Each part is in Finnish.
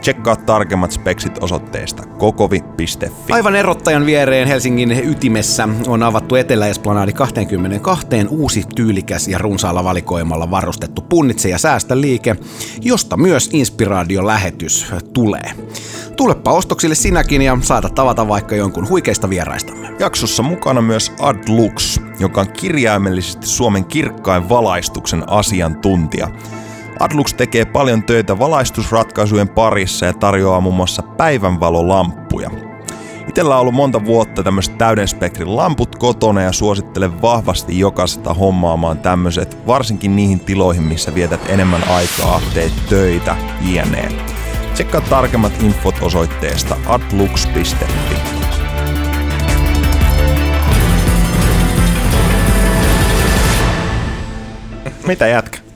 Tsekkaa tarkemmat speksit osoitteesta kokovi.fi. Aivan erottajan viereen Helsingin ytimessä on avattu Etelä-Esplanadi 22 uusi tyylikäs ja runsaalla valikoimalla varustettu punnitse ja säästä liike, josta myös inspiraatiolähetys tulee. Tulepa ostoksille sinäkin ja saada tavata vaikka jonkun huikeista vieraistamme. Jaksossa mukana myös Adlux, joka on kirjaimellisesti Suomen kirkkain valaistuksen asiantuntija – Adlux tekee paljon töitä valaistusratkaisujen parissa ja tarjoaa muun muassa päivänvalolamppuja. Itellä on ollut monta vuotta tämmöiset täyden spektrin lamput kotona ja suosittelen vahvasti jokaista hommaamaan tämmöiset, varsinkin niihin tiloihin, missä vietät enemmän aikaa, teet töitä, jne. Tsekkaa tarkemmat infot osoitteesta adlux.fi. Mitä jätkä?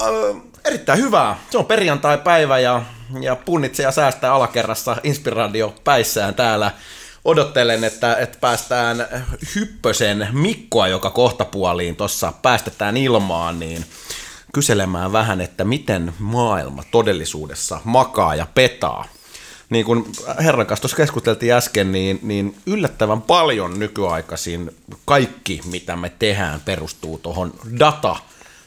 Äh, erittäin hyvää. Se on perjantai-päivä ja, ja punnitse ja säästää alakerrassa inspiraatio päissään täällä. Odottelen, että, että päästään Hyppösen Mikkoa, joka kohtapuoliin tuossa päästetään ilmaan, niin kyselemään vähän, että miten maailma todellisuudessa makaa ja petaa. Niin kuin herran kanssa tuossa keskusteltiin äsken, niin, niin yllättävän paljon nykyaikaisin kaikki, mitä me tehdään, perustuu tuohon data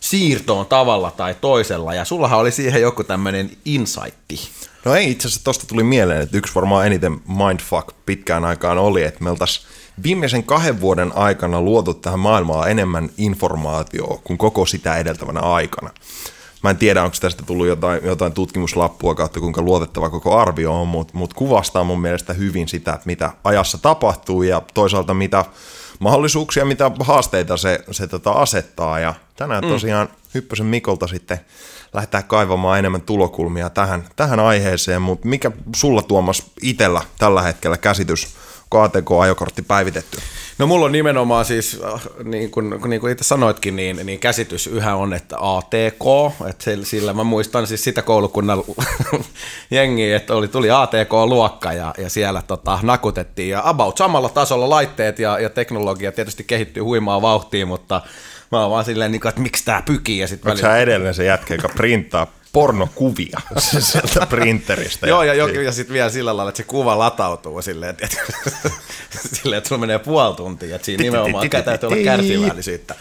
siirtoon tavalla tai toisella, ja sullahan oli siihen joku tämmöinen insightti. No ei, itse asiassa tosta tuli mieleen, että yksi varmaan eniten mindfuck pitkään aikaan oli, että me oltaisiin viimeisen kahden vuoden aikana luotu tähän maailmaan enemmän informaatiota kuin koko sitä edeltävänä aikana. Mä en tiedä, onko tästä tullut jotain, jotain tutkimuslappua kautta, kuinka luotettava koko arvio on, mutta mut kuvastaa mun mielestä hyvin sitä, että mitä ajassa tapahtuu ja toisaalta mitä mahdollisuuksia, mitä haasteita se, se tota asettaa. Ja tänään mm. tosiaan Hyppösen Mikolta sitten lähdetään kaivamaan enemmän tulokulmia tähän, tähän aiheeseen, mutta mikä sulla Tuomas itsellä tällä hetkellä käsitys, ATK-ajokortti päivitetty? No mulla on nimenomaan siis, äh, niin kuin, niin kuin itse sanoitkin, niin, niin käsitys yhä on, että ATK, että sillä mä muistan siis sitä koulukunnan jengiä, että oli, tuli ATK-luokka ja, ja siellä tota, nakutettiin ja about samalla tasolla laitteet ja, ja teknologia tietysti kehittyy huimaa vauhtiin, mutta mä oon vaan silleen, niin että miksi tää pykii ja sitten välillä... edelleen se jätkä, joka printtaa pornokuvia sieltä printeristä. Joo, ja, ja, ja sitten vielä sillä lailla, että se kuva latautuu silleen, että, että, silleen, että sulla menee puoli tuntia, että siinä nimenomaan täytyy olla kärsivällisyyttä.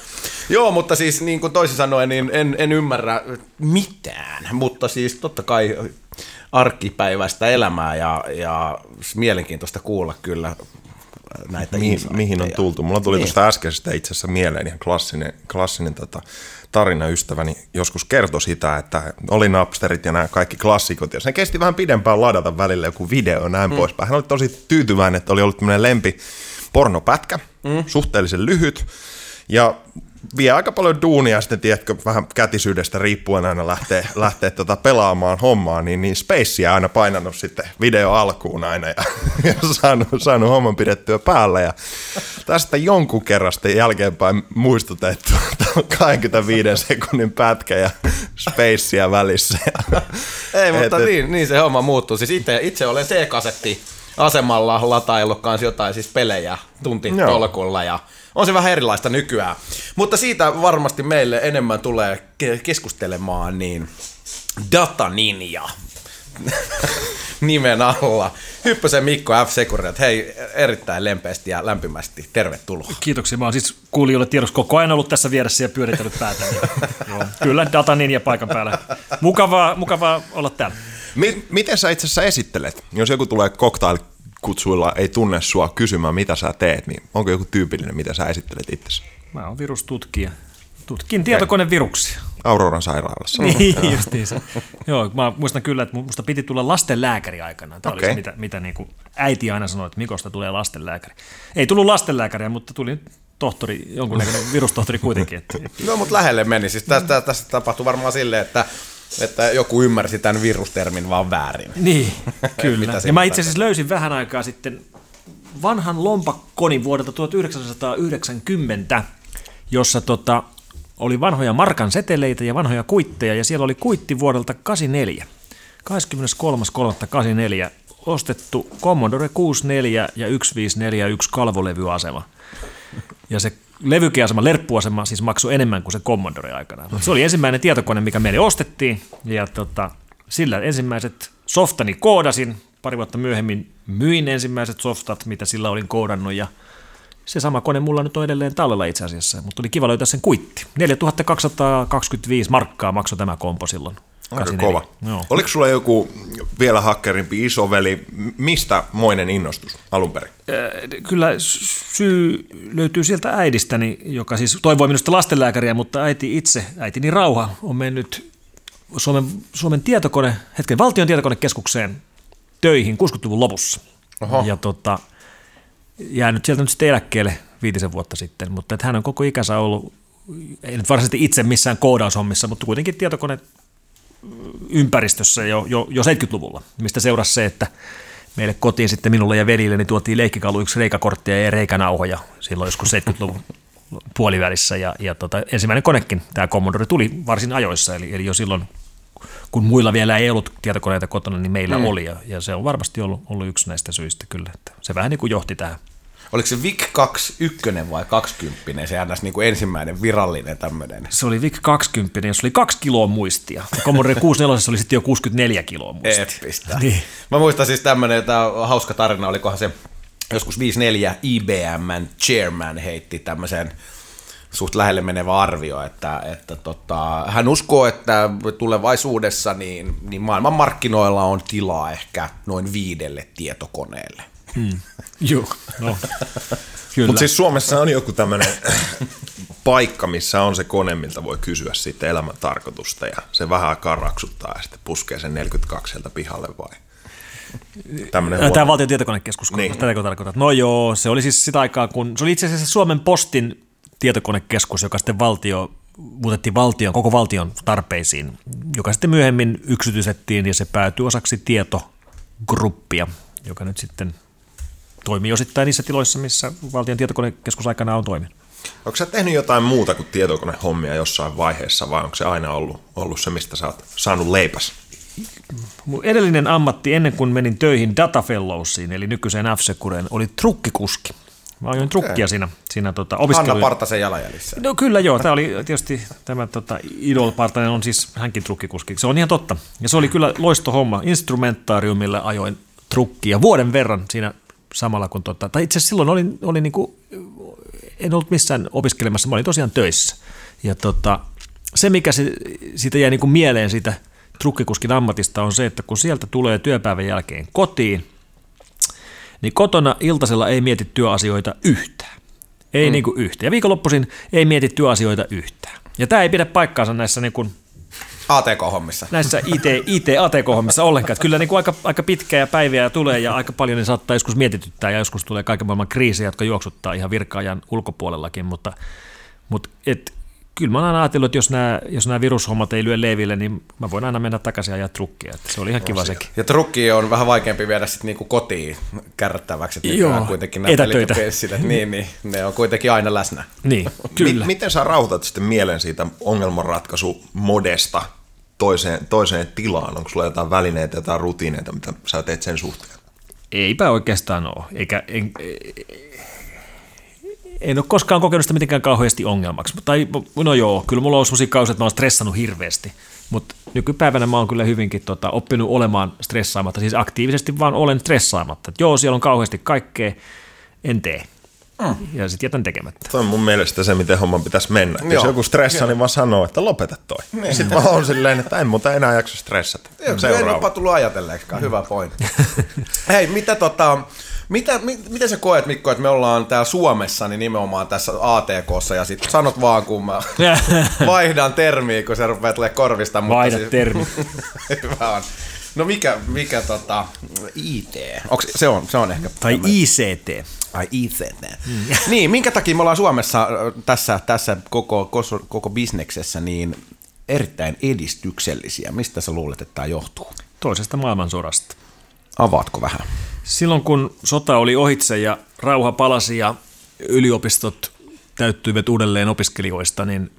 Joo, mutta siis niin kuin toisin sanoen, niin en, en ymmärrä mitään, mutta siis totta kai arkipäiväistä elämää ja, ja mielenkiintoista kuulla kyllä näitä mihin, mihin on tultu. Mulla tuli niin. tuosta äskeisestä itse asiassa mieleen ihan klassinen, klassinen tota, tarina ystäväni joskus kertoi sitä, että oli Napsterit ja nämä kaikki klassikot, ja se kesti vähän pidempään ladata välillä joku video ja näin mm. poispäin. Hän oli tosi tyytyväinen, että oli ollut tämmöinen lempi pornopätkä, mm. suhteellisen lyhyt, ja vie aika paljon duunia sitten, tiedätkö, vähän kätisyydestä riippuen aina lähtee, lähtee tota pelaamaan hommaa, niin, niin Spacea aina painanut sitten video alkuun aina ja, ja saanut, saanut homman pidettyä päällä. Ja tästä jonkun kerran sitten jälkeenpäin muistutettu, että on 25 sekunnin pätkä ja Spacea välissä. Ja, Ei, mutta et, niin, niin, se homma muuttuu. Siis itse, itse olen C-kasetti asemalla lataillut kanssa jotain siis pelejä tunti tolkulla ja on se vähän erilaista nykyään. Mutta siitä varmasti meille enemmän tulee keskustelemaan niin Data Ninja nimen alla. Hyppösen Mikko F. Securiat, hei erittäin lempeästi ja lämpimästi tervetuloa. Kiitoksia, mä oon siis kuulijoille tiedossa koko ajan ollut tässä vieressä ja pyöritellyt päätä. Joo, kyllä, Data Ninja paikan päällä. Mukavaa, mukavaa olla täällä. Miten sä itse asiassa esittelet, jos joku tulee cocktail kutsuilla ei tunne sua kysymään, mitä sä teet, niin onko joku tyypillinen, mitä sä esittelet itse? Mä oon virustutkija. Tutkin tietokoneviruksia. Auroran sairaalassa. niin, justiinsa. Joo, mä muistan kyllä, että musta piti tulla lastenlääkäri aikana. Tämä okay. oli se, mitä, mitä niin kuin äiti aina sanoi, että Mikosta tulee lastenlääkäri. Ei tullut lastenlääkäriä, mutta tuli tohtori, jonkunnäköinen virustohtori kuitenkin. Että, no, mutta lähelle meni. Siis tästä, tästä tapahtui varmaan silleen, että että joku ymmärsi tämän virustermin vaan väärin. Niin, kyllä. ja mä itse asiassa löysin vähän aikaa sitten vanhan lompakkoni vuodelta 1990, jossa tota, oli vanhoja markan seteleitä ja vanhoja kuitteja, ja siellä oli kuitti vuodelta 84. 23.3.84 ostettu Commodore 64 ja 1541 kalvolevyasema. Ja se levykeasema, lerppuasema siis maksoi enemmän kuin se Commodore aikana. Se oli ensimmäinen tietokone, mikä meille ostettiin, ja tota, sillä ensimmäiset softani koodasin. Pari vuotta myöhemmin myin ensimmäiset softat, mitä sillä olin koodannut, ja se sama kone mulla nyt on edelleen tallella itse asiassa, mutta oli kiva löytää sen kuitti. 4225 markkaa maksoi tämä kompo silloin. Aika kova. Joo. Oliko sulla joku vielä hakkerimpi isoveli? Mistä moinen innostus alun perin? Kyllä syy löytyy sieltä äidistäni, joka siis toivoi minusta lastenlääkäriä, mutta äiti itse, äitini Rauha, on mennyt Suomen, Suomen tietokone, hetken valtion tietokonekeskukseen töihin 60-luvun lopussa. Oho. Ja tota, jäänyt sieltä nyt sitten eläkkeelle viitisen vuotta sitten, mutta että hän on koko ikänsä ollut, ei nyt varsinaisesti itse missään koodaushommissa, mutta kuitenkin tietokone ympäristössä jo, jo, jo 70-luvulla, mistä seurasi se, että meille kotiin sitten minulle ja velille niin tuotiin leikkikaluiksi reikakorttia ja reikanauhoja silloin joskus 70-luvun puolivälissä. Ja, ja tota, ensimmäinen konekin, tämä Commodore, tuli varsin ajoissa, eli, eli jo silloin, kun muilla vielä ei ollut tietokoneita kotona, niin meillä mm. oli. Ja, ja se on varmasti ollut, ollut yksi näistä syistä kyllä. Että se vähän niin kuin johti tähän Oliko se VIC 21 vai 20, se ns. Niin kuin ensimmäinen virallinen tämmöinen? Se oli VIC 20, jos oli kaksi kiloa muistia. Commodore 64 oli sitten jo 64 kiloa muistia. Eppistä. Niin. Mä muistan siis tämmöinen, että hauska tarina, olikohan se joskus 54 IBM chairman heitti tämmöisen suht lähelle menevä arvio, että, että tota, hän uskoo, että tulevaisuudessa niin, niin maailman markkinoilla on tilaa ehkä noin viidelle tietokoneelle. Hmm. Joo, no. Mutta siis Suomessa on joku tämmöinen paikka, missä on se kone, miltä voi kysyä sitten elämän tarkoitusta ja se vähän aikaa raksuttaa ja sitten puskee sen 42 sieltä pihalle vai? Tämmöinen Tämä valtion tietokonekeskus, niin. tätä tarkoitat. No joo, se oli siis sitä aikaa, kun se oli itse asiassa Suomen Postin tietokonekeskus, joka sitten valtio muutettiin valtion, koko valtion tarpeisiin, joka sitten myöhemmin yksityisettiin ja se päätyi osaksi tietogruppia, joka nyt sitten toimii osittain niissä tiloissa, missä valtion tietokonekeskus aikana on toiminut. Onko sä tehnyt jotain muuta kuin tietokonehommia jossain vaiheessa vai onko se aina ollut, ollut se, mistä sä oot saanut leipäs? Mun edellinen ammatti ennen kuin menin töihin Data Fellowsiin, eli nykyiseen f oli trukkikuski. Mä ajoin trukkia okay. siinä, siinä tota, opiskelu... Hanna Partasen jalanjäljissä. No kyllä joo, tämä oli tietysti tämä tota, Idol Partanen on siis hänkin trukkikuski. Se on ihan totta. Ja se oli kyllä loistohomma. Instrumentaariumille ajoin trukkia vuoden verran siinä samalla kun, tota, tai itse asiassa silloin olin, olin niin kuin, en ollut missään opiskelemassa, mä olin tosiaan töissä. Ja tota, se, mikä se, siitä jäi niin kuin mieleen siitä trukkikuskin ammatista on se, että kun sieltä tulee työpäivän jälkeen kotiin, niin kotona iltasella ei mieti työasioita yhtään. Ei mm. niin kuin yhtään. Ja viikonloppuisin ei mieti työasioita yhtään. Ja tämä ei pidä paikkaansa näissä niin kuin ATK-hommissa. Näissä IT, IT ATK-hommissa ollenkaan. Että kyllä niin kuin aika, aika pitkää päiviä tulee ja aika paljon ne saattaa joskus mietityttää ja joskus tulee kaiken maailman kriisejä, jotka juoksuttaa ihan virkaajan ulkopuolellakin, mutta, mutta et, kyllä mä oon aina ajatellut, että jos nämä, jos nämä virushommat ei lyö leiville, niin mä voin aina mennä takaisin ja ajaa trukkia. Että se oli ihan kiva sekin. Ja trukki on vähän vaikeampi viedä sitten niinku kotiin kärrättäväksi, että Joo, kuitenkin nämä etätöitä. niin, niin, ne on kuitenkin aina läsnä. Niin, kyllä. Miten sä rauhoitat sitten mielen siitä ongelmanratkaisumodesta toiseen, toiseen tilaan? Onko sulla jotain välineitä, jotain rutiineita, mitä sä teet sen suhteen? Eipä oikeastaan ole. Eikä, en, en ole koskaan kokenut sitä mitenkään kauheasti ongelmaksi. Tai no joo, kyllä mulla on sellaisia kausia, että mä oon stressannut hirveästi. Mutta nykypäivänä mä oon kyllä hyvinkin tota, oppinut olemaan stressaamatta, siis aktiivisesti vaan olen stressaamatta. Et joo, siellä on kauheasti kaikkea, en tee. Mm. Ja sitten jätän tekemättä. Tuo on mun mielestä se, miten homman pitäisi mennä. Joo. Jos joku stressaa, niin vaan sanoo, että lopeta toi. Niin. Sitten mä oon silleen, että en muuta enää jaksa stressata. Joo, en jopa tullut ajatelleekaan. Hyvä pointti. Hei, mitä tota, mitä, mit, miten sä koet, Mikko, että me ollaan täällä Suomessa, niin nimenomaan tässä ATKssa, ja sitten sanot vaan, kun mä vaihdan termiä, kun se rupeaa tulee korvista. Vaihda siis, termi. Hyvä on. No mikä, mikä tota, IT? Onks, se, on, se on ehkä... Tai tämmönen. ICT. Ai ICT. Mm. niin, minkä takia me ollaan Suomessa tässä, tässä koko, koko, koko bisneksessä niin erittäin edistyksellisiä? Mistä sä luulet, että tämä johtuu? Toisesta maailmansodasta. Avaatko vähän? Silloin kun sota oli ohitse ja rauha palasi ja yliopistot täyttyivät uudelleen opiskelijoista, niin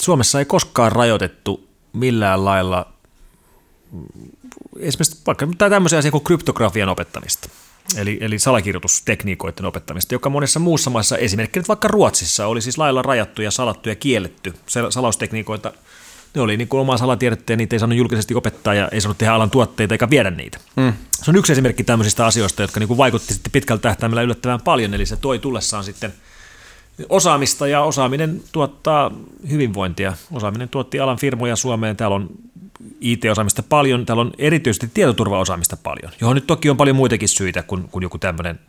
Suomessa ei koskaan rajoitettu millään lailla esimerkiksi vaikka tämmöisiä asioita kuin kryptografian opettamista. Eli, eli salakirjoitustekniikoiden opettamista, joka monessa muussa maassa, esimerkiksi vaikka Ruotsissa, oli siis lailla rajattu ja salattu ja kielletty salaustekniikoita. Ne oli niin kuin omaa salatiedettä ja niitä ei saanut julkisesti opettaa ja ei saanut tehdä alan tuotteita eikä viedä niitä. Mm. Se on yksi esimerkki tämmöisistä asioista, jotka niin kuin vaikutti sitten pitkällä tähtäimellä yllättävän paljon, eli se toi tullessaan sitten osaamista ja osaaminen tuottaa hyvinvointia. Osaaminen tuotti alan firmoja Suomeen. Täällä on IT-osaamista paljon, täällä on erityisesti tietoturvaosaamista paljon, johon nyt toki on paljon muitakin syitä kuin, kuin joku tämmöinen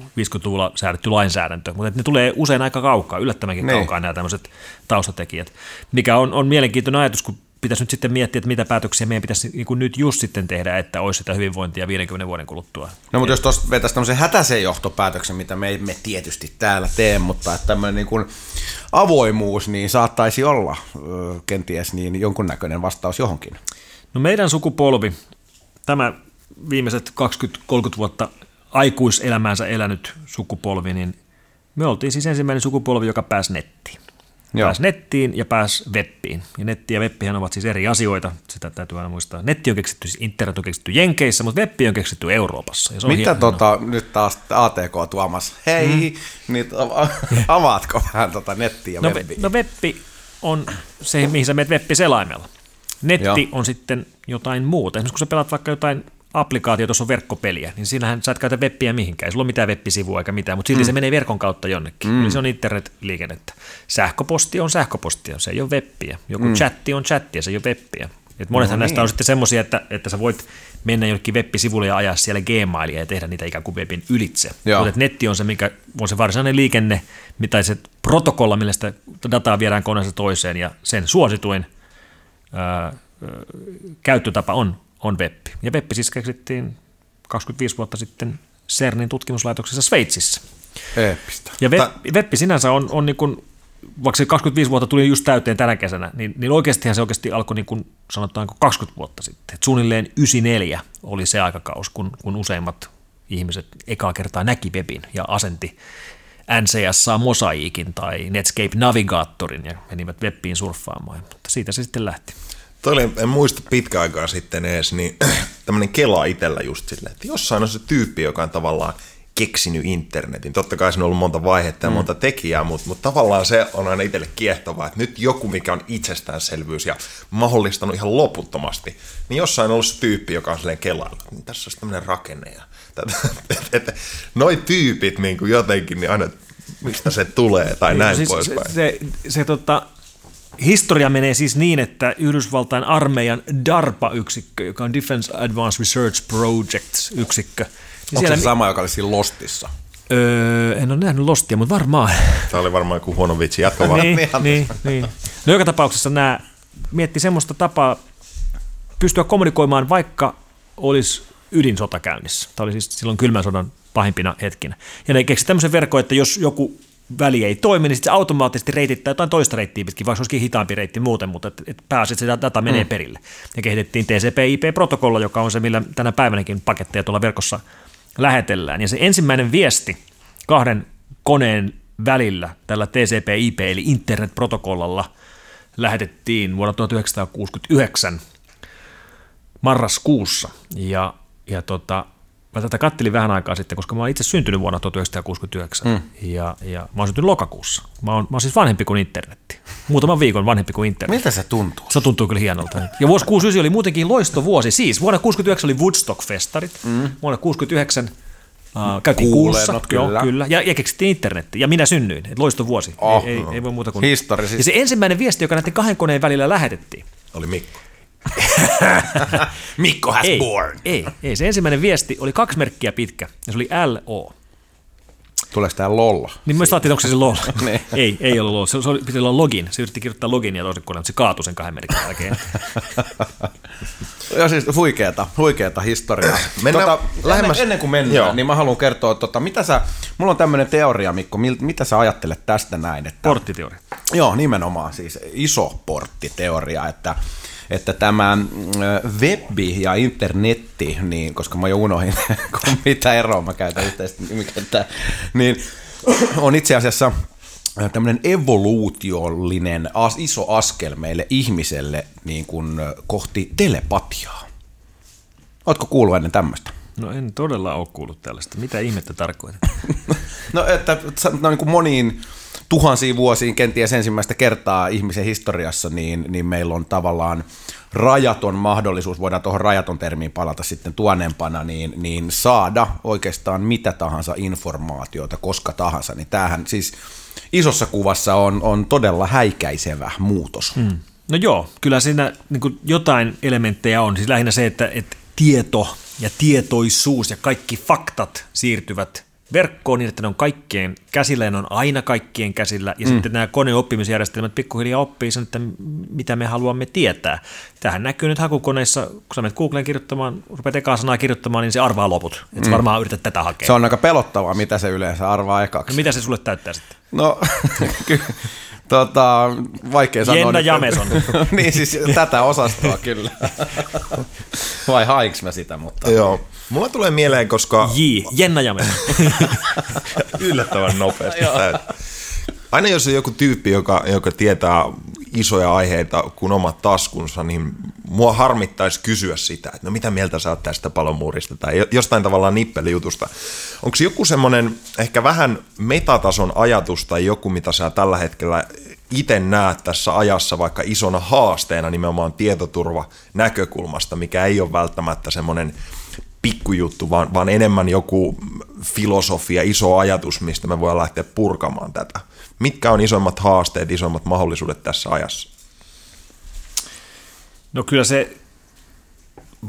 50-luvulla säädetty lainsäädäntö, mutta ne tulee usein aika kaukaa, yllättävänkin. Niin. kaukaa nämä tämmöiset taustatekijät, mikä on, on mielenkiintoinen ajatus, kun pitäisi nyt sitten miettiä, että mitä päätöksiä meidän pitäisi niin kuin nyt just sitten tehdä, että olisi sitä hyvinvointia 50 vuoden kuluttua. No mutta jos tuosta vetäisi tämmöisen hätäisen johtopäätöksen, mitä me emme tietysti täällä tee, mutta että tämmöinen niin kuin avoimuus, niin saattaisi olla kenties niin jonkunnäköinen vastaus johonkin. No meidän sukupolvi, tämä viimeiset 20-30 vuotta aikuiselämäänsä elänyt sukupolvi, niin me oltiin siis ensimmäinen sukupolvi, joka pääsi nettiin. Joo. Pääsi nettiin ja pääsi webbiin. Ja netti ja webbihän ovat siis eri asioita, sitä täytyy aina muistaa. Netti on keksitty, siis internet on keksitty Jenkeissä, mutta webbi on keksitty Euroopassa. Ja se on Mitä hieno. tota, nyt taas ATK Tuomas, hei, mm. niin avaatko vähän tota nettiä ja no, webbiä? No webbi on se, mihin sä menet webbi-selaimella. Netti Joo. on sitten jotain muuta. Esimerkiksi kun sä pelaat vaikka jotain applikaatio, tuossa on verkkopeliä, niin siinähän sä et käytä webbiä mihinkään. Ei sulla ole mitään web-sivua eikä mitään, mutta silti mm. se menee verkon kautta jonnekin. Mm. Eli se on internet-liikennettä. Sähköposti on sähköpostia, se ei ole webbiä. Joku mm. chatti on chattia, se ei ole webbiä. Et monethan no, näistä niin. on sitten semmoisia, että, että sä voit mennä jonnekin web-sivulle ja ajaa siellä Gmailia ja tehdä niitä ikään kuin webin ylitse. Mutta netti on se, mikä on se varsinainen liikenne, mitä se protokolla, millä sitä dataa viedään koneesta toiseen, ja sen suosituin ää, käyttötapa on on web. Ja web siis keksittiin 25 vuotta sitten CERNin tutkimuslaitoksessa Sveitsissä. Eeppistä. Ja web, web sinänsä on, on niin kuin, vaikka se 25 vuotta tuli just täyteen tänä kesänä, niin, niin oikeastihan se oikeasti alkoi niin kuin sanotaan 20 vuotta sitten. Et suunnilleen 94 oli se aikakaus, kun, kun useimmat ihmiset ekaa kertaa näki webin ja asenti NCS mosaiikin tai Netscape Navigaattorin ja menivät webbiin surffaamaan, mutta siitä se sitten lähti. Toi oli, en muista pitkä aikaa sitten edes, niin tämmöinen kela itsellä just silleen, että jossain on se tyyppi, joka on tavallaan keksinyt internetin. Totta kai se on ollut monta vaihetta ja mm. monta tekijää, mutta, mutta tavallaan se on aina itselle kiehtovaa, että nyt joku, mikä on itsestäänselvyys ja mahdollistanut ihan loputtomasti, niin jossain on ollut se tyyppi, joka on silleen kelailla. Niin tässä on tämmöinen rakenne ja noi tyypit niin kuin jotenkin, niin aina mistä se tulee tai niin, näin siis poispäin. Se, se, se tota, Historia menee siis niin, että Yhdysvaltain armeijan DARPA-yksikkö, joka on Defense Advanced Research Projects-yksikkö. Niin Onko se sama, joka oli siinä Lostissa? Öö, en ole nähnyt Lostia, mutta varmaan. Tämä oli varmaan joku huono vitsi, jatka vaan. niin, niin, niin. No joka tapauksessa nämä mietti semmoista tapaa pystyä kommunikoimaan, vaikka olisi ydinsota käynnissä. Tämä oli siis silloin kylmän sodan pahimpina hetkinä. Ja ne keksi tämmöisen verkon, että jos joku väli ei toimi, niin sitten se automaattisesti reitittää jotain toista reittiä pitkin, vaikka olisikin hitaampi reitti muuten, mutta et, et pääsi, että se data menee mm. perille. Ja kehitettiin TCP-IP-protokolla, joka on se, millä tänä päivänäkin paketteja tuolla verkossa lähetellään. Ja se ensimmäinen viesti kahden koneen välillä tällä TCP-IP, eli internet-protokollalla, lähetettiin vuonna 1969 marraskuussa. Ja, ja tota, Mä tätä kattelin vähän aikaa sitten, koska mä oon itse syntynyt vuonna 1969 mm. ja, ja mä oon syntynyt lokakuussa. Mä oon, mä oon siis vanhempi kuin internetti. Muutaman viikon vanhempi kuin internetti. Miltä se tuntuu? Se tuntuu kyllä hienolta. Ja vuosi 69 oli muutenkin loistovuosi. Siis vuonna 69 oli Woodstock-festarit. Mm. Vuonna 69 Uh, käytiin kuussa, kyllä. Joo, kyllä. Ja, ja keksittiin internetti. Ja minä synnyin. Et loistovuosi. Oh, ei, ei, ei, voi muuta kuin... Historisista. Ja se ensimmäinen viesti, joka näiden kahden koneen välillä lähetettiin. Oli Mikko. Mikko has ei, born. Ei, ei, se ensimmäinen viesti oli kaksi merkkiä pitkä, ja se oli LO. Tuleeko tämä LOL? Niin mä ajattelin, onko se se LOL. Niin. ei, ei ollut LOL. Se, se oli, piti olla login. Se yritti kirjoittaa loginia toisen koneen, mutta se kaatui sen kahden merkin jälkeen. Joo, siis huikeeta, huikeeta historiaa. Mennään tota, lähemmäs... ennen, ennen kuin mennään, Joo. niin mä haluan kertoa, tota, mitä sä, mulla on tämmöinen teoria, Mikko, mil, mitä sä ajattelet tästä näin? Että, Porttiteoria. Joo, nimenomaan siis iso porttiteoria, että että tämä webi ja internetti, niin, koska mä jo unohin, mitä eroa mä käytän yhteistä nimikettä, niin on itse asiassa tämmöinen evoluutiollinen iso askel meille ihmiselle niin kuin kohti telepatiaa. Oletko kuullut ennen tämmöistä? No en todella ole kuullut tällaista. Mitä ihmettä tarkoitat? no, että no, niin kuin moniin tuhansiin vuosiin, kenties ensimmäistä kertaa ihmisen historiassa, niin, niin meillä on tavallaan rajaton mahdollisuus, voidaan tuohon rajaton termiin palata sitten tuonempana, niin, niin saada oikeastaan mitä tahansa informaatiota, koska tahansa. Niin tämähän siis isossa kuvassa on, on todella häikäisevä muutos. Hmm. No joo, kyllä siinä niin jotain elementtejä on. Siis lähinnä se, että, että tieto ja tietoisuus ja kaikki faktat siirtyvät verkkoon niin, että ne on kaikkien käsillä ja ne on aina kaikkien käsillä. Ja mm. sitten nämä koneoppimisjärjestelmät pikkuhiljaa oppii sen, että mitä me haluamme tietää. Tähän näkyy nyt hakukoneissa, kun sä menet Googleen kirjoittamaan, rupeat ekaa sanaa kirjoittamaan, niin se arvaa loput. Että mm. varmaan yrität tätä hakea. Se on aika pelottavaa, mitä se yleensä arvaa ekaksi. No mitä se sulle täyttää sitten? No, Tota, vaikea sanoa. Jenna Jameson. niin siis tätä osastoa kyllä. Vai haiks mä sitä, mutta... Joo. Mulla tulee mieleen, koska... J. Jenna Jameson. Yllättävän nopeasti. Aina jos on joku tyyppi, joka, joka tietää isoja aiheita kuin omat taskunsa, niin mua harmittaisi kysyä sitä, että no mitä mieltä sä oot tästä palomuurista tai jostain tavallaan nippelijutusta. Onko joku semmoinen ehkä vähän metatason ajatus tai joku, mitä sä tällä hetkellä itse näet tässä ajassa vaikka isona haasteena nimenomaan tietoturva näkökulmasta, mikä ei ole välttämättä semmoinen pikkujuttu, vaan, vaan enemmän joku filosofia, iso ajatus, mistä me voidaan lähteä purkamaan tätä. Mitkä on isommat haasteet, isommat mahdollisuudet tässä ajassa? No kyllä se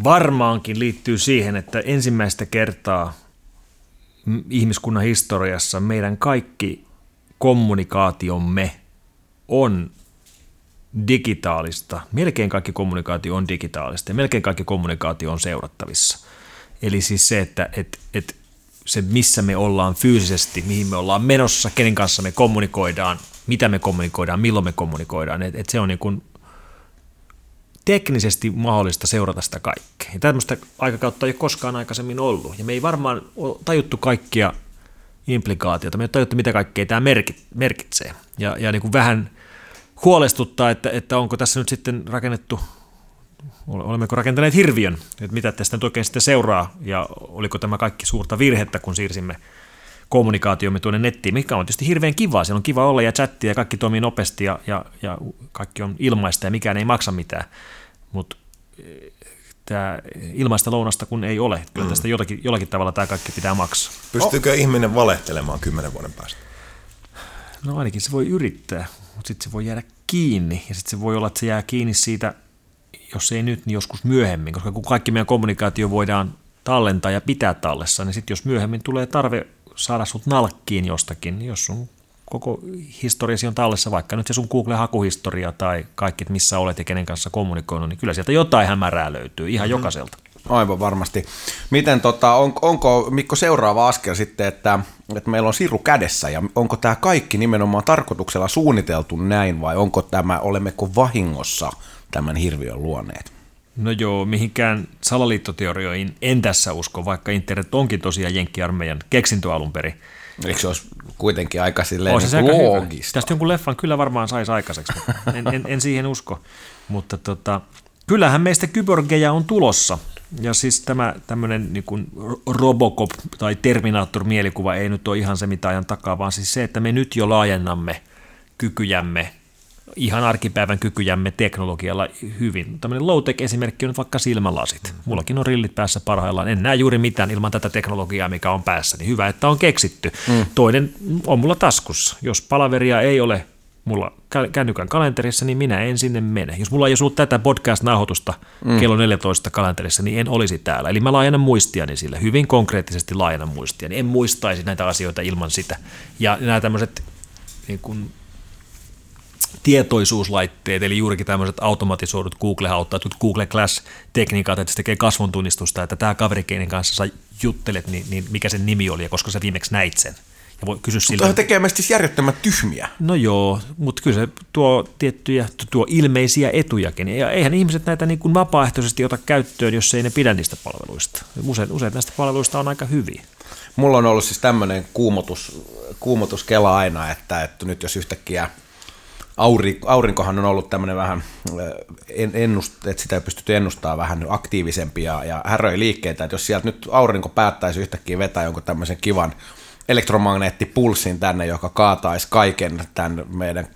varmaankin liittyy siihen, että ensimmäistä kertaa ihmiskunnan historiassa meidän kaikki kommunikaatiomme on digitaalista. Melkein kaikki kommunikaatio on digitaalista ja melkein kaikki kommunikaatio on seurattavissa. Eli siis se, että et, et se missä me ollaan fyysisesti, mihin me ollaan menossa, kenen kanssa me kommunikoidaan, mitä me kommunikoidaan, milloin me kommunikoidaan, että et se on niin kuin teknisesti mahdollista seurata sitä kaikkea. Ja tämmöistä aikakautta ei ole koskaan aikaisemmin ollut. Ja me ei varmaan ole tajuttu kaikkia implikaatioita. Me ei ole tajuttu, mitä kaikkea tämä merkitsee. Ja, ja niin kuin vähän huolestuttaa, että, että onko tässä nyt sitten rakennettu olemmeko rakentaneet hirviön, että mitä tästä nyt oikein sitten seuraa, ja oliko tämä kaikki suurta virhettä, kun siirsimme kommunikaatiomme tuonne nettiin, mikä on tietysti hirveän kiva, siellä on kiva olla ja chattia ja kaikki toimii nopeasti ja, ja, ja kaikki on ilmaista ja mikään ei maksa mitään, mutta eh, tämä ilmaista lounasta kun ei ole, kyllä mm. tästä jollakin, jollakin tavalla tämä kaikki pitää maksaa. Pystyykö oh. ihminen valehtelemaan kymmenen vuoden päästä? No ainakin se voi yrittää, mutta sitten se voi jäädä kiinni ja sitten se voi olla, että se jää kiinni siitä jos ei nyt, niin joskus myöhemmin, koska kun kaikki meidän kommunikaatio voidaan tallentaa ja pitää tallessa, niin sitten jos myöhemmin tulee tarve saada sut nalkkiin jostakin, niin jos sun koko historiasi on tallessa, vaikka nyt se sun Google-hakuhistoria tai kaikki, että missä olet ja kenen kanssa kommunikoinut, niin kyllä sieltä jotain hämärää löytyy ihan mm-hmm. jokaiselta. Aivan varmasti. Miten tota, on, onko Mikko seuraava askel sitten, että, että meillä on siru kädessä ja onko tämä kaikki nimenomaan tarkoituksella suunniteltu näin vai onko tämä, olemmeko vahingossa tämän hirviön luoneet. No joo, mihinkään salaliittoteorioihin en tässä usko, vaikka internet onkin tosiaan Jenkki-armeijan keksintö alun perin. Eikö se olisi kuitenkin aika silleen se niin loogista? Tästä jonkun leffan kyllä varmaan saisi aikaiseksi, en, en, en siihen usko. Mutta tota, kyllähän meistä kyborgeja on tulossa. Ja siis tämä tämmöinen niin kuin Robocop tai Terminator-mielikuva ei nyt ole ihan se, mitä ajan takaa, vaan siis se, että me nyt jo laajennamme kykyjämme ihan arkipäivän kykyjämme teknologialla hyvin. Tämmöinen low-tech esimerkki on vaikka silmälasit. Mullakin on rillit päässä parhaillaan. En näe juuri mitään ilman tätä teknologiaa, mikä on päässä. Niin hyvä, että on keksitty. Mm. Toinen on mulla taskussa. Jos palaveria ei ole mulla kännykän kalenterissa, niin minä en sinne mene. Jos mulla ei olisi ollut tätä podcast-nauhoitusta mm. kello 14 kalenterissa, niin en olisi täällä. Eli mä laajennan muistiani sillä, hyvin konkreettisesti laajennan muistiani. En muistaisi näitä asioita ilman sitä. Ja nämä tämmöiset niin kuin tietoisuuslaitteet, eli juurikin tämmöiset automatisoidut Google-hauttaatut Google Glass-tekniikat, että se tekee kasvontunnistusta, että tämä kaveri, kenen kanssa sä juttelet, niin, niin mikä sen nimi oli ja koska sä viimeksi näit sen. Ja voi kysyä siltä. Tuo tekee meistä siis järjettömän tyhmiä. No joo, mutta kyllä se tuo tiettyjä, tuo ilmeisiä etujakin. Ja eihän ihmiset näitä niin kuin vapaaehtoisesti ota käyttöön, jos ei ne pidä niistä palveluista. Usein, usein näistä palveluista on aika hyviä. Mulla on ollut siis tämmöinen kuumotus, kuumotuskela aina, että, että nyt jos yhtäkkiä aurinkohan on ollut tämmöinen vähän, ennust, että sitä ei pystytty ennustamaan vähän aktiivisempia ja häröi liikkeitä, että jos sieltä nyt aurinko päättäisi yhtäkkiä vetää jonkun tämmöisen kivan elektromagneettipulssin tänne, joka kaataisi kaiken tämän meidän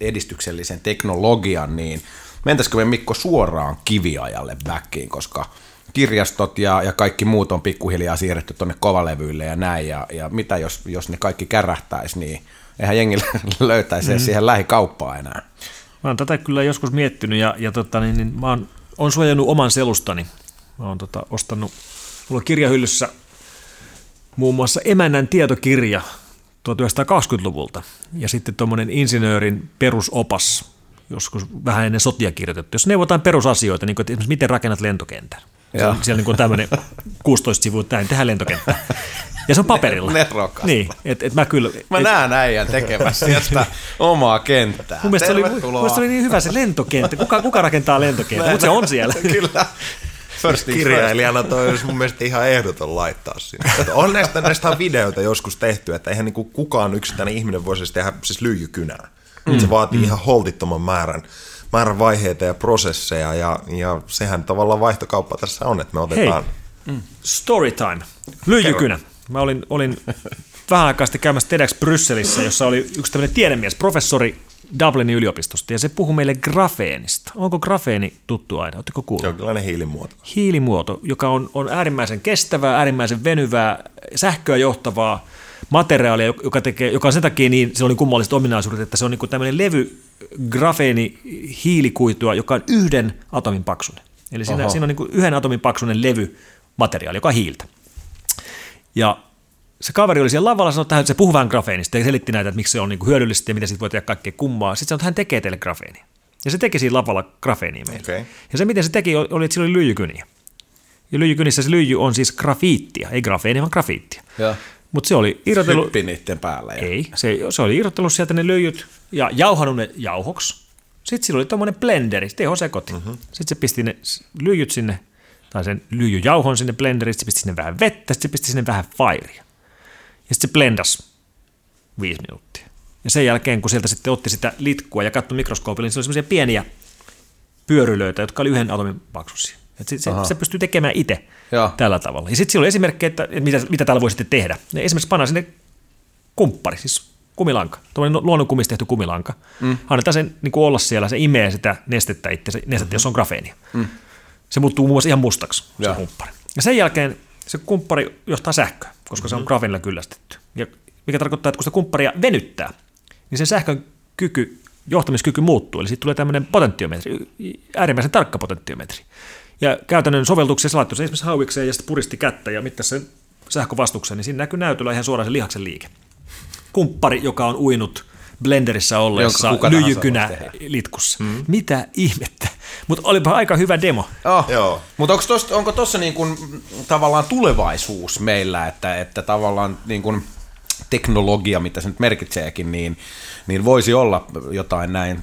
edistyksellisen teknologian, niin mentäisikö me Mikko suoraan kiviajalle backiin, koska kirjastot ja, ja kaikki muut on pikkuhiljaa siirretty tuonne kovalevyille ja näin, ja, ja mitä jos, jos ne kaikki kärähtäisi, niin eihän jengi löytäisi mm. siihen lähikauppaa enää. Mä oon tätä kyllä joskus miettinyt, ja, ja tota, niin, niin, mä oon, oon suojannut oman selustani. Mä oon tota, ostanut, mulla on kirjahyllyssä muun muassa emännän tietokirja 1920-luvulta ja sitten tuommoinen insinöörin perusopas, joskus vähän ennen sotia kirjoitettu, jos neuvotaan perusasioita, niin kuin, että esimerkiksi miten rakennat lentokentän. Se on, siellä niin kuin tämmöinen 16 sivua, näin tehdään lentokenttä. Ja se on paperilla. Nerokasta. Niin, et, et mä kyllä... Mä et, näen äijän tekemässä sieltä omaa kenttää. Mun mielestä, oli, mun mielestä oli niin hyvä se lentokenttä. Kuka, kuka rakentaa lentokenttä? Mutta se on siellä. kyllä. First Kirjailijana toi olisi mun mielestä ihan ehdoton laittaa sinne. on näistä, näistä on videoita joskus tehty, että eihän niinku kukaan yksittäinen ihminen voisi tehdä siis lyijykynää. Mm. Se vaatii mm. ihan holtittoman määrän, määrän vaiheita ja prosesseja, ja, ja sehän tavallaan vaihtokauppa tässä on, että me otetaan... Hei. Mm. Story time. Lyijykynä. Mä olin, olin vähän aikaa sitten käymässä TEDx Brysselissä, jossa oli yksi tämmöinen tiedemies, professori Dublinin yliopistosta, ja se puhuu meille grafeenista. Onko grafeeni tuttu aina? Oletteko kuullut? Jonkinlainen hiilimuoto. Hiilimuoto, joka on, on äärimmäisen kestävää, äärimmäisen venyvää, sähköä johtavaa materiaalia, joka, tekee, joka on sen takia niin, se oli kummalliset ominaisuudet, että se on niin tämmöinen levy grafeeni hiilikuitua, joka on yhden atomin paksunen. Eli siinä, siinä on niin yhden atomin paksunen levy materiaali, joka on hiiltä. Ja se kaveri oli siellä lavalla, sanoi, että se puhuu vähän grafeenista ja selitti näitä, että miksi se on niin hyödyllistä ja mitä siitä voi tehdä kaikkea kummaa. Sitten sanoi, että hän tekee teille grafeenia. Ja se teki siinä lavalla grafeenia meille. Okay. Ja se, miten se teki, oli, että sillä oli lyijykyniä. Ja lyijykynissä se lyijy on siis grafiittia, ei grafeenia, vaan grafiittia. Mutta se oli irrotellut... Hyppi niiden päällä. Ja... Ei, se, se oli irrotellut sieltä ne lyijyt ja jauhanut ne jauhoksi. Sitten sillä oli tuommoinen blenderi, tehosekoti. Mm-hmm. Sitten se pisti ne lyijyt sinne, tai sen lyijyjauhon sinne blenderiin, sitten se pisti sinne vähän vettä, sitten se pisti sinne vähän fairia. Ja sitten se blendas viisi minuuttia. Ja sen jälkeen, kun sieltä sitten otti sitä litkua ja katsoi mikroskoopilla, niin se oli semmoisia pieniä pyörylöitä, jotka oli yhden atomin paksuisia. Et se, se, se pystyy tekemään itse Joo. tällä tavalla. Ja sitten siellä oli esimerkkejä, että, että mitä, mitä täällä voi sitten tehdä. Ne esimerkiksi pannaan sinne kumppari, siis kumilanka, tuollainen luonnonkumista tehty kumilanka. Mm. Annetaan sen niin kuin olla siellä, se imee sitä nestettä itse, nestettä, mm-hmm. jos on grafeenia. Mm. Se muuttuu muun muassa ihan mustaksi, se kumppari. Ja sen jälkeen se kumppari johtaa sähköä, koska mm-hmm. se on mhm. grafenilla kyllästetty. Ja mikä tarkoittaa, että kun sitä kumpparia venyttää, niin sen sähkön kyky, johtamiskyky muuttuu. Eli siitä tulee tämmöinen potentiometri, äärimmäisen tarkka potentiometri. Ja käytännön sovelluksessa laittoi se esimerkiksi hauikseen ja sitten puristi kättä ja mittasi sen sähkövastuksen, niin siinä näkyy näytöllä ihan suoraan se lihaksen liike. Kumppari, joka on uinut blenderissä ollessa lyijykynä litkussa. Mm. Mitä ihmettä? Mutta olipa aika hyvä demo. Oh. Joo. Mutta onko tuossa niin kun, tavallaan tulevaisuus meillä, että, että tavallaan niin kun teknologia, mitä se nyt merkitseekin, niin, niin voisi olla jotain näin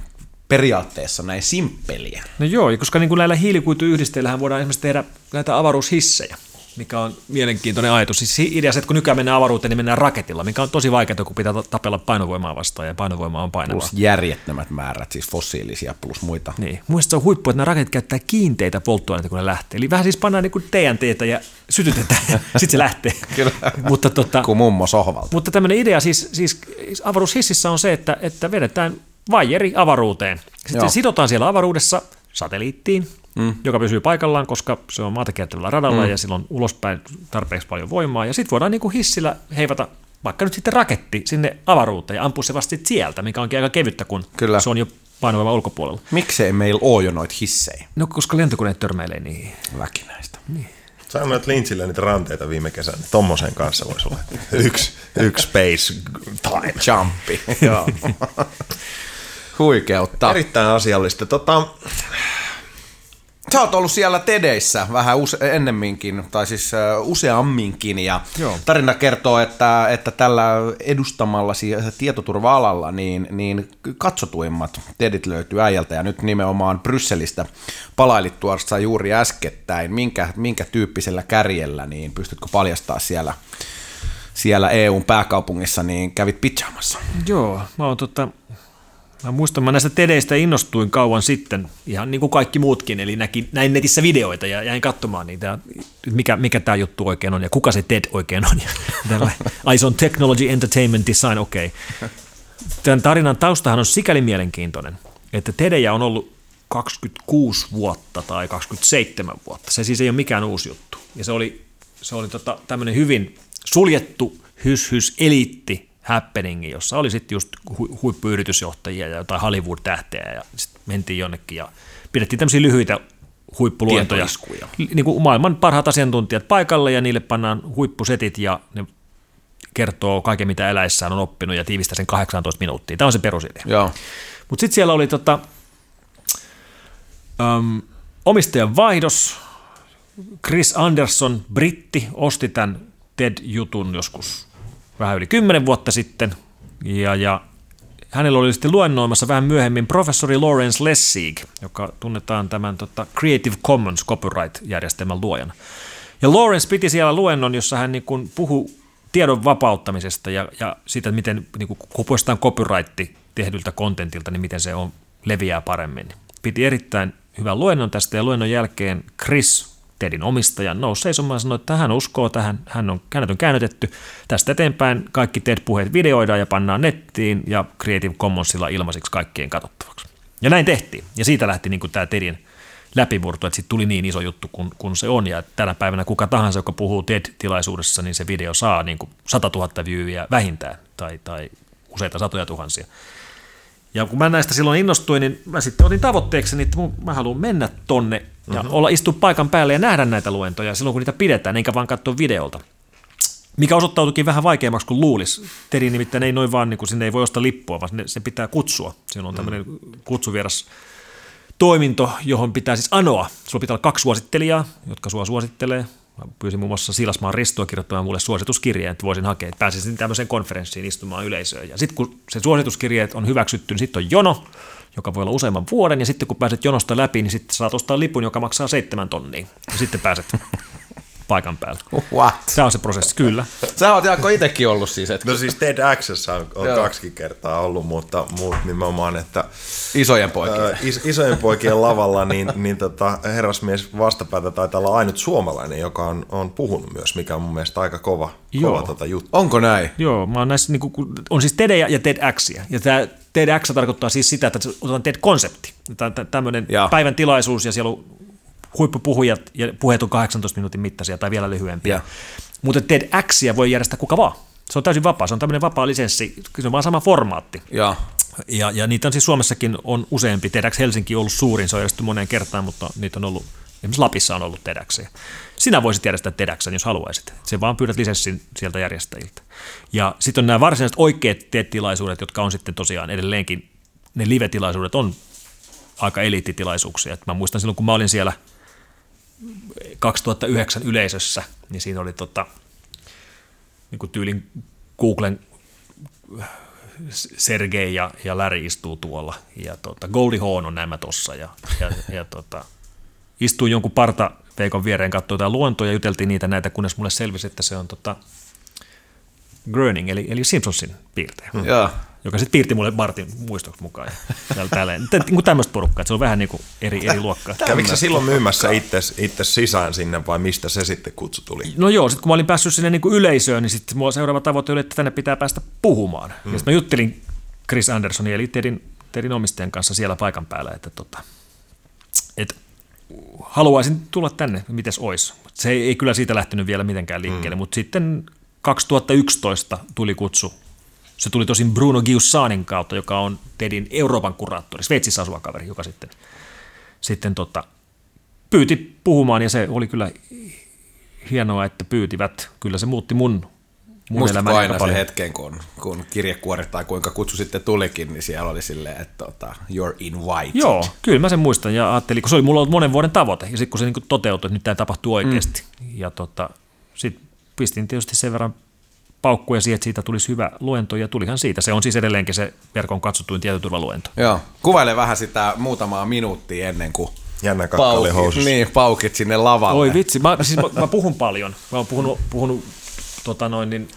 periaatteessa näin simppeliä. No joo, koska niin kuin näillä hiilikuituyhdisteillähän voidaan esimerkiksi tehdä näitä avaruushissejä mikä on mielenkiintoinen ajatus. Siis idea se, että kun nykyään mennään avaruuteen, niin mennään raketilla, mikä on tosi vaikeaa, kun pitää tapella painovoimaa vastaan, ja painovoima on painavaa. Plus järjettömät määrät, siis fossiilisia plus muita. Niin. Muista se on huippu, että nämä raketit käyttää kiinteitä polttoaineita, kun ne lähtee. Eli vähän siis pannaan niin kuin TNTtä ja sytytetään, ja sitten se lähtee. Kyllä, mutta, tota, kuin mummo sohvalta. Mutta tämmöinen idea siis, siis avaruushississä on se, että, että vedetään vaijeri avaruuteen. Sitten Joo. sidotaan siellä avaruudessa satelliittiin, mm. joka pysyy paikallaan, koska se on maata kiertävällä radalla mm. ja sillä on ulospäin tarpeeksi paljon voimaa. Ja sitten voidaan niin kuin hissillä heivata vaikka nyt sitten raketti sinne avaruuteen ja ampua se vasta sieltä, mikä onkin aika kevyttä, kun Kyllä. se on jo painovoima ulkopuolella. Miksei meillä ole jo noita hissejä? No, koska lentokoneet törmäilee niin. Väkinäistä. Niin. Sanoit Lynchille niitä ranteita viime kesänä, niin tommosen kanssa voisi olla yksi, yksi space time. Jumpi, joo. Huikeutta. Erittäin asiallista. Tota, sä oot ollut siellä TEDeissä vähän use- ennemminkin, tai siis useamminkin, ja Joo. tarina kertoo, että, että tällä edustamallasi tietoturva-alalla niin, niin katsotuimmat TEDit löytyy äijältä, ja nyt nimenomaan Brysselistä palailit tuossa juuri äskettäin. Minkä, minkä tyyppisellä kärjellä, niin pystytkö paljastaa siellä siellä EUn pääkaupungissa, niin kävit pitchaamassa. Joo, mä oon tota, Mä muistan, mä näistä tedeistä innostuin kauan sitten, ihan niin kuin kaikki muutkin, eli näkin, näin netissä videoita ja jäin katsomaan niitä, mikä, mikä tämä juttu oikein on ja kuka se TED oikein on. Ai se on Technology Entertainment Design, okei. Okay. Tämän tarinan taustahan on sikäli mielenkiintoinen, että TEDejä on ollut 26 vuotta tai 27 vuotta. Se siis ei ole mikään uusi juttu. Ja se oli, se oli tota, tämmöinen hyvin suljettu hys-hys eliitti happeningi, jossa oli sitten just hu- huippuyritysjohtajia ja jotain Hollywood-tähteä ja sitten mentiin jonnekin ja pidettiin tämmöisiä lyhyitä huippuluentoja. Niin kuin maailman parhaat asiantuntijat paikalle ja niille pannaan huippusetit ja ne kertoo kaiken, mitä eläissään on oppinut ja tiivistää sen 18 minuuttia. Tämä on se perusidea. Mutta sitten siellä oli tota, um, omistajan vaihdos. Chris Anderson, britti, osti tämän TED-jutun joskus vähän yli kymmenen vuotta sitten, ja, ja hänellä oli sitten luennoimassa vähän myöhemmin professori Lawrence Lessig, joka tunnetaan tämän tota, Creative Commons copyright-järjestelmän luojana. Ja Lawrence piti siellä luennon, jossa hän niin puhui tiedon vapauttamisesta ja, ja siitä, miten niin kun poistetaan copyright tehdyltä kontentilta, niin miten se on, leviää paremmin. Piti erittäin hyvän luennon tästä ja luennon jälkeen Chris Tedin omistaja nousi seisomaan ja sanoi, että hän uskoo tähän, hän on, hänet on käännytetty. Tästä eteenpäin kaikki TED-puheet videoidaan ja pannaan nettiin ja Creative Commonsilla ilmaisiksi kaikkien katsottavaksi. Ja näin tehtiin. Ja siitä lähti niin tämä Tedin läpimurto, että sitten tuli niin iso juttu kuin, kuin se on. Ja tänä päivänä kuka tahansa, joka puhuu TED-tilaisuudessa, niin se video saa niin kuin 100 000 viewia vähintään tai, tai useita satoja tuhansia. Ja kun mä näistä silloin innostuin, niin mä sitten otin tavoitteeksi, että mä haluan mennä tonne ja mm-hmm. olla istua paikan päälle ja nähdä näitä luentoja silloin, kun niitä pidetään, enkä vaan katsoa videolta. Mikä osoittautuikin vähän vaikeammaksi kuin luulisi. Teri nimittäin ei noin vaan, niin kuin sinne ei voi ostaa lippua, vaan se pitää kutsua. Siellä on tämmöinen mm. kutsuvieras toiminto, johon pitää siis anoa. Sulla pitää olla kaksi suosittelijaa, jotka sua suosittelee. Mä pyysin muun muassa Silasmaan Ristoa kirjoittamaan mulle suosituskirjeen, että voisin hakea, että pääsisin tämmöiseen konferenssiin istumaan yleisöön. Ja sitten kun se suosituskirjeet on hyväksytty, niin sitten on jono, joka voi olla useamman vuoden, ja sitten kun pääset jonosta läpi, niin sitten saat ostaa lipun, joka maksaa seitsemän tonnia, ja sitten pääset paikan päällä. What? Se on se prosessi, kyllä. Sä oot Jaakko itsekin ollut siis. Että... No siis TEDx on, on kaksi kertaa ollut, mutta muut nimenomaan, että... Isojen poikien. Äh, is, isojen poikien lavalla, niin, niin tota, herrasmies vastapäätä taitaa olla ainut suomalainen, joka on, on puhunut myös, mikä on mun mielestä aika kova, kova tota juttu. Onko näin? Joo, mä oon näissä, niin kuin, on siis TED ja TEDxia. Ja tämä TEDx tarkoittaa siis sitä, että otetaan TED-konsepti. Tämmöinen päivän tilaisuus ja siellä on huippupuhujat ja puheet on 18 minuutin mittaisia tai vielä lyhyempiä. Mutta TEDxia voi järjestää kuka vaan. Se on täysin vapaa, se on tämmöinen vapaa lisenssi, se on vaan sama formaatti. Ja. Ja, ja niitä on siis Suomessakin on useampi. TEDx Helsinki on ollut suurin, se on järjestetty moneen kertaan, mutta niitä on ollut, esimerkiksi Lapissa on ollut TEDxia. Sinä voisit järjestää TEDxen, jos haluaisit. Se vaan pyydät lisenssin sieltä järjestäjiltä. Ja sitten on nämä varsinaiset oikeat TED-tilaisuudet, jotka on sitten tosiaan edelleenkin, ne live-tilaisuudet on aika eliittitilaisuuksia. mä muistan silloin, kun mä olin siellä – 2009 yleisössä, niin siinä oli tota, niin kuin tyylin Googlen Sergei ja, ja Larry istuu tuolla, ja tota, Goldie Hawn on nämä tossa, ja, ja, ja tota, istuu jonkun parta peikon viereen, katsoi jotain luontoa ja juteltiin niitä näitä, kunnes mulle selvisi, että se on tota, Gröning, eli, eli Simpsonsin piirtäjä. Mm joka sitten piirti mulle Martin muistoksi mukaan. Niin kuin tämmöistä porukkaa, että se on vähän niin kuin eri, eri luokkaa. Kävikö sä silloin myymässä itse sisään sinne vai mistä se sitten kutsu tuli? No joo, sitten kun mä olin päässyt sinne niin kuin yleisöön, niin sitten mulla seuraava tavoite oli, että tänne pitää päästä puhumaan. Mm. Ja sitten mä juttelin Chris Andersonin eli Tedin, Tedin omistajan kanssa siellä paikan päällä, että tota, et haluaisin tulla tänne, mites ois. Se ei, ei kyllä siitä lähtenyt vielä mitenkään liikkeelle, mm. mutta sitten 2011 tuli kutsu se tuli tosin Bruno Giussanin kautta, joka on TEDin Euroopan kuraattori, Sveitsissä asuva kaveri, joka sitten, sitten tota, pyyti puhumaan ja se oli kyllä hienoa, että pyytivät. Kyllä se muutti mun Muistatko aina se hetken, kun, kun kirjekuori tai kuinka kutsu sitten tulikin, niin siellä oli silleen, että tota, you're invited. Joo, kyllä mä sen muistan ja ajattelin, kun se oli mulla ollut monen vuoden tavoite, ja sitten kun se niin toteutui, että nyt tämä tapahtuu oikeasti. Mm. Ja tota, sitten pistin tietysti sen verran paukkuja siihen, että siitä tulisi hyvä luento, ja tulihan siitä. Se on siis edelleenkin se verkon katsottuin tietoturvaluento. Joo, kuvaile vähän sitä muutamaa minuuttia ennen kuin Jännä kakkali Niin, paukit sinne lavalle. Oi vitsi, mä, siis mä, mä puhun paljon. Mä oon puhunut, puhunut tota noin, niin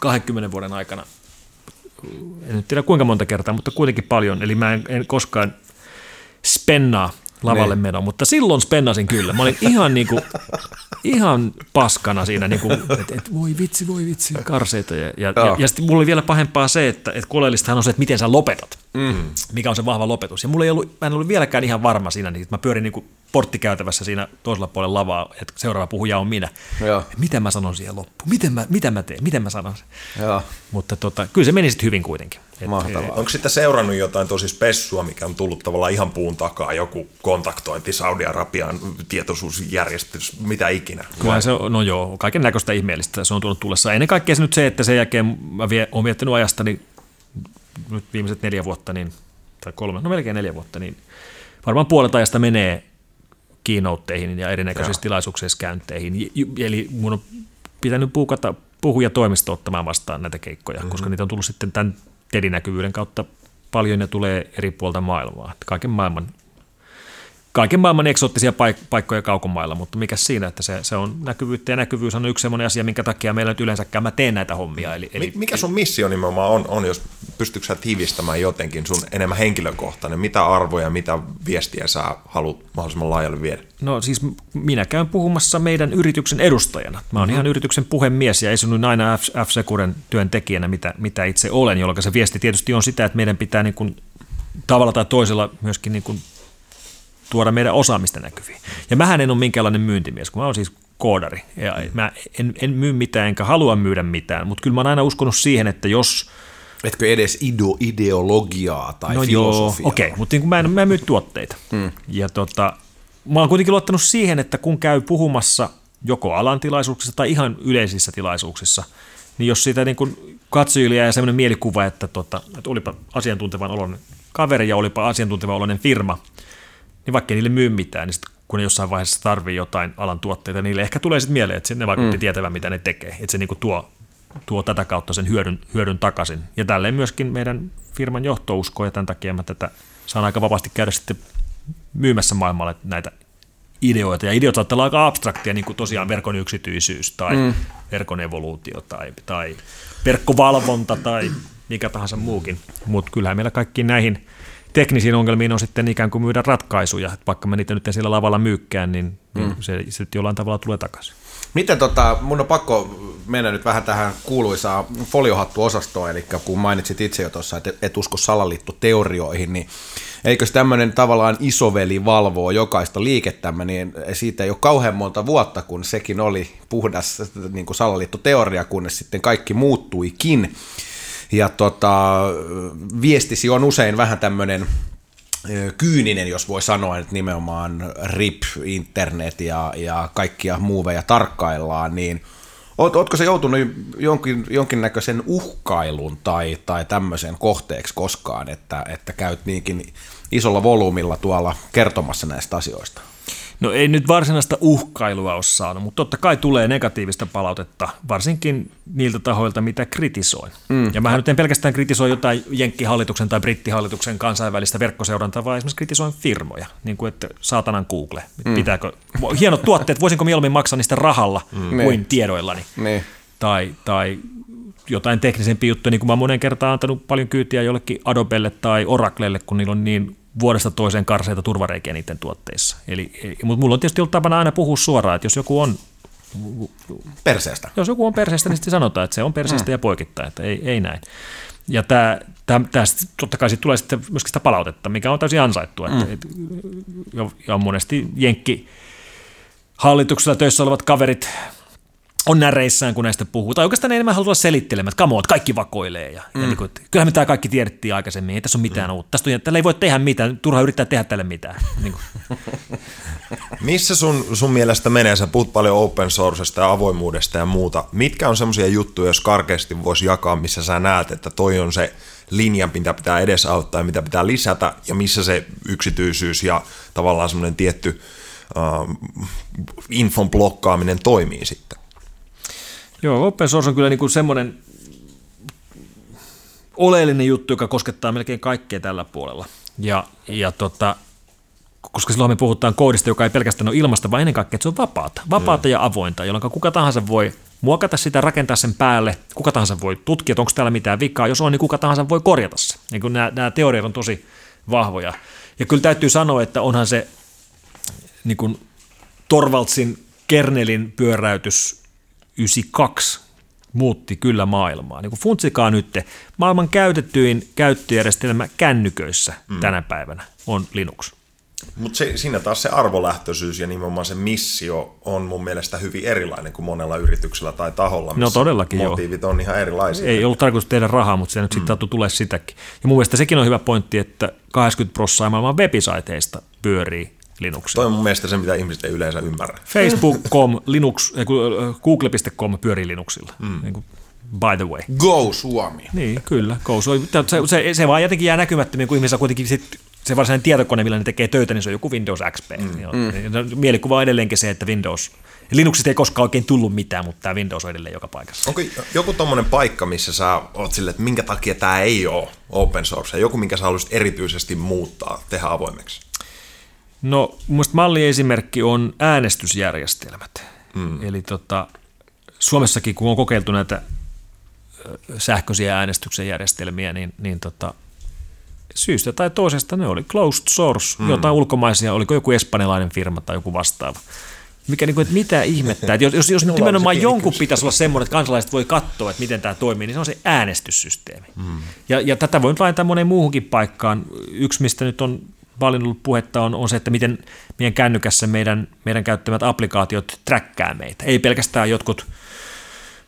20 vuoden aikana. En nyt tiedä kuinka monta kertaa, mutta kuitenkin paljon. Eli mä en, en koskaan spennaa lavalle niin. meno, mutta silloin spennasin kyllä. Mä olin ihan, niin kuin, ihan paskana siinä, niin että et, voi vitsi, voi vitsi, karseita. Ja, ja, ja, ja sitten mulla oli vielä pahempaa se, että et oleellistahan on se, että miten sä lopetat, mm. mikä on se vahva lopetus. Ja mulla ei ollut, mä en ollut vieläkään ihan varma siinä, niin mä pyörin niin kuin porttikäytävässä siinä toisella puolella lavaa, että seuraava puhuja on minä. Joo. Miten mä sanon siihen loppuun? Miten mä, mitä mä teen? Miten mä sanon sen? Joo. Mutta tota, kyllä se meni sitten hyvin kuitenkin. Et, Mahtavaa. Onko sitten seurannut jotain tosi spessua, mikä on tullut tavallaan ihan puun takaa, joku kontaktointi Saudi-Arabian tietoisuusjärjestys, mitä ikinä? Kyllä se, no joo, kaiken näköistä ihmeellistä se on tullut tullessa. Ennen kaikkea se nyt se, että sen jälkeen mä vie, olen viettänyt ajastani nyt viimeiset neljä vuotta, niin, tai kolme, no melkein neljä vuotta, niin varmaan puolet ajasta menee keynoteihin ja erinäköisissä tilaisuuksissa käynteihin. Eli mun on pitänyt puukata puhuja toimisto ottamaan vastaan näitä keikkoja, mm-hmm. koska niitä on tullut sitten tämän tedinäkyvyyden kautta paljon ja tulee eri puolta maailmaa. Kaiken maailman kaiken maailman eksoottisia paik- paikkoja kaukomailla, mutta mikä siinä, että se, se on näkyvyyttä ja näkyvyys on yksi sellainen asia, minkä takia meillä nyt yleensäkään mä teen näitä hommia. Eli, eli, mikä sun missio nimenomaan on, on jos pystytkö sä tiivistämään jotenkin sun enemmän henkilökohtainen, mitä arvoja, mitä viestiä sä haluat mahdollisimman laajalle viedä? No siis minä käyn puhumassa meidän yrityksen edustajana. Mä oon mm-hmm. ihan yrityksen puhemies ja esinnyin aina F-Securen työntekijänä, mitä, mitä itse olen, jolloin se viesti tietysti on sitä, että meidän pitää niin kuin, tavalla tai toisella myöskin niin kuin tuoda meidän osaamista näkyviin. Ja mähän en ole minkäänlainen myyntimies, kun mä oon siis koodari. Ja mä en, en myy mitään enkä halua myydä mitään, mutta kyllä mä oon aina uskonut siihen, että jos... Etkö edes ideo, ideologiaa tai no filosofiaa? okei, okay, mutta niin mä, en, mä en myy tuotteita. Hmm. Ja tota, mä oon kuitenkin luottanut siihen, että kun käy puhumassa joko alan tilaisuuksissa tai ihan yleisissä tilaisuuksissa, niin jos siitä niin kuin katsojille jää sellainen mielikuva, että, tota, että olipa asiantuntevan oloinen kaveri ja olipa asiantuntevan oloinen firma, niin vaikka niille myy mitään, niin sit kun ne jossain vaiheessa tarvii jotain alan tuotteita, niille ehkä tulee sitten mieleen, että ne vaikutti mm. tietävän, mitä ne tekee. Että se niinku tuo, tuo tätä kautta sen hyödyn, hyödyn takaisin. Ja tälleen myöskin meidän firman johto uskoo, ja tämän takia mä tätä saan aika vapaasti käydä sitten myymässä maailmalle näitä ideoita. Ja ideot saattaa olla aika abstraktia, niin kuin tosiaan verkon yksityisyys tai mm. verkon evoluutio tai, tai verkkovalvonta tai mikä tahansa muukin. Mutta kyllähän meillä kaikkiin näihin teknisiin ongelmiin on sitten ikään kuin myydä ratkaisuja. Että vaikka mä niitä nyt en sillä lavalla myykkään, niin, niin mm. se sitten jollain tavalla tulee takaisin. Miten tota, mun on pakko mennä nyt vähän tähän kuuluisaan foliohattu-osastoon, eli kun mainitsit itse jo tuossa, että et usko salaliittoteorioihin, niin eikö tämmöinen tavallaan isoveli valvoo jokaista liikettämme, niin siitä ei ole kauhean monta vuotta, kun sekin oli puhdas niin kuin salaliittoteoria, kunnes sitten kaikki muuttuikin. Ja tota, viestisi on usein vähän tämmöinen kyyninen, jos voi sanoa, että nimenomaan RIP, internet ja, ja kaikkia muuveja tarkkaillaan, niin oot, ootko se joutunut jonkin, jonkinnäköisen uhkailun tai, tai tämmöisen kohteeksi koskaan, että, että käyt niinkin isolla volyymilla tuolla kertomassa näistä asioista? No ei nyt varsinaista uhkailua ole saanut, mutta totta kai tulee negatiivista palautetta, varsinkin niiltä tahoilta, mitä kritisoin. Mm. Ja mä nyt en pelkästään kritisoi jotain Jenkkihallituksen tai Brittihallituksen kansainvälistä verkkoseurantaa, vaan esimerkiksi kritisoin firmoja, niin kuin että saatanan Google. Mm. Pitääkö, hienot tuotteet, voisinko mieluummin maksaa niistä rahalla mm. kuin niin. tiedoillani? Mm. Tai, tai jotain teknisempiä juttuja, niin kuin mä oon monen kertaan antanut paljon kyytiä jollekin Adobelle tai Oraclelle, kun niillä on niin vuodesta toiseen karseita turvareikiä niiden tuotteissa. Eli, mutta mulla on tietysti ollut tapana aina puhua suoraan, että jos joku on perseestä. Jos joku on perseestä, niin sitten sanotaan, että se on perseestä mm. ja poikittaa, että ei, ei näin. Ja tämä, tämä, tämä totta kai tulee sitten myöskin sitä palautetta, mikä on täysin ansaittua. Mm. Että, ja, ja monesti Jenkki hallituksella töissä olevat kaverit on näreissään, kun näistä puhuu. Tai oikeastaan ne enemmän haluaa selittelemään, että kamoot, kaikki vakoilee. Ja, mm. ja niin kuin, että kyllähän me tämä kaikki tiedettiin aikaisemmin, ei tässä ole mitään mm. uutta. Tästä on, tällä ei voi tehdä mitään, turha yrittää tehdä tälle mitään. niin kuin. Missä sun, sun mielestä menee? Sä puhut paljon open sourcesta ja avoimuudesta ja muuta. Mitkä on semmoisia juttuja, jos karkeasti voisi jakaa, missä sä näet, että toi on se linjan, mitä pitää edesauttaa ja mitä pitää lisätä, ja missä se yksityisyys ja tavallaan semmoinen tietty uh, infon blokkaaminen toimii sitten? Joo, open source on kyllä niin kuin semmoinen oleellinen juttu, joka koskettaa melkein kaikkea tällä puolella. Ja, ja tota, koska silloin me puhutaan koodista, joka ei pelkästään ole ilmasta, vaan ennen kaikkea, että se on vapaata. Vapaata ja, ja avointa, jolloin kuka tahansa voi muokata sitä, rakentaa sen päälle, kuka tahansa voi tutkia, että onko täällä mitään vikaa, jos on, niin kuka tahansa voi korjata se. Niin kun nämä, nämä teoriat on tosi vahvoja. Ja kyllä täytyy sanoa, että onhan se niin kuin Torvaldsin kernelin pyöräytys 92 muutti kyllä maailmaa. Niin kuin funtsikaa nyt, maailman käytettyin käyttöjärjestelmä kännyköissä mm. tänä päivänä on Linux. Mutta siinä taas se arvolähtöisyys ja nimenomaan se missio on mun mielestä hyvin erilainen kuin monella yrityksellä tai taholla, no missä no todellakin motiivit joo. on ihan erilaisia. Ei ollut tarkoitus tehdä rahaa, mutta se nyt mm. sitten tulee sitäkin. Ja mun mielestä sekin on hyvä pointti, että 80 prosenttia maailman webisiteista pyörii Linuxilla. Toi on mun mielestä se, mitä ihmiset ei yleensä ymmärrä. Facebook.com, Linux, Google.com pyörii Linuxilla. Mm. Niin kuin, by the way. Go Suomi. Niin, kyllä. Go Suomi. Se, se, se vaan jotenkin jää näkymättömiin, kun ihmisillä kuitenkin sit, se varsinainen tietokone, millä ne tekee töitä, niin se on joku Windows XP. Mm. Mm. Mielikuva on edelleenkin se, että Windows Linuxista ei koskaan oikein tullut mitään, mutta tämä Windows on edelleen joka paikassa. Onko joku tuommoinen paikka, missä sä oot silleen, että minkä takia tämä ei ole open source, joku, minkä sä haluaisit erityisesti muuttaa, tehdä avoimeksi? No, mielestäni malliesimerkki on äänestysjärjestelmät. Mm. Eli tota, Suomessakin, kun on kokeiltu näitä sähköisiä äänestyksen järjestelmiä, niin, niin tota, syystä tai toisesta ne oli closed source, mm. jotain ulkomaisia, oliko joku espanjalainen firma tai joku vastaava. Mikä, niin kuin, että mitä ihmettä, että jos, jos, jos nimenomaan jonkun kysymys. pitäisi olla semmoinen, että kansalaiset voi katsoa, että miten tämä toimii, niin se on se äänestyssysteemi. Mm. Ja, ja tätä voi laittaa moneen muuhunkin paikkaan. Yksi, mistä nyt on paljon ollut puhetta on, on se, että miten meidän kännykässä meidän, meidän käyttämät applikaatiot träkkää meitä. Ei pelkästään jotkut,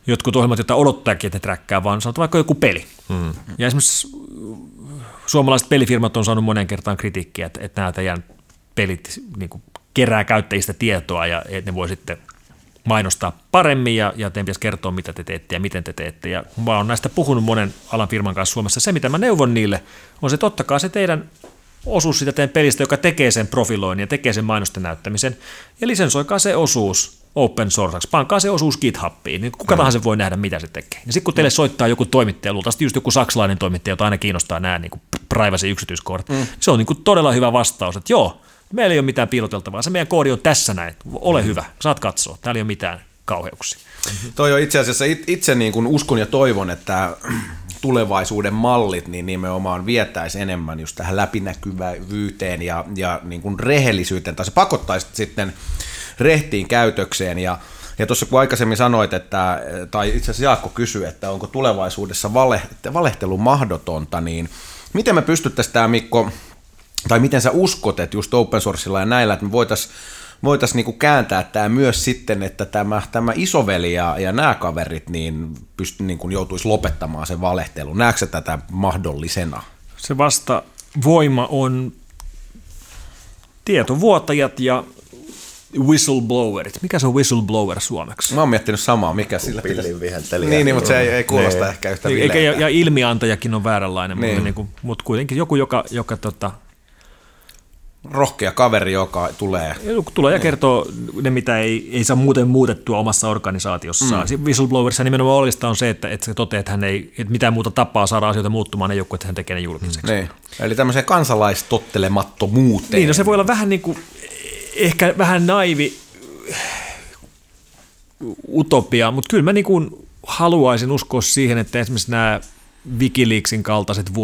jotkut ohjelmat, joita odottaakin, että ne träkkää, vaan sanotaan vaikka joku peli. Hmm. Ja esimerkiksi suomalaiset pelifirmat on saanut monen kertaan kritiikkiä, että, että nämä teidän pelit niin kuin, kerää käyttäjistä tietoa ja että ne voi sitten mainostaa paremmin ja, ja teidän pitäisi kertoa, mitä te teette ja miten te teette. Ja mä oon näistä puhunut monen alan firman kanssa Suomessa. Se, mitä mä neuvon niille, on se totta kai se teidän osuus siitä teidän pelistä, joka tekee sen profiloinnin ja tekee sen mainosten näyttämisen, ja lisensoikaa se osuus open source, pankaa se osuus GitHubiin, niin kuka mm. tahansa voi nähdä, mitä se tekee. Ja sitten kun teille soittaa joku toimittaja, luultavasti just joku saksalainen toimittaja, jota aina kiinnostaa nämä niin privacy yksityiskohdat, mm. se on niin kuin todella hyvä vastaus, että joo, meillä ei ole mitään piiloteltavaa, se meidän koodi on tässä näin, ole mm. hyvä, saat katsoa, täällä ei ole mitään kauheuksia. Mm-hmm. Toi on itse asiassa itse niin kuin uskon ja toivon, että tulevaisuuden mallit niin nimenomaan vietäisi enemmän just tähän läpinäkyvyyteen ja, ja niin kuin rehellisyyteen, tai se pakottaisi sitten rehtiin käytökseen, ja ja tuossa kun aikaisemmin sanoit, että, tai itse asiassa Jaakko kysyi, että onko tulevaisuudessa vale, valehtelu mahdotonta, niin miten me pystyttäisiin tämä Mikko, tai miten sä uskot, että just open sourcella ja näillä, että me voitaisiin voitaisiin niinku kääntää tämä myös sitten, että tämä, tämä isoveli ja, ja nämä kaverit niin pysty, niinku joutuisi lopettamaan sen valehtelun. Näetkö tätä mahdollisena? Se vasta voima on tietovuotajat ja whistleblowerit. Mikä se on whistleblower suomeksi? Mä oon miettinyt samaa, mikä sillä pitäisi. Niin, niin, mutta se ei, ei kuulosta niin. ehkä yhtä Eikä, ja, ja ilmiantajakin on vääränlainen, niin. mutta, niin kuin, mutta kuitenkin joku, joka, joka tota, rohkea kaveri, joka tulee. Tulee ja kertoo ne, mitä ei, ei saa muuten muutettua omassa organisaatiossaan. Mm. Whistleblowerissa nimenomaan olista on se, että, että se toteaa, että hän ei, että mitään muuta tapaa saada asioita muuttumaan, ei joku, että hän tekee ne julkiseksi. Mm. Niin. Eli tämmöiseen kansalaistottelemattomuuteen. Niin, no se voi olla vähän niin kuin, ehkä vähän naivi utopia, mutta kyllä mä niin kuin haluaisin uskoa siihen, että esimerkiksi nämä Wikileaksin kaltaiset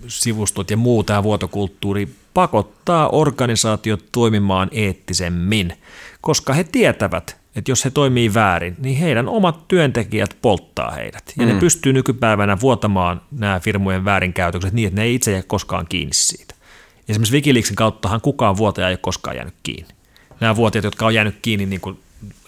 vuotosivustot ja muu tämä vuotokulttuuri pakottaa organisaatiot toimimaan eettisemmin, koska he tietävät, että jos he toimii väärin, niin heidän omat työntekijät polttaa heidät. Ja mm. ne pystyy nykypäivänä vuotamaan nämä firmojen väärinkäytökset niin, että ne ei itse jää koskaan kiinni siitä. Esimerkiksi Wikileaksin kauttahan kukaan vuotaja ei ole koskaan jäänyt kiinni. Nämä vuotajat, jotka on jäänyt kiinni, niin kuin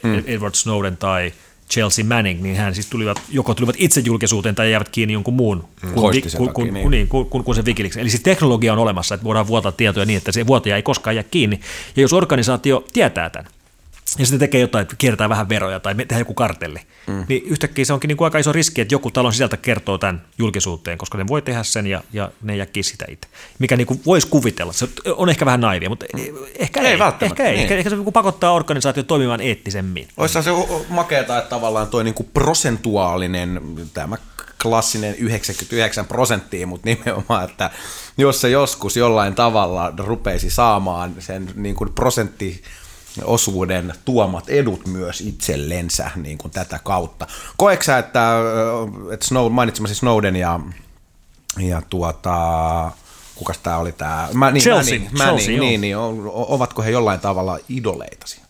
mm. Edward Snowden tai Chelsea Manning, niin hän siis tulivat, joko tulivat itse julkisuuteen tai jäävät kiinni jonkun muun Mm. kuin, kun, takia, kun, niin. kun, niin, kun, kun, kun se Wikileaks. Eli siis teknologia on olemassa, että voidaan vuotaa tietoja niin, että se vuotaja ei koskaan jää kiinni. Ja jos organisaatio tietää tämän, ja sitten tekee jotain, että kiertää vähän veroja tai tehdään joku kartelli, mm. niin yhtäkkiä se onkin niin kuin aika iso riski, että joku talon sisältä kertoo tämän julkisuuteen, koska ne voi tehdä sen ja, ja ne jäkkii sitä itse. Mikä niin kuin voisi kuvitella. Se on ehkä vähän naivia, mutta ehkä Ei ei. välttämättä, ehkä, ei. niin. Ehkä, se niin pakottaa organisaatio toimimaan eettisemmin. Olisi se makeata, että tavallaan toi niinku prosentuaalinen, tämä klassinen 99 prosenttia, mutta nimenomaan, että jos se joskus jollain tavalla rupeisi saamaan sen niin kuin prosenttiosuuden tuomat edut myös itsellensä niin kuin tätä kautta. Koetko sä, että, että Snow, mainitsemasi Snowden ja, ja tuota, kukas tämä oli tämä? Mä, niin, Chelsea, Manning, Manning, Chelsea, joo. niin, niin, o- ovatko he jollain tavalla idoleitasi?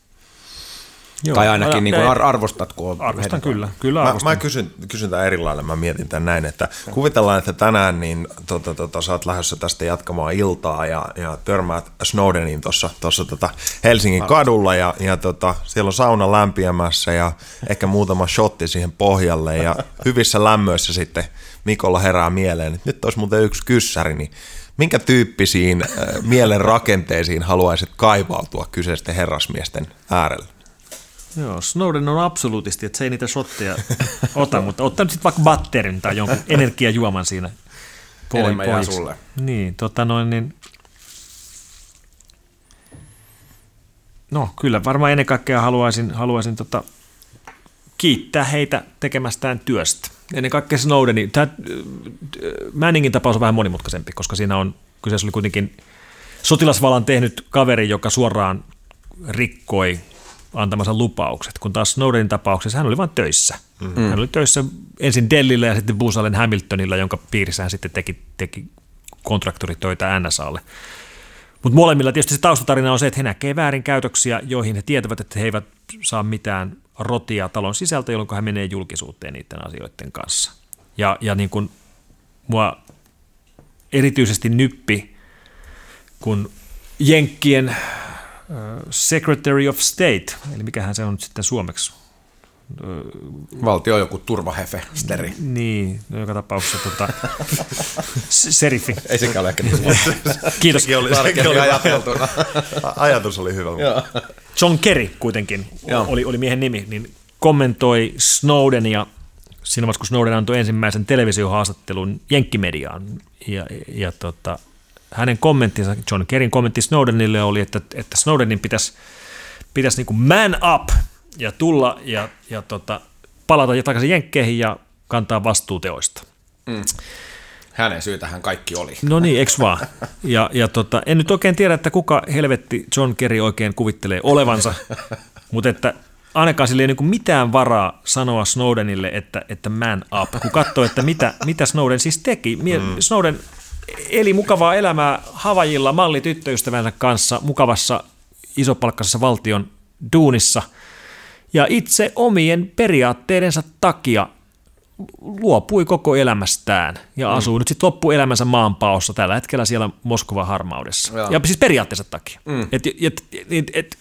Joo. Tai ainakin Ja- niin kuin ar- arvostatko? Arvostan heidän- kyllä. kyllä Mä, arvostan. mä kysyn, kysyn tämän eri lailla, mä mietin tämän näin, että kuvitellaan, että tänään niin, tota, tota, sä oot lähdössä tästä jatkamaan iltaa ja, ja törmäät Snowdeniin tuossa tossa, tota Helsingin kadulla ja, ja tota, siellä on sauna lämpiämässä ja ehkä muutama shotti siihen pohjalle ja hyvissä lämmöissä sitten Mikolla herää mieleen, että nyt olisi muuten yksi kyssäri, niin minkä tyyppisiin mielen rakenteisiin haluaisit kaivautua kyseisten herrasmiesten äärellä? Joo, Snowden on absoluutisti, että se ei niitä shotteja ota, mutta ottaa nyt sitten vaikka batterin tai jonkun energiajuoman siinä poi- Enemmän jää sulle. Niin, tota noin, niin... No kyllä, varmaan ennen kaikkea haluaisin, haluaisin tota, kiittää heitä tekemästään työstä. Ennen kaikkea Snowdenin, tämä Manningin tapaus on vähän monimutkaisempi, koska siinä on, kyseessä oli kuitenkin sotilasvalan tehnyt kaveri, joka suoraan rikkoi antamansa lupaukset, kun taas Snowdenin tapauksessa hän oli vain töissä. Mm. Hän oli töissä ensin Dellillä ja sitten Booz Allen Hamiltonilla, jonka piirissä hän sitten teki, teki kontraktoritöitä NSAlle. Mutta molemmilla tietysti se taustatarina on se, että he näkee väärinkäytöksiä, joihin he tietävät, että he eivät saa mitään rotia talon sisältä, jolloin hän menee julkisuuteen niiden asioiden kanssa. Ja, ja niin kuin mua erityisesti nyppi, kun Jenkkien Secretary of State, eli mikähän se on nyt sitten suomeksi, Valtio on joku turvahefe, steri. niin, no joka tapauksessa tota, s- serifi. Ei sekään ole ehkä niin Kiitos. Sekin oli, sekin oli ajateltuna. A- Ajatus oli hyvä. John Kerry kuitenkin Joo. oli, oli miehen nimi, niin kommentoi Snowdenia siinä vaiheessa, kun Snowden antoi ensimmäisen televisiohaastattelun Jenkkimediaan. Ja, ja tota, hänen kommenttinsa, John Kerryn kommentti Snowdenille oli, että, että Snowdenin pitäisi, pitäisi niin kuin man up ja tulla ja, ja tota, palata takaisin Jenkkeihin ja kantaa vastuu teoista. Hänen syytähän kaikki oli. No niin, eks vaan? Ja, ja tota, en nyt oikein tiedä, että kuka helvetti John Kerry oikein kuvittelee olevansa, mutta että ainakaan sille ei niin mitään varaa sanoa Snowdenille, että, että man up, kun katsoo, että mitä, mitä Snowden siis teki. Mie, mm. Snowden eli mukavaa elämää Havajilla mallityttöystävänsä kanssa mukavassa isopalkkaisessa valtion duunissa, ja itse omien periaatteidensa takia luopui koko elämästään ja asuu mm. nyt sitten loppuelämänsä maanpaossa tällä hetkellä siellä Moskovan harmaudessa. Joo. Ja siis periaatteessa takia. Mm. Et, et, et, et,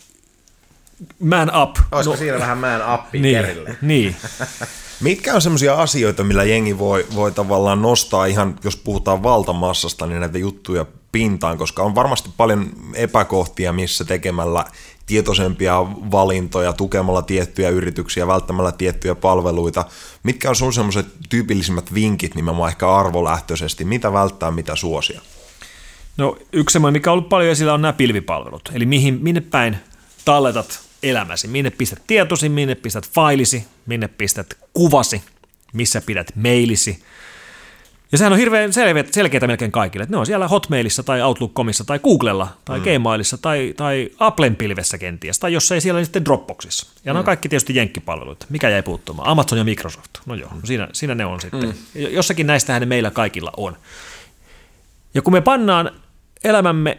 man up. Olisiko no, siinä vähän man uppi niin, Kerille? niin. Mitkä on semmoisia asioita, millä jengi voi, voi tavallaan nostaa ihan, jos puhutaan valtamassasta, niin näitä juttuja pintaan, koska on varmasti paljon epäkohtia, missä tekemällä tietoisempia valintoja, tukemalla tiettyjä yrityksiä, välttämällä tiettyjä palveluita. Mitkä on sun semmoiset tyypillisimmät vinkit nimenomaan ehkä arvolähtöisesti, mitä välttää, mitä suosia? No yksi semmoinen, mikä on ollut paljon esillä, on nämä pilvipalvelut. Eli mihin, minne päin talletat elämäsi, minne pistät tietosi, minne pistät failisi, minne pistät kuvasi, missä pidät mailisi. Ja sehän on hirveän selkeä, selkeää melkein kaikille, että ne on siellä Hotmailissa tai Outlook.comissa tai Googlella tai mm. Gmailissa tai, tai Applen pilvessä kenties, tai jos ei siellä, niin sitten Dropboxissa. Ja ne on kaikki tietysti jenkkipalveluita. Mikä jäi puuttumaan? Amazon ja Microsoft. No joo, no siinä, siinä ne on sitten. Mm. Jossakin näistähän ne meillä kaikilla on. Ja kun me pannaan elämämme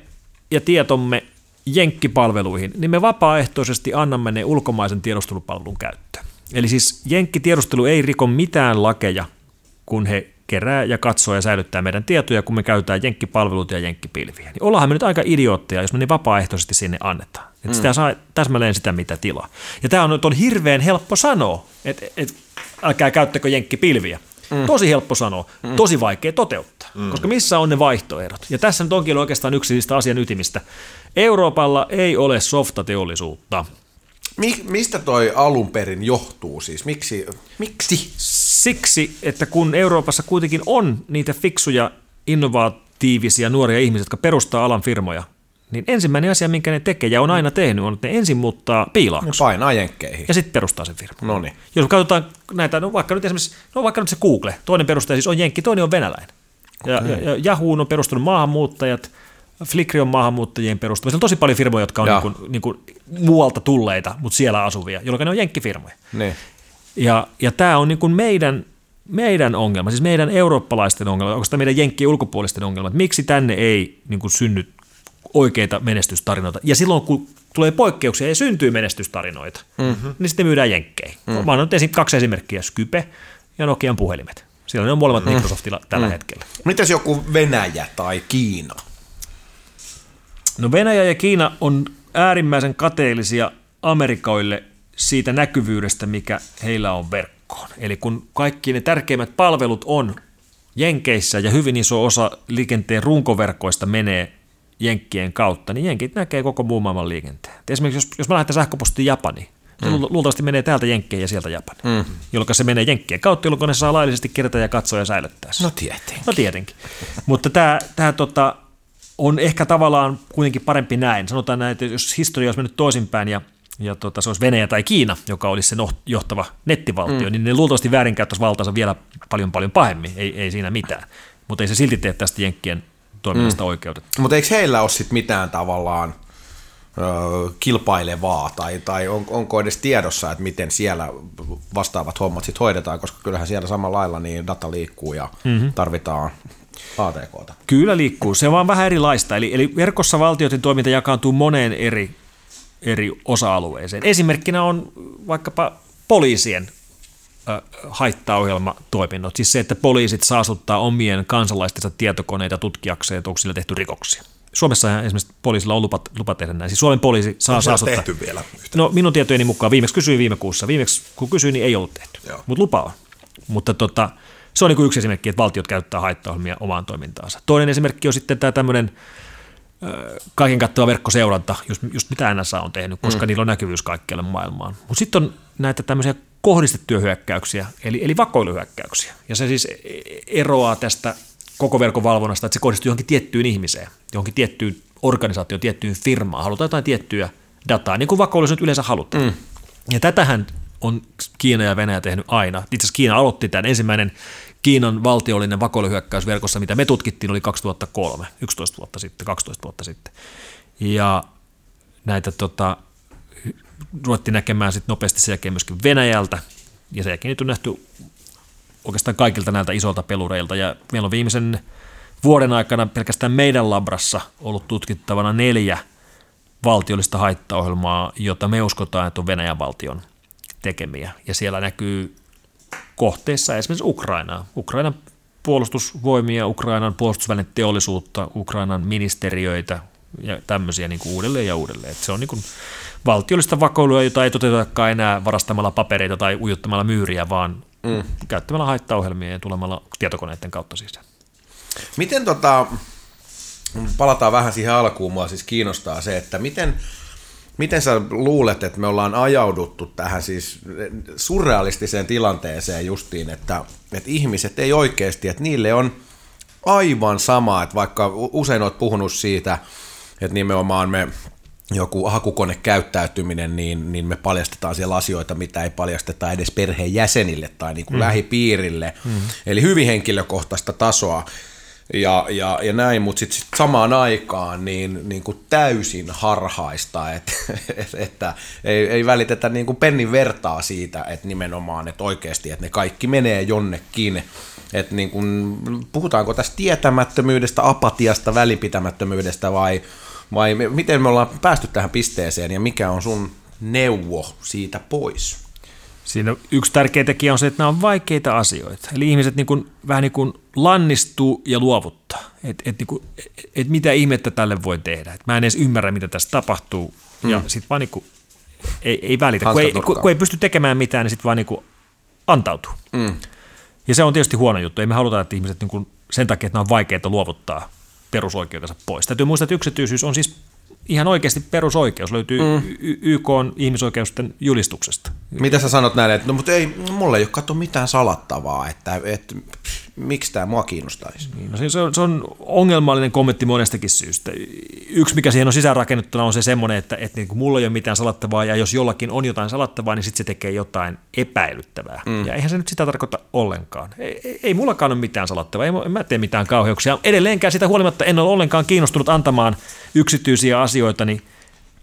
ja tietomme jenkkipalveluihin, niin me vapaaehtoisesti annamme ne ulkomaisen tiedustelupalvelun käyttöön. Eli siis jenkkitiedustelu ei riko mitään lakeja, kun he kerää ja katsoo ja säilyttää meidän tietoja, kun me käytetään jenkkipalveluita ja jenkkipilviä. Niin ollaanhan me nyt aika idiootteja, jos me niin vapaaehtoisesti sinne annetaan. Että mm. sitä saa täsmälleen sitä, mitä tilaa. Ja tämä on, on hirveän helppo sanoa, että et, älkää käyttäkö jenkkipilviä. Mm. Tosi helppo sanoa, mm. tosi vaikea toteuttaa, mm. koska missä on ne vaihtoehdot? Ja tässä nyt onkin oikeastaan yksi niistä asian ytimistä. Euroopalla ei ole softateollisuutta. Mi- mistä toi alun perin johtuu siis? Miksi? Miksi? Siksi, että kun Euroopassa kuitenkin on niitä fiksuja, innovatiivisia nuoria ihmisiä, jotka perustaa alan firmoja, niin ensimmäinen asia, minkä ne tekee ja on aina tehnyt, on, että ne ensin muuttaa piilaakso. Ne painaa jenkkeihin. Ja sitten perustaa sen firman. No niin. Jos katsotaan näitä, no vaikka nyt esimerkiksi, no vaikka nyt se Google, toinen perustaja siis on jenkki, toinen on venäläinen. Okay. Ja, ja, ja Yahoo on perustunut maahanmuuttajat, Flickr on maahanmuuttajien perustama. Siellä on tosi paljon firmoja, jotka on niin kuin, niin kuin muualta tulleita, mutta siellä asuvia, jolloin ne on jenkkifirmoja. Ne. Ja, ja tämä on niin kuin meidän, meidän ongelma, siis meidän eurooppalaisten ongelma, onko tämä meidän jenkkien ulkopuolisten ongelma, että miksi tänne ei niin kuin synny oikeita menestystarinoita. Ja silloin, kun tulee poikkeuksia ja syntyy menestystarinoita, mm-hmm. niin sitten myydään jenkkejä. Mm-hmm. Mä annan kaksi esimerkkiä, Skype ja Nokian puhelimet. Siellä ne on molemmat mm. Microsoftilla tällä mm. hetkellä. Mitäs joku Venäjä tai Kiina? No Venäjä ja Kiina on äärimmäisen kateellisia Amerikoille siitä näkyvyydestä, mikä heillä on verkkoon. Eli kun kaikki ne tärkeimmät palvelut on Jenkeissä ja hyvin iso osa liikenteen runkoverkoista menee Jenkkien kautta, niin Jenkit näkee koko muun maailman liikenteen. Esimerkiksi jos, jos mä lähetän sähköpostia Japaniin, se mm. luultavasti menee täältä Jenkkeen ja sieltä Japaniin, mm. jolloin se menee Jenkkien kautta, jolloin ne saa laillisesti kerätä ja katsoa ja säilyttää No tietenkin. No tietenkin. Mutta tämä, tämä tota, on ehkä tavallaan kuitenkin parempi näin. Sanotaan näin, että jos historia olisi mennyt toisinpäin ja, ja tota, se olisi Venäjä tai Kiina, joka olisi se johtava nettivaltio, mm. niin ne luultavasti väärinkäyttäisi valtaansa vielä paljon paljon pahemmin, ei, ei siinä mitään. Mutta ei se silti tee tästä Jenkkien toiminnasta mm. oikeudet. Mutta eikö heillä ole sitten mitään tavallaan ö, kilpailevaa, tai, tai on, onko edes tiedossa, että miten siellä vastaavat hommat sitten hoidetaan, koska kyllähän siellä samalla lailla niin data liikkuu ja mm-hmm. tarvitaan ATKta. Kyllä liikkuu, se on vaan vähän erilaista. Eli, eli verkossa valtioiden toiminta jakaantuu moneen eri, eri osa-alueeseen. Esimerkkinä on vaikkapa poliisien haittaohjelmatoiminnot, siis se, että poliisit saastuttaa omien kansalaistensa tietokoneita tutkiakseen, että onko sillä tehty rikoksia. Suomessa esimerkiksi poliisilla on lupa, lupa tehdä näin. Siis Suomen poliisi saa on saastuttaa. tehty vielä yhtä? No minun tietojeni mukaan viimeksi kysyin viime kuussa. Viimeksi kun kysyin, niin ei ollut tehty, mutta lupa on. Mutta tota, se on niin yksi esimerkki, että valtiot käyttää haittaohjelmia omaan toimintaansa. Toinen esimerkki on sitten tämä tämmöinen kaiken kattava verkkoseuranta, just, just mitä NSA on tehnyt, koska mm. niillä on näkyvyys kaikkialle maailmaan. Mutta sitten on näitä tämmöisiä kohdistettuja hyökkäyksiä, eli, eli vakoiluhyökkäyksiä. Ja se siis eroaa tästä koko verkon valvonnasta, että se kohdistuu johonkin tiettyyn ihmiseen, johonkin tiettyyn organisaatioon, tiettyyn firmaan. Halutaan jotain tiettyä dataa, niin kuin vakoilussa nyt yleensä halutaan. Mm. Ja tätähän on Kiina ja Venäjä tehnyt aina. Itse asiassa Kiina aloitti tämän ensimmäinen Kiinan valtiollinen vakoiluhyökkäys verkossa, mitä me tutkittiin, oli 2003, 11 vuotta sitten, 12 vuotta sitten. Ja näitä tota, ruvettiin näkemään sitten nopeasti sen jälkeen myöskin Venäjältä, ja sen jälkeen nyt on nähty oikeastaan kaikilta näiltä isolta pelureilta, ja meillä on viimeisen vuoden aikana pelkästään meidän labrassa ollut tutkittavana neljä valtiollista haittaohjelmaa, jota me uskotaan, että on Venäjän valtion tekemiä. Ja siellä näkyy kohteissa esimerkiksi Ukrainaa, Ukrainan puolustusvoimia, Ukrainan puolustusvälineteollisuutta, Ukrainan ministeriöitä ja tämmöisiä niin kuin uudelleen ja uudelleen. Että se on niin kuin valtiollista vakoilua, jota ei toteutetakaan enää varastamalla papereita tai ujuttamalla myyriä, vaan mm. käyttämällä haittaohjelmia ja tulemalla tietokoneiden kautta siis. Miten tota, palataan vähän siihen alkuun, mua siis kiinnostaa se, että miten, miten sä luulet, että me ollaan ajauduttu tähän siis surrealistiseen tilanteeseen justiin, että, että ihmiset ei oikeasti, että niille on aivan sama, että vaikka usein olet puhunut siitä, että nimenomaan me joku hakukonekäyttäytyminen, niin, niin me paljastetaan siellä asioita, mitä ei paljasteta edes perheen jäsenille tai niin kuin mm. lähipiirille. Mm. Eli hyvin henkilökohtaista tasoa ja, ja, ja näin, mutta sitten sit samaan aikaan niin, niin kuin täysin harhaista, että, että ei, ei välitetä niin kuin pennin vertaa siitä, että nimenomaan, että oikeasti, että ne kaikki menee jonnekin. Että niin kuin, puhutaanko tästä tietämättömyydestä, apatiasta, välipitämättömyydestä vai vai miten me ollaan päästy tähän pisteeseen ja mikä on sun neuvo siitä pois? Siinä yksi tärkeä tekijä on se, että nämä on vaikeita asioita. Eli ihmiset niin kuin, vähän niin kuin lannistuu ja luovuttaa. Että et, niin et, et mitä ihmettä tälle voi tehdä. Et mä en edes ymmärrä, mitä tässä tapahtuu. Mm. Ja sitten vaan niin kuin, ei, ei välitä. Kun ei, kun, kun ei pysty tekemään mitään, niin sitten vaan niin kuin antautuu. Mm. Ja se on tietysti huono juttu. Ei me haluta, että ihmiset niin kuin, sen takia, että nämä on vaikeita luovuttaa perusoikeutensa pois. Täytyy muistaa, että yksityisyys on siis ihan oikeasti perusoikeus, löytyy mm. YK ihmisoikeusten julistuksesta. Mitä sä sanot näin, että no mutta ei, mulla ei ole katso mitään salattavaa, että, että miksi tämä mua kiinnostaisi? Niin, no se, on, se on ongelmallinen kommentti monestakin syystä. Yksi, mikä siihen on sisäänrakennettuna, on se semmoinen, että, että niin kuin mulla ei ole mitään salattavaa, ja jos jollakin on jotain salattavaa, niin sitten se tekee jotain epäilyttävää. Mm. Ja eihän se nyt sitä tarkoita ollenkaan. Ei, ei, ei mullakaan ole mitään salattavaa, ei, en mä tee mitään kauheuksia. Edelleenkään sitä huolimatta en ole ollenkaan kiinnostunut antamaan yksityisiä asioita niin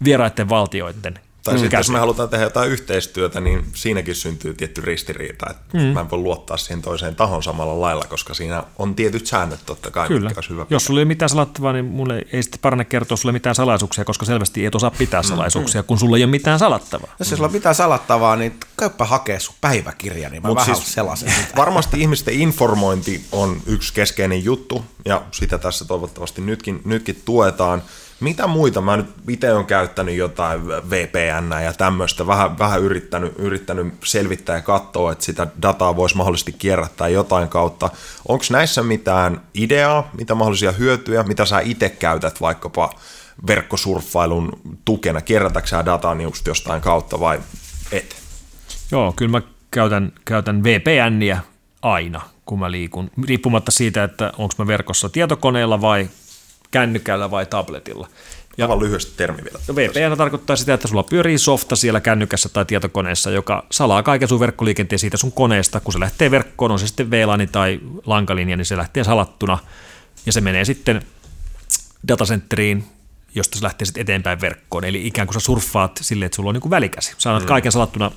vieraiden valtioiden tai mm, sitten jos me halutaan tehdä jotain yhteistyötä, niin siinäkin syntyy tietty ristiriita, että mm. mä en voi luottaa siihen toiseen tahon samalla lailla, koska siinä on tietyt säännöt totta kai, Kyllä. mitkä hyvä Jos sulla ei ole mitään salattavaa, niin mulle ei sitten parane kertoa sulle mitään salaisuuksia, koska selvästi et osaa pitää mm, salaisuuksia, mm. kun sulla ei ole mitään salattavaa. Jos sulla on mitään salattavaa, niin käyppä hakea sun päiväkirja, niin mä Mut vähän siis selasin Varmasti ihmisten informointi on yksi keskeinen juttu, ja sitä tässä toivottavasti nytkin, nytkin tuetaan. Mitä muita? Mä nyt itse olen käyttänyt jotain VPN ja tämmöistä, vähän, vähän yrittänyt, yrittänyt selvittää ja katsoa, että sitä dataa voisi mahdollisesti kierrättää jotain kautta. Onko näissä mitään ideaa, mitä mahdollisia hyötyjä, mitä sä itse käytät vaikkapa verkkosurffailun tukena? Kierrätätkö sä dataa just jostain kautta vai et? Joo, kyllä mä käytän, käytän VPNiä aina, kun mä liikun, riippumatta siitä, että onko mä verkossa tietokoneella vai kännykällä vai tabletilla. Ja Aivan lyhyesti termi vielä. VPN tarkoittaa sitä, että sulla pyörii softa siellä kännykässä tai tietokoneessa, joka salaa kaiken sun verkkoliikenteen siitä sun koneesta. Kun se lähtee verkkoon, on se sitten VLAN tai lankalinja, niin se lähtee salattuna ja se menee sitten datacenteriin, josta se lähtee sitten eteenpäin verkkoon. Eli ikään kuin sä surffaat silleen, että sulla on niin kuin välikäsi. Sä mm. kaiken salattuna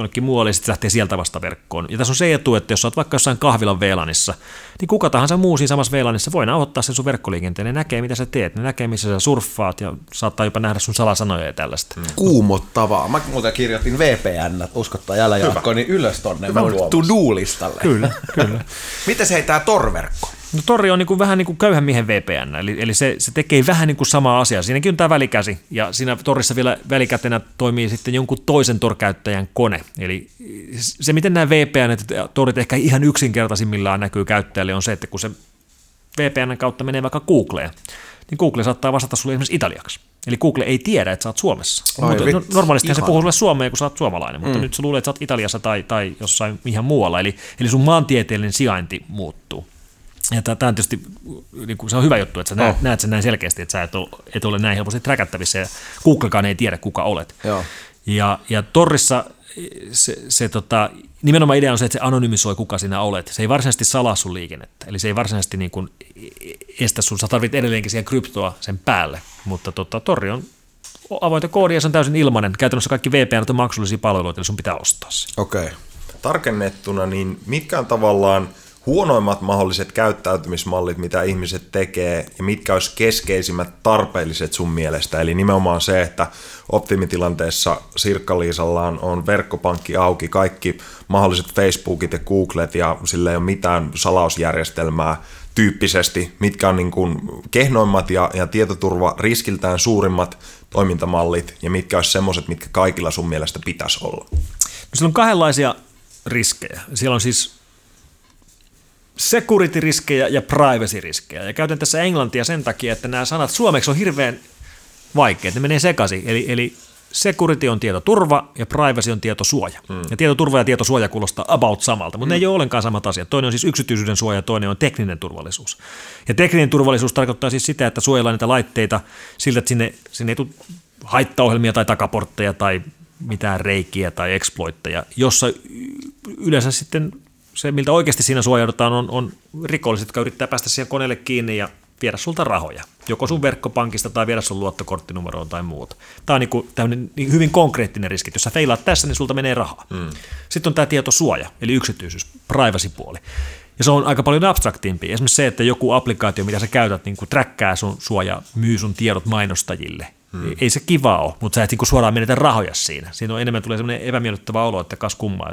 jonnekin muualle ja sitten lähtee sieltä vasta verkkoon. Ja tässä on se etu, että jos olet vaikka jossain kahvilan VLANissa, niin kuka tahansa muu siinä samassa VLANissa voi nauhoittaa sen sun verkkoliikenteen. Ne näkee, mitä sä teet, ne näkee, missä sä surffaat ja saattaa jopa nähdä sun salasanoja ja tällaista. Mm. Kuumottavaa. Mä muuten kirjoitin VPN, uskottaa jälä Jaakko, niin ylös tonne to-do-listalle. Kyllä, kyllä. Miten se heittää torverkko? No Tori on niin kuin vähän niin kuin köyhän miehen VPN, eli, eli se, se tekee vähän niin kuin samaa asiaa. Siinäkin on tämä välikäsi, ja siinä Torissa vielä välikätenä toimii sitten jonkun toisen Tor-käyttäjän kone. Eli se, miten nämä VPN, että Torit ehkä ihan yksinkertaisimmillaan näkyy käyttäjälle, on se, että kun se VPN kautta menee vaikka Googleen, niin Google saattaa vastata sulle esimerkiksi italiaksi. Eli Google ei tiedä, että sä oot Suomessa. Ai, mutta, no, normaalisti se puhuu sulle suomea, kun sä oot suomalainen, mutta mm. nyt sä luulet, että sä oot Italiassa tai, tai jossain ihan muualla. Eli, eli sun maantieteellinen sijainti muuttuu. Ja tämä on tietysti niin kuin, se on hyvä juttu, että sä näet, oh. näet sen näin selkeästi, että sä et ole, et ole näin helposti trackattavissa ja Googlekaan ei tiedä, kuka olet. Joo. Ja, ja Torrissa se, se tota, nimenomaan idea on se, että se anonymisoi, kuka sinä olet. Se ei varsinaisesti salaa sun liikennettä, eli se ei varsinaisesti niin kuin estä sun, sä tarvitset edelleenkin siihen kryptoa sen päälle, mutta tota, Torri on avointa koodia ja se on täysin ilmainen. Käytännössä kaikki VPN on maksullisia palveluita, eli sun pitää ostaa se. Okei. Okay. Tarkennettuna, niin mitkä on tavallaan – huonoimmat mahdolliset käyttäytymismallit, mitä ihmiset tekee, ja mitkä olisi keskeisimmät tarpeelliset sun mielestä. Eli nimenomaan se, että optimitilanteessa on, on verkkopankki auki, kaikki mahdolliset Facebookit ja Googlet, ja sillä ei ole mitään salausjärjestelmää tyyppisesti, mitkä on niin kuin kehnoimmat ja, ja tietoturva riskiltään suurimmat toimintamallit, ja mitkä olisi semmoiset, mitkä kaikilla sun mielestä pitäisi olla. No, siellä on kahdenlaisia riskejä. Siellä on siis security-riskejä ja privacy-riskejä. Ja käytän tässä englantia sen takia, että nämä sanat suomeksi on hirveän vaikeat, ne menee sekaisin. Eli, eli security on tietoturva ja privacy on tietosuoja. Hmm. Ja tietoturva ja tietosuoja kuulostaa about samalta, mutta hmm. ne ei ole ollenkaan samat asiat. Toinen on siis yksityisyyden suoja ja toinen on tekninen turvallisuus. Ja tekninen turvallisuus tarkoittaa siis sitä, että suojellaan niitä laitteita siltä, että sinne, sinne ei tule haittaohjelmia tai takaportteja tai mitään reikiä tai exploitteja, jossa yleensä sitten se, miltä oikeasti siinä suojaudutaan, on, on rikolliset, jotka yrittää päästä siihen koneelle kiinni ja viedä sulta rahoja, joko sun verkkopankista tai viedä sun luottokorttinumeroon tai muuta. Tämä on niin kuin, niin hyvin konkreettinen riski. Jos sä feilaat tässä, niin sulta menee rahaa. Mm. Sitten on tämä tietosuoja, eli yksityisyys, privacy-puoli. Ja se on aika paljon abstraktimpi. Esimerkiksi se, että joku applikaatio, mitä sä käytät, niin kuin träkkää sun suoja, myy sun tiedot mainostajille, Hmm. Ei se kiva ole, mutta sä et niin suoraan menetä rahoja siinä. Siinä on enemmän tulee semmoinen epämiellyttävä olo, että kas kummaa.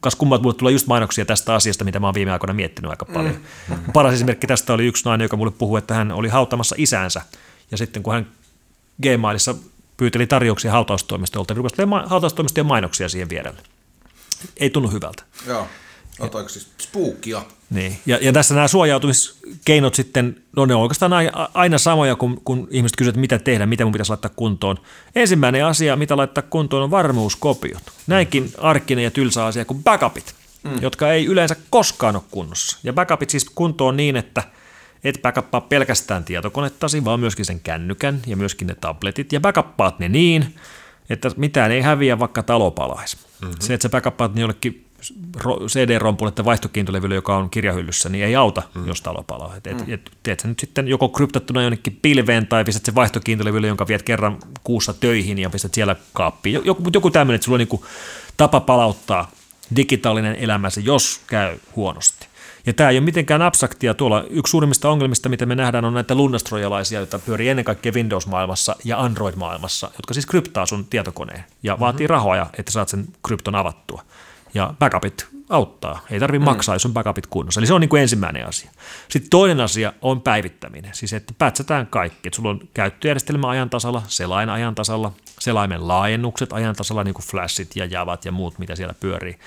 Kas kummaa, mulle tulee just mainoksia tästä asiasta, mitä mä oon viime aikoina miettinyt aika paljon. Hmm. Paras esimerkki tästä oli yksi nainen, joka mulle puhui, että hän oli hautamassa isänsä. Ja sitten kun hän Gmailissa pyyteli tarjouksia hautaustoimistolta, niin rupesi hautaustoimistojen mainoksia siihen vierelle. Ei tunnu hyvältä. Joo. Otoiko siis spookia? Niin. Ja, ja tässä nämä suojautumiskeinot sitten, no ne on oikeastaan aina samoja, kun, kun ihmiset kysyvät, mitä tehdä, mitä mun pitäisi laittaa kuntoon. Ensimmäinen asia, mitä laittaa kuntoon, on varmuuskopiot. Näinkin arkinen ja tylsä asia kuin backupit, mm. jotka ei yleensä koskaan ole kunnossa. Ja backupit siis kuntoon niin, että et backuppaa pelkästään tietokonettasi, vaan myöskin sen kännykän ja myöskin ne tabletit. Ja backuppaat ne niin, että mitään ei häviä, vaikka talo palaisi. Mm-hmm. Se, että sä backuppaat ne jollekin CD-rompulle tai vaihtokiintolevylle, joka on kirjahyllyssä, niin ei auta, mm. jos talo palaa. Et, mm. et, teet sä nyt sitten joko kryptattuna jonnekin pilveen tai pistät se vaihtokiintolevylle, jonka viet kerran kuussa töihin ja pistät siellä kaappiin. Joku, joku tämmöinen, että sulla on niin tapa palauttaa digitaalinen elämäsi, jos käy huonosti. Ja tämä ei ole mitenkään abstraktia tuolla. Yksi suurimmista ongelmista, mitä me nähdään, on näitä lunnastrojalaisia, joita pyörii ennen kaikkea Windows-maailmassa ja Android-maailmassa, jotka siis kryptaa sun tietokoneen ja mm-hmm. vaatii rahoja, että saat sen krypton avattua ja backupit auttaa. Ei tarvitse mm. maksaa, jos on backupit kunnossa. Eli se on niin kuin ensimmäinen asia. Sitten toinen asia on päivittäminen. Siis että pätsätään kaikki. Että sulla on käyttöjärjestelmä ajan tasalla, selain ajan tasalla, selaimen laajennukset ajan tasalla, niin kuin flashit ja javat ja muut, mitä siellä pyörii.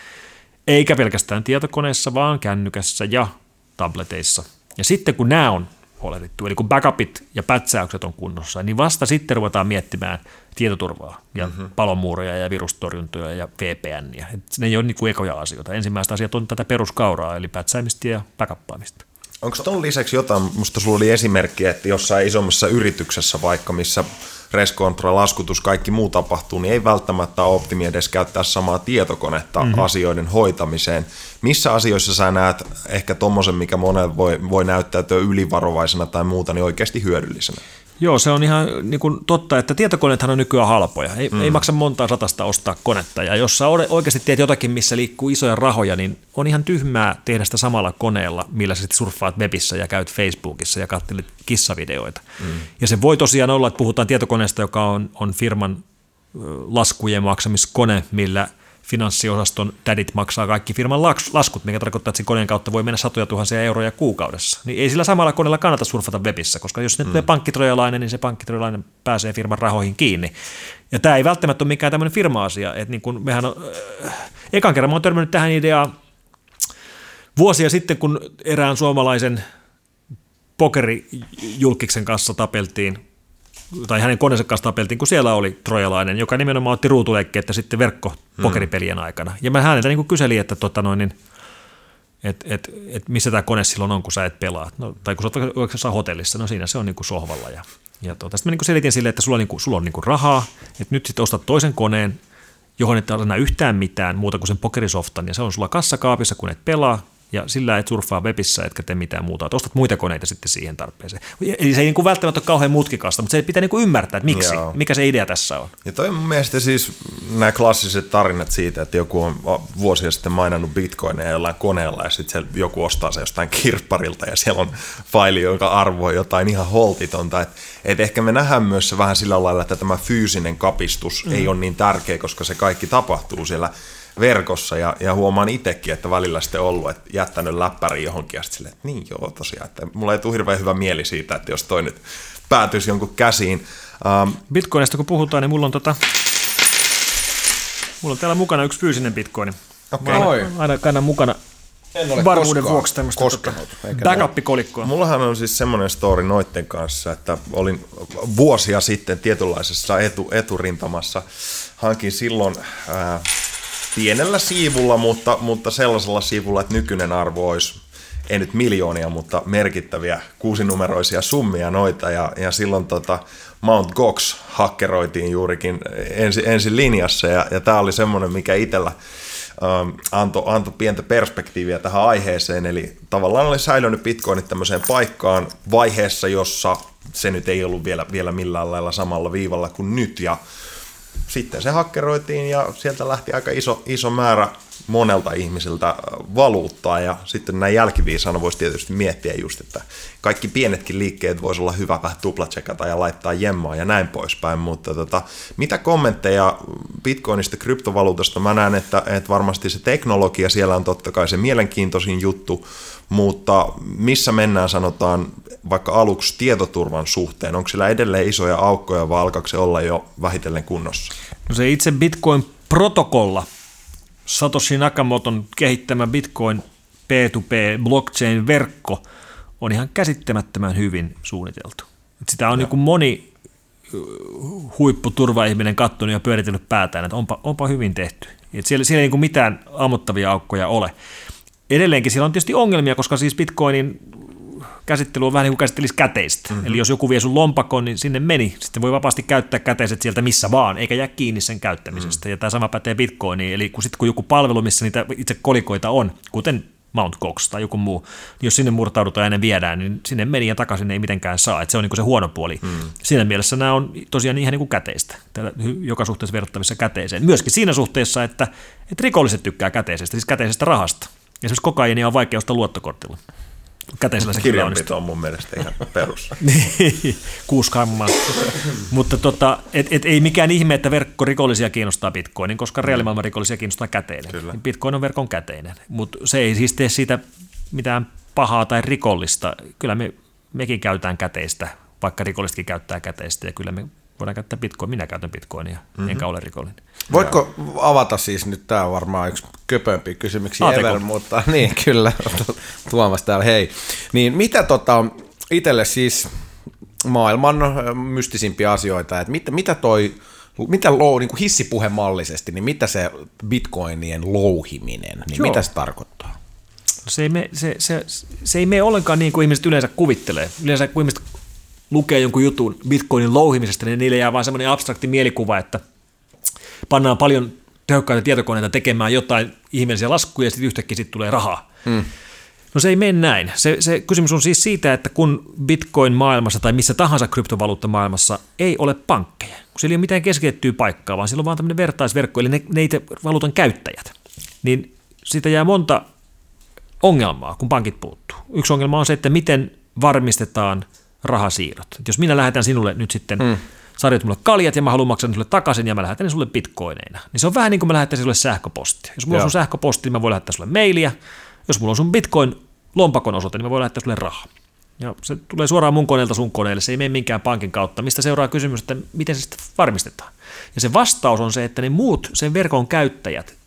Eikä pelkästään tietokoneessa, vaan kännykässä ja tableteissa. Ja sitten kun nämä on huolehdittu. Eli kun backupit ja pätsäykset on kunnossa, niin vasta sitten ruvetaan miettimään tietoturvaa ja mm-hmm. palonmuureja ja virustorjuntoja ja VPNiä. Et ne ei ole niin kuin ekoja asioita. Ensimmäistä asiat on tätä peruskauraa, eli pätsäämistä ja backuppaamista. Onko tuon lisäksi jotain, minusta sulla oli esimerkki, että jossain isommassa yrityksessä vaikka, missä reskontra, laskutus, kaikki muu tapahtuu, niin ei välttämättä ole optimi edes käyttää samaa tietokonetta mm-hmm. asioiden hoitamiseen. Missä asioissa sä näet ehkä tuommoisen, mikä monen voi, voi näyttäytyä ylivarovaisena tai muuta, niin oikeasti hyödyllisenä? Joo, se on ihan niin kuin totta, että tietokoneethan on nykyään halpoja. Ei, mm. ei maksa montaa satasta ostaa konetta. Ja jos sä oikeasti teet jotakin, missä liikkuu isoja rahoja, niin on ihan tyhmää tehdä sitä samalla koneella, millä sä sitten surffaat webissä ja käyt Facebookissa ja katselet kissavideoita. Mm. Ja se voi tosiaan olla, että puhutaan tietokoneesta, joka on, on firman laskujen maksamiskone, millä – finanssiosaston tädit maksaa kaikki firman laskut, mikä tarkoittaa, että sen koneen kautta voi mennä satoja tuhansia euroja kuukaudessa. Niin ei sillä samalla koneella kannata surfata webissä, koska jos ne mm. tulee pankkitrojalainen, niin se pankkitrojalainen pääsee firman rahoihin kiinni. Ja tämä ei välttämättä ole mikään tämmöinen firma-asia. Että niin kun mehän on, äh, ekan kerran mä oon törmännyt tähän ideaan vuosia sitten, kun erään suomalaisen pokerijulkiksen kanssa tapeltiin tai hänen koneensa kanssa tapeltiin, kun siellä oli trojalainen, joka nimenomaan otti ruutuleikkeettä sitten verkko pokeripelien mm. aikana. Ja mä häneltä niin kyselin, että tota noin, niin, et, et, et missä tämä kone silloin on, kun sä et pelaa. No, tai kun sä oot hotellissa, no siinä se on niin kuin sohvalla. Ja, ja tota, sitten mä niin selitin sille, että sulla on, niin kuin, sulla on niin kuin rahaa, että nyt sitten ostat toisen koneen, johon et anna yhtään mitään muuta kuin sen pokerisoftan, ja se on sulla kassakaapissa, kun et pelaa, ja sillä et surffaa webissä, etkä tee mitään muuta. Et ostat muita koneita sitten siihen tarpeeseen. Eli se ei niin kuin välttämättä ole kauhean mutkikasta, mutta se pitää niin kuin ymmärtää, että miksi, Joo. mikä se idea tässä on. Ja toi mun mielestä siis nämä klassiset tarinat siitä, että joku on vuosia sitten mainannut bitcoineja jollain koneella ja sitten joku ostaa se jostain kirpparilta ja siellä on faili, jonka arvo on jotain ihan holtitonta. Että et ehkä me nähdään myös se vähän sillä lailla, että tämä fyysinen kapistus mm. ei ole niin tärkeä, koska se kaikki tapahtuu siellä verkossa ja, ja huomaan itsekin, että välillä sitten ollut, että jättänyt läppäri johonkin ja sitten silleen, että niin joo tosiaan, että mulla ei tule hirveän hyvä mieli siitä, että jos toi nyt päätyisi jonkun käsiin. Um, Bitcoinista kun puhutaan, niin mulla on tota, mulla on täällä mukana yksi fyysinen bitcoin. Okei. Okay. Aina, aina kannan mukana en ole varmuuden vuoksi tämmöistä tota, backup-kolikkoa. Mullahan on siis semmoinen story noitten kanssa, että olin vuosia sitten tietynlaisessa etu, eturintamassa. Hankin silloin ää, pienellä siivulla, mutta, mutta sellaisella siivulla, että nykyinen arvo olisi ei nyt miljoonia, mutta merkittäviä kuusinumeroisia summia noita, ja, ja silloin tota Mount Gox hakkeroitiin juurikin ensi, ensi linjassa, ja, ja tämä oli semmoinen, mikä itsellä ähm, antoi anto pientä perspektiiviä tähän aiheeseen, eli tavallaan oli säilynyt bitcoinit tämmöiseen paikkaan vaiheessa, jossa se nyt ei ollut vielä, vielä millään lailla samalla viivalla kuin nyt, ja sitten se hakkeroitiin ja sieltä lähti aika iso, iso määrä monelta ihmisiltä valuuttaa. Ja sitten näin jälkiviisaana voisi tietysti miettiä just, että kaikki pienetkin liikkeet voisi olla hyvä vähän tuplatsekata ja laittaa jemmaa ja näin poispäin, mutta tota, mitä kommentteja bitcoinista, kryptovaluutasta, mä näen, että, että varmasti se teknologia siellä on totta kai se mielenkiintoisin juttu, mutta missä mennään sanotaan vaikka aluksi tietoturvan suhteen, onko sillä edelleen isoja aukkoja vai alkaako se olla jo vähitellen kunnossa? No se itse Bitcoin-protokolla, Satoshi Nakamoton kehittämä Bitcoin P2P blockchain-verkko on ihan käsittämättömän hyvin suunniteltu. Sitä on niin kuin moni huipputurvaihminen katsonut ja pyöritellyt päätään, että onpa, onpa hyvin tehty. Et siellä, siellä ei niin kuin mitään ammottavia aukkoja ole. Edelleenkin siellä on tietysti ongelmia, koska siis Bitcoinin käsittely on vähän niin kuin käsittelisi käteistä. Mm-hmm. Eli jos joku vie sun lompakon, niin sinne meni. Sitten voi vapaasti käyttää käteiset sieltä missä vaan, eikä jää kiinni sen käyttämisestä. Mm-hmm. Ja tämä sama pätee Bitcoiniin. Eli kun, sit, kun joku palvelu, missä niitä itse kolikoita on, kuten Mount Cox tai joku muu, niin jos sinne murtaudutaan ja ennen viedään, niin sinne meni ja takaisin ei mitenkään saa. Et se on niin se huono puoli. Mm. Siinä mielessä nämä on tosiaan ihan niin kuin käteistä, joka suhteessa verrattavissa käteiseen. Myöskin siinä suhteessa, että, että rikolliset tykkää käteisestä, siis käteisestä rahasta. Esimerkiksi kokaiini on vaikea ostaa luottokortilla käteisellä se Kirjanpito on mun mielestä ihan perus. Niin, kuusi kammaa. Mutta tota, et, et, ei mikään ihme, että verkkorikollisia kiinnostaa bitcoinin, koska reaalimaailman rikollisia kiinnostaa käteinen. Kyllä. Niin bitcoin on verkon käteinen, mutta se ei siis tee siitä mitään pahaa tai rikollista. Kyllä me, mekin käytetään käteistä, vaikka rikollisetkin käyttää käteistä, ja kyllä me voidaan käyttää bitcoin. Minä käytän bitcoinia, mm-hmm. enkä ole rikollinen. Voitko avata siis, nyt tämä on varmaan yksi köpömpi kysymyksiä Aateko. ever, mutta niin kyllä, Tuomas täällä, hei. Niin mitä tota, itselle siis maailman mystisimpiä asioita, että mitä, mitä toi mitä low, niin kuin hissipuhemallisesti, niin mitä se bitcoinien louhiminen, niin Joo. mitä se tarkoittaa? Se ei, me, se, se, se ei mene ollenkaan niin kuin ihmiset yleensä kuvittelee. Yleensä kun ihmiset lukee jonkun jutun bitcoinin louhimisesta, niin niille jää vain semmoinen abstrakti mielikuva, että pannaan paljon tehokkaita tietokoneita tekemään jotain ihmeellisiä laskuja ja sitten yhtäkkiä sit tulee rahaa. Hmm. No se ei mene näin. Se, se kysymys on siis siitä, että kun bitcoin-maailmassa tai missä tahansa kryptovaluutta-maailmassa ei ole pankkeja, kun siellä ei ole mitään keskitettyä paikkaa, vaan siellä on vaan tämmöinen vertaisverkko, eli ne, ne itse valuutan käyttäjät, niin siitä jää monta ongelmaa, kun pankit puuttuu. Yksi ongelma on se, että miten varmistetaan – rahasiirrot. Et jos minä lähetän sinulle nyt sitten, mm. sarjat mulle kaljat ja mä haluan maksaa sulle takaisin ja mä lähetän ne sulle bitcoineina, niin se on vähän niin kuin mä lähettäisin sulle sähköpostia. Jos mulla Joo. on sun sähköposti, niin mä voin lähettää sulle mailia. Jos mulla on sun bitcoin lompakon osoite, niin mä voin lähettää sulle rahaa. Ja se tulee suoraan mun koneelta sun koneelle, se ei mene minkään pankin kautta. Mistä seuraa kysymys, että miten se sitten varmistetaan? Ja se vastaus on se, että ne muut sen verkon käyttäjät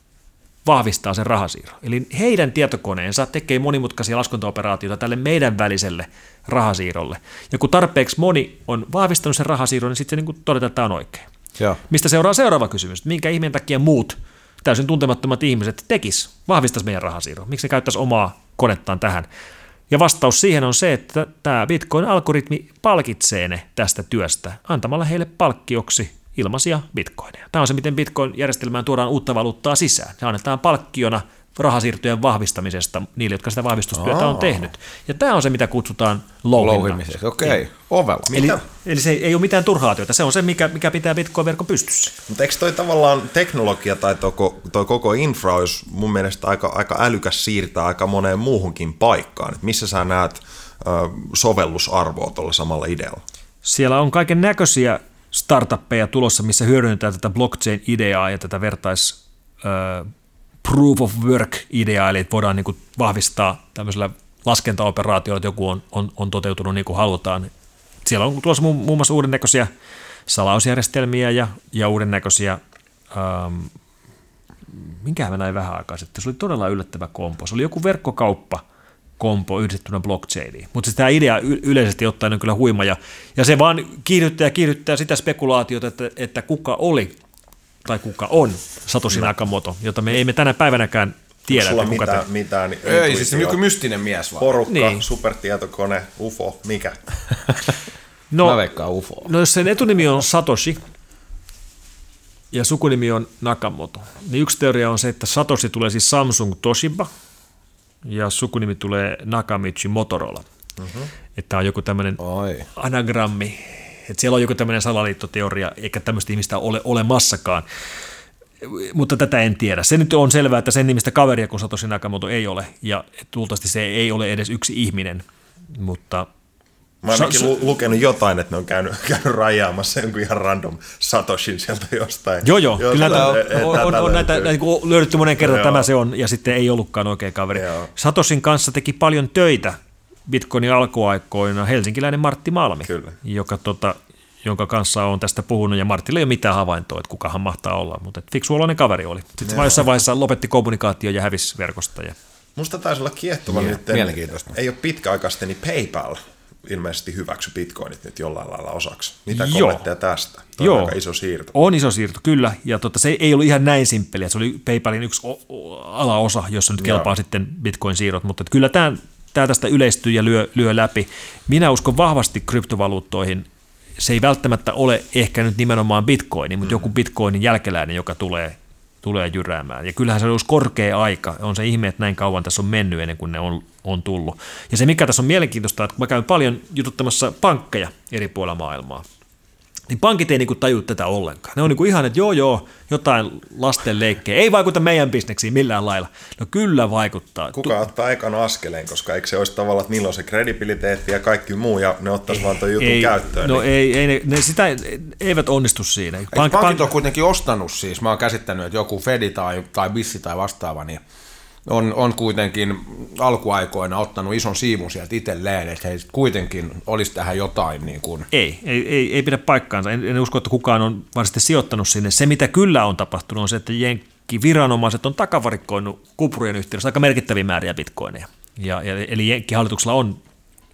vahvistaa sen rahasiirron. Eli heidän tietokoneensa tekee monimutkaisia laskuntaoperaatioita tälle meidän väliselle rahasiirrolle. Ja kun tarpeeksi moni on vahvistanut sen rahasiirron, niin sitten se niin todetaan, että tämä on oikein. Ja. Mistä seuraa seuraava kysymys? Minkä ihmeen takia muut täysin tuntemattomat ihmiset tekis, vahvistaisi meidän rahasiirron? Miksi ne käyttäisi omaa konettaan tähän? Ja vastaus siihen on se, että tämä Bitcoin-algoritmi palkitsee ne tästä työstä antamalla heille palkkioksi ilmaisia bitcoineja. Tämä on se, miten bitcoin-järjestelmään tuodaan uutta valuuttaa sisään. Se annetaan palkkiona rahasiirtojen vahvistamisesta niille, jotka sitä vahvistustyötä on tehnyt. Ja tämä on se, mitä kutsutaan louhimiseksi. Okei, okay. ovella. Eli, eli se ei ole mitään turhaa työtä, se on se, mikä, mikä pitää Bitcoin-verkon pystyssä. Mutta eikö toi tavallaan teknologia tai toi, toi koko infra olisi mun mielestä aika, aika älykäs siirtää aika moneen muuhunkin paikkaan? Et missä sä näet ö, sovellusarvoa tuolla samalla idealla? Siellä on kaiken näköisiä startuppeja tulossa, missä hyödynnetään tätä blockchain-ideaa ja tätä vertais proof of work-ideaa, eli että voidaan niin kuin vahvistaa tämmöisellä laskentaoperaatioilla, että joku on, on, on toteutunut niin kuin halutaan. Siellä on tulossa muun, muun muassa uuden näköisiä salausjärjestelmiä ja, ja uuden näköisiä, ähm, minkähän mä näin vähän aikaa sitten, se oli todella yllättävä kompo. Se oli joku verkkokauppa, kompo yhdistettynä blockchainiin. Mutta siis tämä idea yleisesti ottaen on kyllä huima, ja, ja se vaan kiihdyttää ja kiihdyttää sitä spekulaatiota, että, että kuka oli tai kuka on Satoshi no. Nakamoto, jota me ei me tänä päivänäkään tiedä. Sulla kuka mitään, te... mitään niin Ei, siis joku mystinen mies vaan. Porukka, niin. supertietokone, UFO, mikä? no, Mä veikkaan UFO. No jos sen etunimi on Satoshi, ja sukunimi on Nakamoto. Niin yksi teoria on se, että Satoshi tulee siis Samsung Toshiba, ja sukunimi tulee Nakamichi Motorola. Uh-huh. Että on joku tämmöinen anagrammi, että siellä on joku tämmöinen salaliittoteoria, eikä tämmöistä ihmistä ole olemassakaan. mutta tätä en tiedä. Se nyt on selvää, että sen nimistä kaveria kuin Satoshi Nakamoto ei ole, ja luultavasti se ei ole edes yksi ihminen, mutta Mä oon ainakin lukenut jotain, että ne on käynyt, käynyt rajaamassa jonkun ihan random Satoshin sieltä jostain. Joo, joo. Kyllä näitä, on, on, on, on näitä, näitä löydetty monen kerran, joo. tämä se on, ja sitten ei ollutkaan oikea kaveri. Joo. Satoshin kanssa teki paljon töitä Bitcoinin alkuaikoina helsinkiläinen Martti Malmi, Kyllä. joka tota, jonka kanssa on tästä puhunut, ja Martilla ei ole mitään havaintoa, että kukahan mahtaa olla, mutta fiksu oloinen kaveri oli. Sitten vaan jossain vaiheessa lopetti kommunikaatio ja hävisi verkosta. Ja... Musta taisi olla kiehtova Mie- nyt. Mielenkiintoista. Ei ole pitkäaikaisesti, niin PayPal ilmeisesti hyväksy bitcoinit nyt jollain lailla osaksi. Mitä kommentteja tästä? Tuo Joo. on aika iso siirto. On iso siirto, kyllä. Ja tota, se ei ollut ihan näin simppeliä. Se oli PayPalin yksi o- o- alaosa, jossa nyt kelpaa Joo. sitten bitcoin-siirrot. Mutta kyllä tämä, tämä tästä yleistyy ja lyö, lyö läpi. Minä uskon vahvasti kryptovaluuttoihin se ei välttämättä ole ehkä nyt nimenomaan bitcoini, mutta mm. joku bitcoinin jälkeläinen, joka tulee, tulee jyräämään. Ja kyllähän se olisi korkea aika. On se ihme, että näin kauan tässä on mennyt ennen kuin ne on, on tullut. Ja se, mikä tässä on mielenkiintoista, että mä käyn paljon jututtamassa pankkeja eri puolilla maailmaa, niin pankit ei niinku taju tätä ollenkaan. Ne on niinku ihan, että joo joo, jotain lasten leikkejä. Ei vaikuta meidän bisneksiin millään lailla. No kyllä vaikuttaa. Kuka ottaa ekan askeleen, koska eikö se olisi tavallaan, että niillä on se kredibiliteetti ja kaikki muu, ja ne ottaisi vaan tuon jutun ei, käyttöön. No niin. ei, ei ne, ne, sitä eivät onnistu siinä. Pank, pankit on kuitenkin ostanut siis, mä oon käsittänyt, että joku Fedi tai, tai Bissi tai vastaava, niin on, on kuitenkin alkuaikoina ottanut ison siivun sieltä itselleen, että he kuitenkin olisi tähän jotain. Niin kuin. Ei, ei, ei, ei pidä paikkaansa. En, en usko, että kukaan on varsinaisesti sijoittanut sinne. Se, mitä kyllä on tapahtunut, on se, että viranomaiset on takavarikkoinut kuprujen yhteydessä aika merkittäviä määriä bitcoineja. Ja, ja, eli Jenkkihallituksella on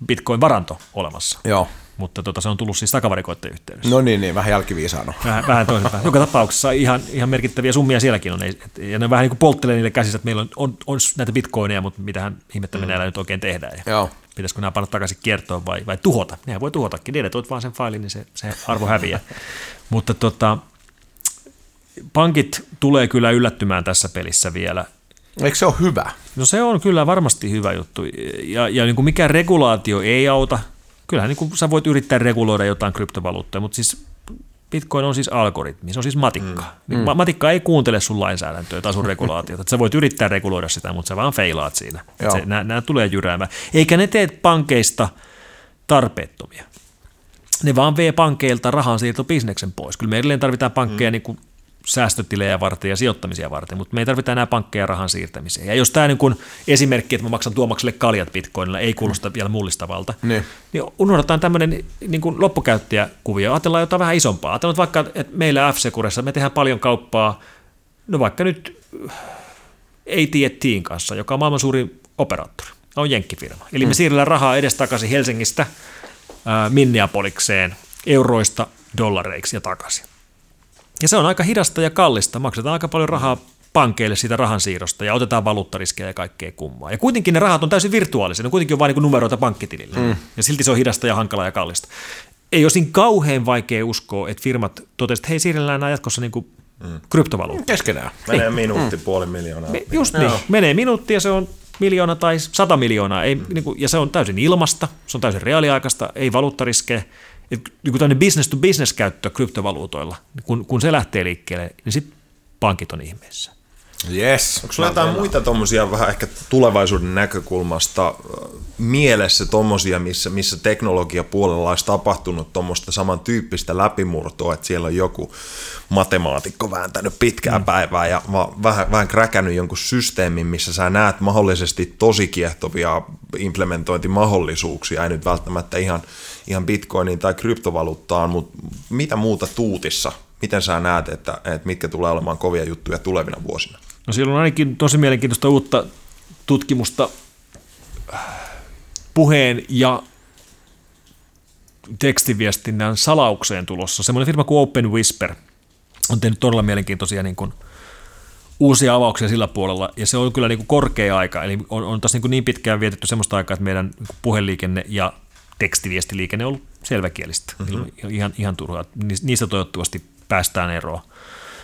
bitcoin-varanto olemassa. Joo mutta tota, se on tullut siis takavarikoitteen yhteydessä. No niin, niin vähän jälkiviisaana. Vähän, vähän toisinpäin. Joka tapauksessa ihan, ihan merkittäviä summia sielläkin on, ja ne vähän niin kuin polttelee niille käsissä, että meillä on, on, on näitä bitcoineja, mutta mitähän ihmettä mm. me näillä nyt oikein tehdään, ja Joo. pitäisikö nämä panna takaisin kiertoon vai, vai tuhota. Nehän voi tuhotakin, deletoit vaan sen failin, niin se, se arvo häviää. mutta tota, pankit tulee kyllä yllättymään tässä pelissä vielä, Eikö se ole hyvä? No se on kyllä varmasti hyvä juttu. Ja, ja niin kuin mikään regulaatio ei auta kyllähän niin kuin sä voit yrittää reguloida jotain kryptovaluuttoja, mutta siis Bitcoin on siis algoritmi, se on siis matikka. Mm. Niin mm. Matikka ei kuuntele sun lainsäädäntöä tai sun regulaatiota. Sä voit yrittää reguloida sitä, mutta sä vaan feilaat siinä. Se, nämä, nämä tulee jyräämään. Eikä ne tee pankeista tarpeettomia. Ne vaan vie pankeilta rahan siirto bisneksen pois. Kyllä me edelleen tarvitaan pankkeja mm. niin kuin säästötilejä varten ja sijoittamisia varten, mutta me ei tarvita enää pankkeja rahan siirtämiseen. Ja jos tämä niin kun esimerkki, että mä maksan Tuomakselle kaljat bitcoinilla, ei kuulosta vielä mullistavalta, niin, niin unohdetaan tämmöinen niin kuin loppukäyttäjäkuvio. Ajatellaan jotain vähän isompaa. Ajatellaan vaikka, että meillä f me tehdään paljon kauppaa, no vaikka nyt AT&Tin kanssa, joka on maailman suurin operaattori, on jenkkifirma. Eli me mm. siirrellään rahaa edestakaisin Helsingistä Minneapolikseen euroista dollareiksi ja takaisin. Ja se on aika hidasta ja kallista. Maksetaan aika paljon rahaa pankeille siitä rahansiirrosta ja otetaan valuuttariskejä ja kaikkea kummaa. Ja kuitenkin ne rahat on täysin virtuaalisia, ne kuitenkin on vain niin numeroita pankkitilillä. Mm. Ja silti se on hidasta ja hankalaa ja kallista. Ei ole siinä kauhean vaikea uskoa, että firmat totesivat, että hei siirrellään nämä jatkossa niin kuin mm. kryptovaluutta. Keskenään. Menee minuutti, mm. puoli miljoonaa. Me, just niin, menee minuutti ja se on miljoona tai sata miljoonaa. Ei, mm. niin kuin, ja se on täysin ilmasta, se on täysin reaaliaikaista, ei valuuttariskejä että niin tämmöinen business to business käyttö kryptovaluutoilla, kun, kun se lähtee liikkeelle, niin sitten pankit on ihmeessä. Yes. Onko sulla jotain muita tuommoisia vähän ehkä tulevaisuuden näkökulmasta mielessä tuommoisia, missä, missä teknologiapuolella olisi tapahtunut tuommoista samantyyppistä läpimurtoa, että siellä on joku matemaatikko vääntänyt pitkää mm. päivää ja vähän, vähän kräkännyt jonkun systeemin, missä sä näet mahdollisesti tosi kiehtovia implementointimahdollisuuksia, ei nyt välttämättä ihan, ihan bitcoiniin tai kryptovaluuttaan, mutta mitä muuta tuutissa miten sä näet, että, että mitkä tulee olemaan kovia juttuja tulevina vuosina? No siellä on ainakin tosi mielenkiintoista uutta tutkimusta puheen ja tekstiviestinnän salaukseen tulossa. Semmoinen firma kuin Open Whisper on tehnyt todella mielenkiintoisia niin kuin, uusia avauksia sillä puolella, ja se on kyllä niin kuin korkea aika, eli on, on tässä niin, kuin niin pitkään vietetty semmoista aikaa, että meidän puheliikenne ja tekstiviestiliikenne on ollut selväkielistä, mm-hmm. ihan, ihan turhaa. Niistä toivottavasti päästään eroon.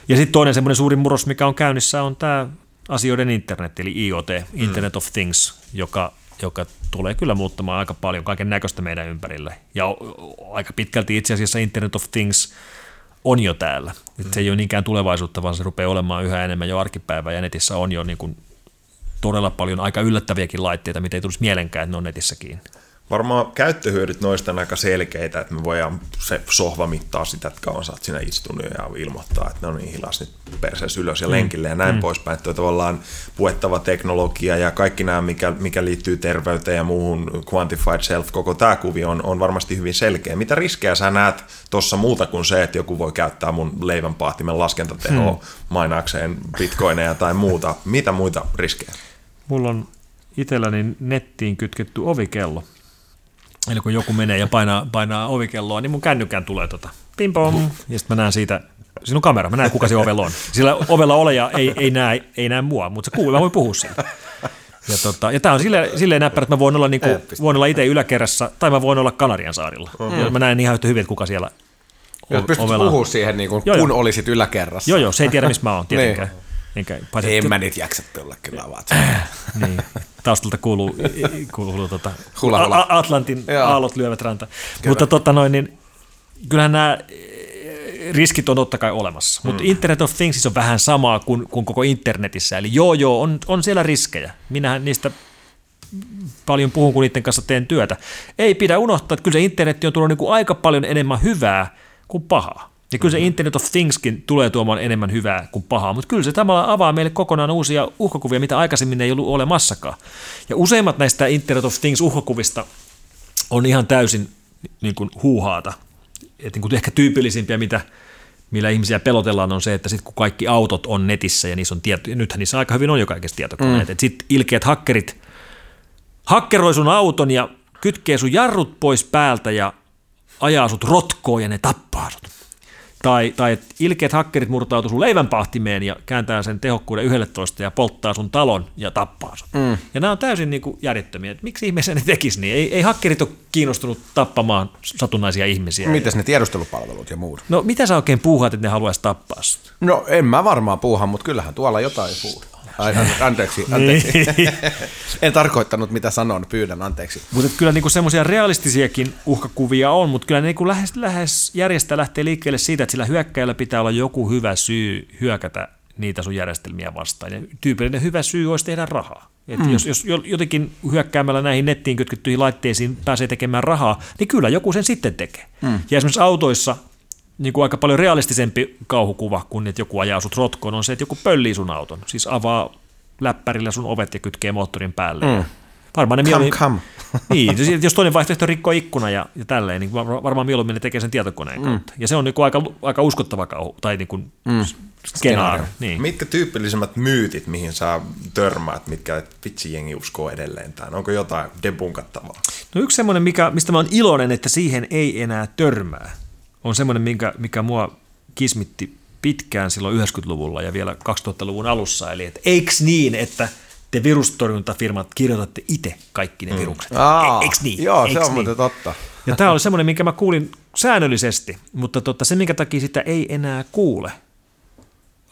Ja sitten toinen semmoinen suuri murros, mikä on käynnissä, on tämä asioiden internet, eli IoT, Internet mm. of Things, joka, joka tulee kyllä muuttamaan aika paljon kaiken näköistä meidän ympärille. Ja aika pitkälti itse asiassa Internet of Things on jo täällä. Mm. se ei ole niinkään tulevaisuutta, vaan se rupeaa olemaan yhä enemmän jo arkipäivää ja netissä on jo niin kuin todella paljon aika yllättäviäkin laitteita, mitä ei tulisi mielenkään, että ne on netissäkin. Varmaan käyttöhyödyt noista on aika selkeitä, että me voidaan se sohva mittaa sitä, että kauan sä oot siinä istunut ja ilmoittaa, että ne on niin hilas nyt perseessä ylös ja mm. lenkille ja näin mm. poispäin. Että tavallaan puettava teknologia ja kaikki nämä, mikä, mikä liittyy terveyteen ja muuhun quantified self, koko tämä kuvio on, on varmasti hyvin selkeä. Mitä riskejä sä näet tuossa muuta kuin se, että joku voi käyttää mun leivänpaahtimen laskentatehoa mm. mainaakseen bitcoineja tai muuta? Mitä muita riskejä? Mulla on itselläni nettiin kytketty ovikello Eli kun joku menee ja painaa, painaa ovikelloa, niin mun kännykään tulee tota pim pom, ja sitten mä näen siitä, siinä on kamera, mä näen kuka se ovella on. Sillä ovella oleja ei, ei, näe, ei näe mua, mutta se kuuluu, mä voin puhua siitä. Ja, tota, ja tämä on silleen, silleen näppärä, että mä voin olla, niinku, voin olla itse yläkerrassa tai mä voin olla Kanarian saarilla. Mm. Ja mä näen ihan yhtä hyvin, että kuka siellä Jos pystyt puhua siihen, niin kuin, joo, kun joo. olisit yläkerrassa. Joo, joo, se ei tiedä, missä mä oon tietenkään. niin. Enkä, en mä niitä jaksa tulla kyllä vaan. niin. Taustalta kuuluu, kuuluu tota, hula, hula. Atlantin Joo. aallot lyövät ranta. Kyllä. Mutta tota noin, niin, kyllähän nämä eh, riskit on totta kai olemassa. Mm. Mutta Internet of Things on vähän samaa kuin, kuin koko internetissä. Eli joo, joo, on, on siellä riskejä. Minähän niistä paljon puhun, kun niiden kanssa teen työtä. Ei pidä unohtaa, että kyllä se internetti on tullut niin kuin aika paljon enemmän hyvää kuin pahaa. Ja kyllä se mm-hmm. Internet of Thingskin tulee tuomaan enemmän hyvää kuin pahaa, mutta kyllä se tavallaan avaa meille kokonaan uusia uhkakuvia, mitä aikaisemmin ei ollut olemassakaan. Ja useimmat näistä Internet of Things uhkakuvista on ihan täysin niin kuin huuhaata. Et niin kuin ehkä tyypillisimpiä, mitä, millä ihmisiä pelotellaan, on se, että sitten kun kaikki autot on netissä ja niissä on tieto, ja nythän niissä aika hyvin on jo kaikessa tietokoneet, mm. että sitten ilkeät hakkerit hakkeroi sun auton ja kytkee sun jarrut pois päältä ja ajaa sut rotkoon ja ne tappaa sut. Tai, tai että ilkeät hakkerit murtautuu sun leivänpahtimeen ja kääntää sen tehokkuuden 11 ja polttaa sun talon ja tappaa sun. Mm. Ja nämä on täysin niin kuin järjettömiä. Että miksi ihmeessä ne tekisi niin? Ei, ei hakkerit ole kiinnostunut tappamaan satunnaisia ihmisiä. Mitäs ne tiedustelupalvelut ja muut? No mitä sä oikein puuhaat, että ne haluaisi tappaa sut? No en mä varmaan puuha, mutta kyllähän tuolla jotain puhutaan. Ai, anteeksi, anteeksi. Niin. en tarkoittanut mitä sanon, pyydän anteeksi. Mutta kyllä niinku semmoisia realistisiakin uhkakuvia on, mutta kyllä ne niinku lähes, lähes järjestää lähtee liikkeelle siitä, että sillä hyökkäjällä pitää olla joku hyvä syy hyökätä niitä sun järjestelmiä vastaan. Ja tyypillinen hyvä syy olisi tehdä rahaa. Et mm. jos, jos jotenkin hyökkäämällä näihin nettiin kytkettyihin laitteisiin pääsee tekemään rahaa, niin kyllä joku sen sitten tekee. Mm. Ja esimerkiksi autoissa niin kuin aika paljon realistisempi kauhukuva kuin että joku ajaa sut rotkoon, on se, että joku pöllii sun auton. Siis avaa läppärillä sun ovet ja kytkee moottorin päälle. Mm. Varmaan ne come, mieluummin, come. niin, siis jos toinen vaihtoehto rikkoo ikkuna ja, ja tälleen, niin varmaan mieluummin ne tekee sen tietokoneen mm. kautta. Ja se on niin kuin aika, aika uskottava kauhu, tai niin kuin mm. skenaario. Niin. Mitkä tyypillisimmät myytit, mihin sä törmäät, mitkä vitsi jengi uskoo edelleen tämän? Onko jotain debunkattavaa? No yksi semmoinen, mikä, mistä mä oon iloinen, että siihen ei enää törmää, on semmoinen, mikä, mikä mua kismitti pitkään silloin 90-luvulla ja vielä 2000-luvun alussa. Eli että eiks niin, että te virustorjuntafirmat kirjoitatte itse kaikki ne mm. virukset? Mm. Aa, eiks niin? Joo, eiks se on niin? totta. Ja tämä oli semmoinen, minkä mä kuulin säännöllisesti, mutta totta, se, minkä takia sitä ei enää kuule –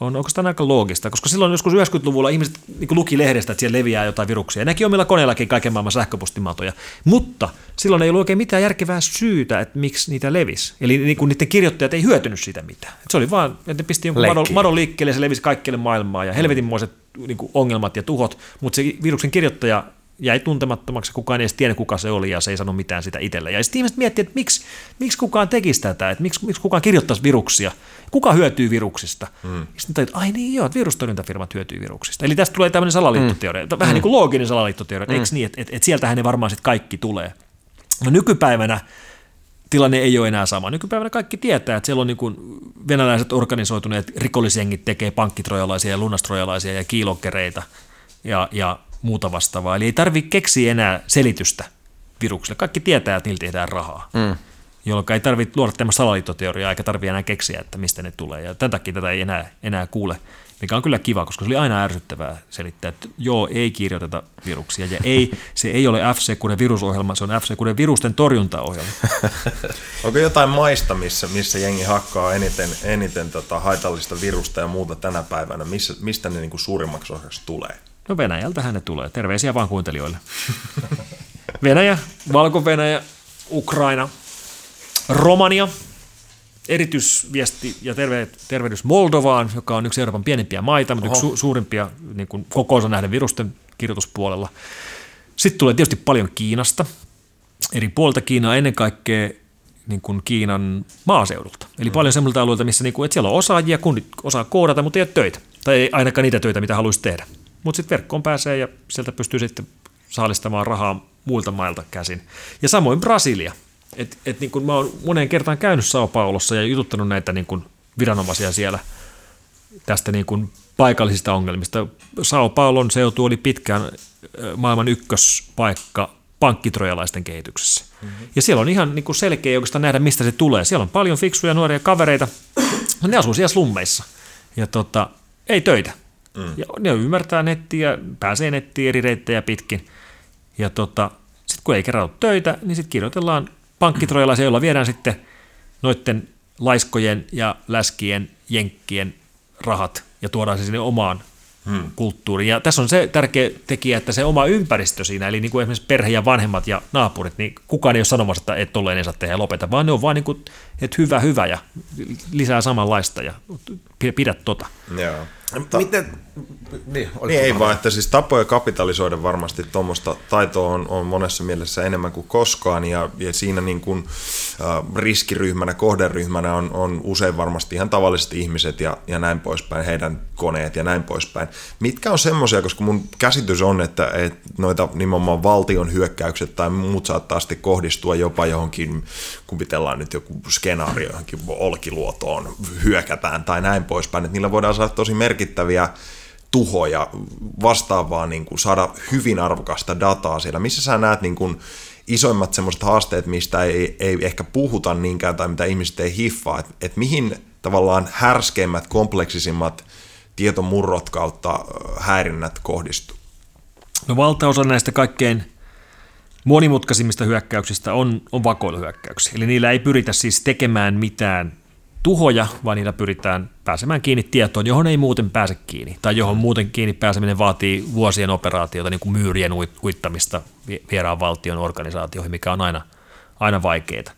on oikeastaan aika loogista, koska silloin joskus 90-luvulla ihmiset niin luki lehdestä, että siellä leviää jotain viruksia. Näki omilla koneillakin kaiken maailman sähköpostimatoja, mutta silloin ei ollut oikein mitään järkevää syytä, että miksi niitä levisi. Eli niin kuin niiden kirjoittajat ei hyötynyt siitä mitään. Et se oli vaan, että ne pisti jonkun madon, madon liikkeelle ja se levisi kaikkialle maailmaan ja helvetinmoiset niin ongelmat ja tuhot, mutta se viruksen kirjoittaja jäi tuntemattomaksi, kukaan ei edes tiedä, kuka se oli, ja se ei sano mitään sitä itselle. Ja sitten ihmiset miettii, että miksi, miksi kukaan tekisi tätä, että miksi, miksi kukaan kirjoittaisi viruksia, kuka hyötyy viruksista. Mm. Sitten että ai niin joo, että virustorjuntafirmat hyötyy viruksista. Eli tästä tulee tämmöinen salaliittoteoria, mm. vähän mm. niin kuin looginen salaliittoteoria, mm. eikö niin, että, että, että sieltähän ne varmaan sitten kaikki tulee. No nykypäivänä tilanne ei ole enää sama. Nykypäivänä kaikki tietää, että siellä on niin kuin venäläiset organisoituneet rikollisjengit tekee pankkitrojalaisia ja lunastrojalaisia ja kiilokkereita ja, ja muuta vastaavaa. Eli ei tarvitse keksiä enää selitystä virukselle. Kaikki tietää, että niillä tehdään rahaa. Mm. Jolloin ei tarvitse luoda tämmöistä salaliittoteoriaa, eikä tarvitse enää keksiä, että mistä ne tulee. Ja tämän takia tätä ei enää, enää kuule, mikä on kyllä kiva, koska se oli aina ärsyttävää selittää, että joo, ei kirjoiteta viruksia. Ja ei, se ei ole FC kuden virusohjelma, se on FC kuden virusten torjuntaohjelma. Onko jotain maista, missä, missä jengi hakkaa eniten, eniten tota haitallista virusta ja muuta tänä päivänä? Missä, mistä ne niin suurimmaksi osaksi tulee? No Venäjältähän ne tulee. Terveisiä vaan kuuntelijoille. Venäjä, Valko-Venäjä, Ukraina, Romania, erityisviesti ja terve, tervehdys Moldovaan, joka on yksi Euroopan pienimpiä maita, mutta Oho. yksi su, suurimpia niin kuin kokoonsa nähden virusten kirjoituspuolella. Sitten tulee tietysti paljon Kiinasta, eri puolta Kiinaa, ennen kaikkea niin kuin Kiinan maaseudulta. Eli mm. paljon semmoilta alueilta, missä niin kuin, että siellä on osaajia, kun osaa koodata, mutta ei ole töitä. Tai ei ainakaan niitä töitä, mitä haluaisi tehdä. Mutta sitten verkkoon pääsee ja sieltä pystyy sitten saalistamaan rahaa muilta mailta käsin. Ja samoin Brasilia. Et, et niin kun mä oon moneen kertaan käynyt Sao Paulossa ja jututtanut näitä niin kun viranomaisia siellä tästä niin kun paikallisista ongelmista. Sao Paulon seutu oli pitkään maailman ykköspaikka pankkitrojalaisten kehityksessä. Mm-hmm. Ja siellä on ihan niin kuin selkeä oikeastaan nähdä, mistä se tulee. Siellä on paljon fiksuja nuoria kavereita, ne asuu siellä slummeissa. Ja tota, ei töitä. Mm. Ja ne ymmärtää nettiä, pääsee nettiin eri reittejä pitkin. Ja tota, sitten kun ei kerran ole töitä, niin sitten kirjoitellaan pankkitrojalaisia, joilla viedään sitten noiden laiskojen ja läskien, jenkkien rahat ja tuodaan se sinne omaan hmm. kulttuuriin. Ja tässä on se tärkeä tekijä, että se oma ympäristö siinä, eli niin kuin esimerkiksi perhe ja vanhemmat ja naapurit, niin kukaan ei ole sanomassa, että et tolleen ei saa tehdä ja lopeta, vaan ne on vain niin kuin, että hyvä, hyvä ja lisää samanlaista ja pidä tota. Joo. Mutta, Miten, niin, niin ei vaan, että siis tapoja kapitalisoida varmasti tuommoista taitoa on, on monessa mielessä enemmän kuin koskaan ja, ja siinä niin kuin, äh, riskiryhmänä, kohderyhmänä on, on usein varmasti ihan tavalliset ihmiset ja, ja näin poispäin, heidän koneet ja näin poispäin. Mitkä on semmoisia, koska mun käsitys on, että, että noita nimenomaan valtion hyökkäykset tai muut saattaa sitten kohdistua jopa johonkin, kuvitellaan nyt joku skenaario johonkin olkiluotoon hyökätään tai näin poispäin, että niillä voidaan saada tosi merkittäviä tuhoja vastaavaa niin kuin saada hyvin arvokasta dataa siellä. Missä sä näet niin kuin isoimmat semmoiset haasteet, mistä ei, ei ehkä puhuta niinkään tai mitä ihmiset ei hiffaa, että et mihin tavallaan härskeimmät, kompleksisimmat tietomurrot kautta häirinnät kohdistuu? No valtaosa näistä kaikkein monimutkaisimmista hyökkäyksistä on, on vakoiluhyökkäyksiä. Eli niillä ei pyritä siis tekemään mitään tuhoja, vaan niillä pyritään pääsemään kiinni tietoon, johon ei muuten pääse kiinni, tai johon muuten kiinni pääseminen vaatii vuosien operaatiota, niin kuin myyrien uittamista vieraan valtion organisaatioihin, mikä on aina, aina vaikeaa.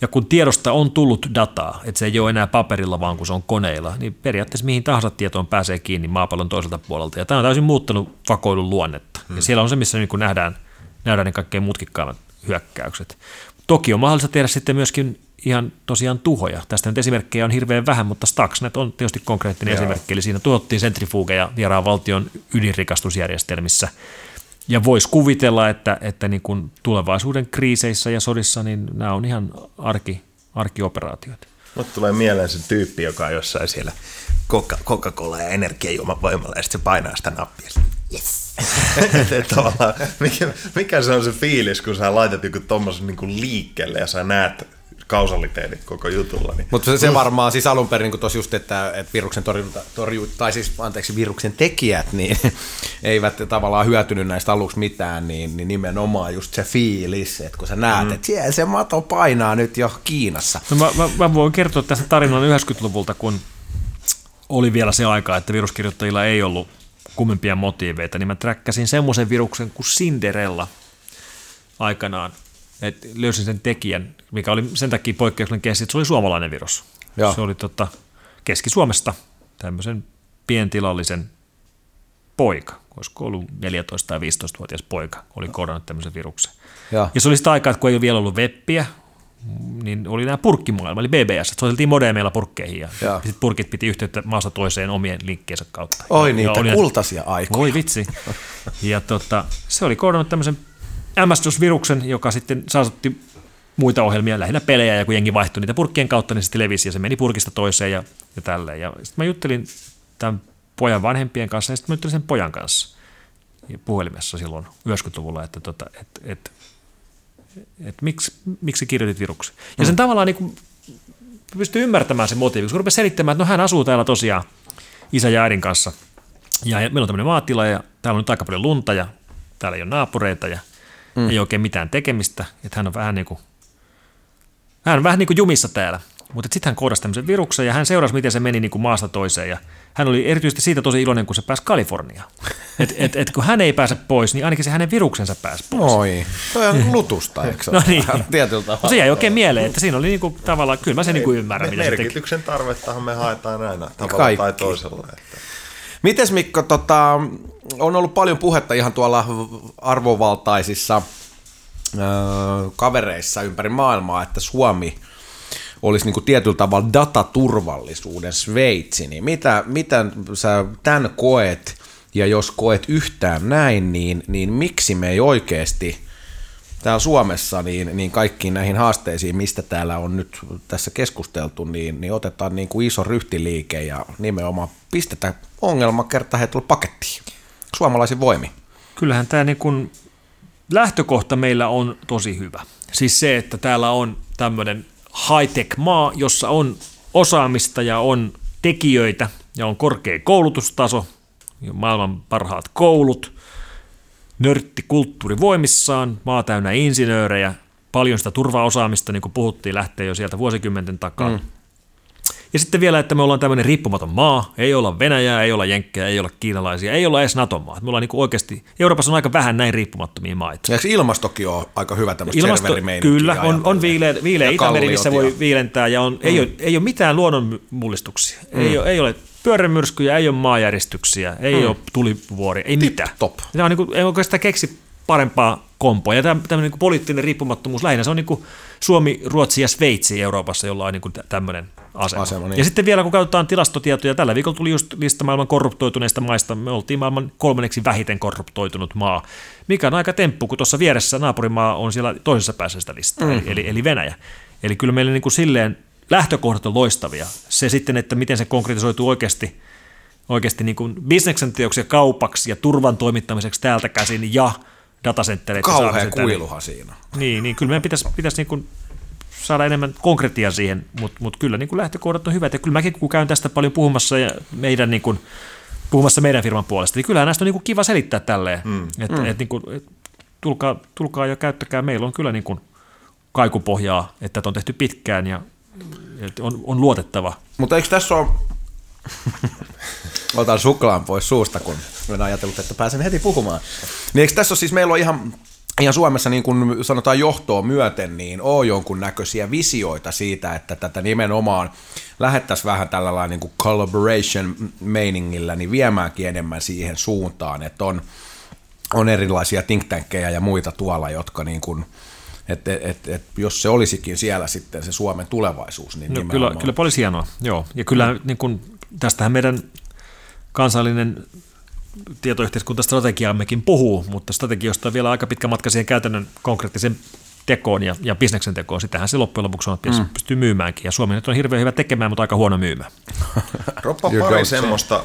Ja kun tiedosta on tullut dataa, että se ei ole enää paperilla, vaan kun se on koneilla, niin periaatteessa mihin tahansa tietoon pääsee kiinni maapallon toiselta puolelta. Ja tämä on täysin muuttanut vakoilun luonnetta. Hmm. Ja siellä on se, missä niin nähdään, nähdään ne kaikkein mutkikkaimmat hyökkäykset. Toki on mahdollista tehdä sitten myöskin ihan tosiaan tuhoja. Tästä nyt esimerkkejä on hirveän vähän, mutta Stuxnet on tietysti konkreettinen Joo. esimerkki, eli siinä tuottiin sentrifugeja vieraan valtion ydinrikastusjärjestelmissä. Ja voisi kuvitella, että, että niin kuin tulevaisuuden kriiseissä ja sodissa, niin nämä on ihan arki, arkioperaatioita. Mutta tulee mieleen se tyyppi, joka on jossain siellä Coca-Cola ja energiajuomavoimalla, ja sitten se painaa sitä nappia. Yes. mikä, mikä, se on se fiilis, kun sä laitat joku tommosen niin liikkeelle ja sä näet kausaliteetit koko jutulla. Niin. Mutta se, se varmaan siis alun perin, kun tuossa just, että, että viruksen torjunta, torju, tai siis anteeksi, viruksen tekijät, niin eivät tavallaan hyötynyt näistä aluksi mitään, niin, niin nimenomaan just se fiilis, että kun sä näet, mm. että siellä se mato painaa nyt jo Kiinassa. No mä, mä, mä voin kertoa tästä tarinan 90-luvulta, kun oli vielä se aika, että viruskirjoittajilla ei ollut kummempia motiiveita, niin mä träkkäsin semmoisen viruksen kuin Cinderella aikanaan että löysin sen tekijän, mikä oli sen takia poikkeuksellinen kesti, että se oli suomalainen virus. Joo. Se oli tota, Keski-Suomesta tämmöisen pientilallisen poika, olisiko ollut 14- tai 15-vuotias poika, oli kohdannut tämmöisen viruksen. Ja, ja se oli sitä aikaa, että kun ei ole vielä ollut webbiä, niin oli nämä purkkimaailma, eli BBS, että soiteltiin modemeilla purkkeihin ja, ja. sitten purkit piti yhteyttä maasta toiseen omien linkkeensä kautta. Oi niitä oli kultaisia aikoja. Voi vitsi. Ja tota, se oli koodannut tämmöisen MS-DOS-viruksen, joka sitten saasutti muita ohjelmia, lähinnä pelejä, ja kun jengi vaihtoi niitä purkkien kautta, niin sitten levisi, ja se meni purkista toiseen ja, ja tälleen. Ja sitten mä juttelin tämän pojan vanhempien kanssa, ja sitten mä juttelin sen pojan kanssa puhelimessa silloin 90-luvulla, että, tota, että, että, että miksi, miksi kirjoitit viruksen. Ja sen mm. tavallaan niin pystyy ymmärtämään sen motiivin, kun rupesi selittämään, että no hän asuu täällä tosiaan isä ja äidin kanssa, ja meillä on tämmöinen maatila, ja täällä on nyt aika paljon lunta, ja täällä ei ole naapureita, ja mm. ei oikein mitään tekemistä, että hän on vähän niin kuin, hän on vähän niin kuin jumissa täällä. Mutta sitten hän koodasi tämmöisen viruksen ja hän seurasi, miten se meni niin kuin maasta toiseen. Ja hän oli erityisesti siitä tosi iloinen, kun se pääsi Kaliforniaan. Et, et, et kun hän ei pääse pois, niin ainakin se hänen viruksensa pääsi pois. Oi, toi on lutusta, eikö se No niin. Tietyllä tavalla. No se jäi oikein mieleen, että siinä oli niinku tavallaan, kyllä mä sen niinku ymmärrän, mitä se teki. Merkityksen tarvettahan me haetaan aina tavalla Kaikki. tai toisella. Että. Mites Mikko, tota, on ollut paljon puhetta ihan tuolla arvovaltaisissa ö, kavereissa ympäri maailmaa, että Suomi olisi niin kuin tietyllä tavalla dataturvallisuuden Sveitsi, niin mitä, mitä sä tämän koet, ja jos koet yhtään näin, niin, niin miksi me ei oikeasti täällä Suomessa niin, niin kaikkiin näihin haasteisiin, mistä täällä on nyt tässä keskusteltu, niin, niin otetaan niin kuin iso ryhtiliike ja nimenomaan pistetään ongelma kerta he pakettiin suomalaisin voimi. Kyllähän tämä niin kun lähtökohta meillä on tosi hyvä. Siis se, että täällä on tämmöinen high-tech-maa, jossa on osaamista ja on tekijöitä ja on korkea koulutustaso, maailman parhaat koulut, nörttikulttuuri voimissaan, maa täynnä insinöörejä, paljon sitä turvaosaamista, niin kuin puhuttiin, lähtee jo sieltä vuosikymmenten takaa. Mm. Ja sitten vielä, että me ollaan tämmöinen riippumaton maa, ei olla Venäjää, ei olla Jenkkejä, ei olla kiinalaisia, ei olla edes NATO-maa. Me ollaan niin oikeasti, Euroopassa on aika vähän näin riippumattomia maita. Ja eikö ilmastokin ole aika hyvä tämmöistä Ilmasto, kyllä, on, on viileä, viileä Itämeri, missä voi viilentää, ja on, ei, ole, ei ole mitään luonnonmullistuksia. Mm. Ei, ole, ei ole pyörämyrskyjä, ei ole maajäristyksiä, ei mm. ole tulivuori, ei mitään. top. Tämä on niin kuin, ei oikeastaan keksi parempaa kompoa. Ja tämmöinen niin poliittinen riippumattomuus lähinnä, se on niin kuin Suomi, Ruotsi ja Sveitsi Euroopassa, jolla on niin kuin tämmöinen asema. asema niin. Ja sitten vielä kun katsotaan tilastotietoja, tällä viikolla tuli just lista maailman korruptoituneista maista, me oltiin maailman kolmanneksi vähiten korruptoitunut maa, mikä on aika temppu, kun tuossa vieressä naapurimaa on siellä toisessa päässä sitä listaa, mm. eli, eli Venäjä. Eli kyllä meillä niin kuin silleen lähtökohdat on loistavia. Se sitten, että miten se konkretisoituu oikeasti, oikeasti niin kuin bisneksen teoksi ja kaupaksi ja turvan toimittamiseksi täältä käsin ja datasenttereitä. Kauhea kuiluhan siinä. Niin, niin kyllä meidän pitäisi, pitäisi niin kuin saada enemmän konkretiaa siihen, mutta mut kyllä niin kuin lähtökohdat on hyvät. Ja kyllä mäkin kun käyn tästä paljon puhumassa ja meidän niin kuin, puhumassa meidän firman puolesta, niin kyllähän näistä on niin kuin kiva selittää tälleen. Mm. Että mm. et, niin kuin, et, tulkaa, tulkaa ja käyttäkää. Meillä on kyllä niin kuin kaikupohjaa, että on tehty pitkään ja että on, on luotettava. Mutta eikö tässä ole Otan suklaan pois suusta, kun olen ajatellut, että pääsen heti puhumaan. Niin eikö tässä siis, meillä on ihan, ihan Suomessa niin kuin sanotaan johtoa myöten, niin on jonkun näköisiä visioita siitä, että tätä nimenomaan lähettäisiin vähän tällä niin kuin collaboration-meiningillä, niin viemäänkin enemmän siihen suuntaan, että on, on erilaisia think tankkejä ja muita tuolla, jotka niin kuin, että et, et, jos se olisikin siellä sitten se Suomen tulevaisuus, niin no, kyllä, kyllä olisi hienoa, joo. Ja kyllä niin kun, tästähän meidän kansallinen tietoyhteiskuntastrategiammekin puhuu, mutta strategiosta on vielä aika pitkä matka siihen käytännön konkreettisen tekoon ja, ja bisneksen tekoon. Sitähän se loppujen lopuksi on, että mm. pystyy myymäänkin. Ja Suomi nyt on hirveän hyvä tekemään, mutta aika huono myymään. Roppa pari semmoista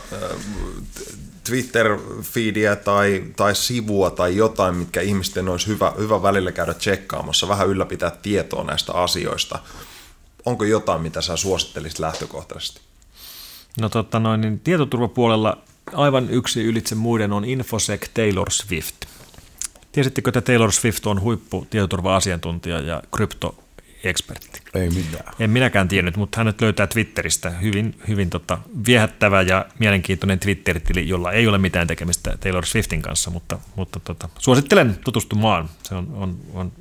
Twitter-feediä tai, tai sivua tai jotain, mitkä ihmisten olisi hyvä, hyvä välillä käydä tsekkaamassa, vähän ylläpitää tietoa näistä asioista. Onko jotain, mitä sä suosittelisit lähtökohtaisesti? No totta noin, niin tietoturvapuolella aivan yksi ylitse muiden on Infosec Taylor Swift. Tiesittekö, että Taylor Swift on huippu tietoturva-asiantuntija ja krypto ekspertti. Ei mitään. En minäkään tiennyt, mutta hänet löytää Twitteristä hyvin, hyvin tota, viehättävä ja mielenkiintoinen Twitter-tili, jolla ei ole mitään tekemistä Taylor Swiftin kanssa, mutta, mutta tota, suosittelen tutustumaan. Se on, on, on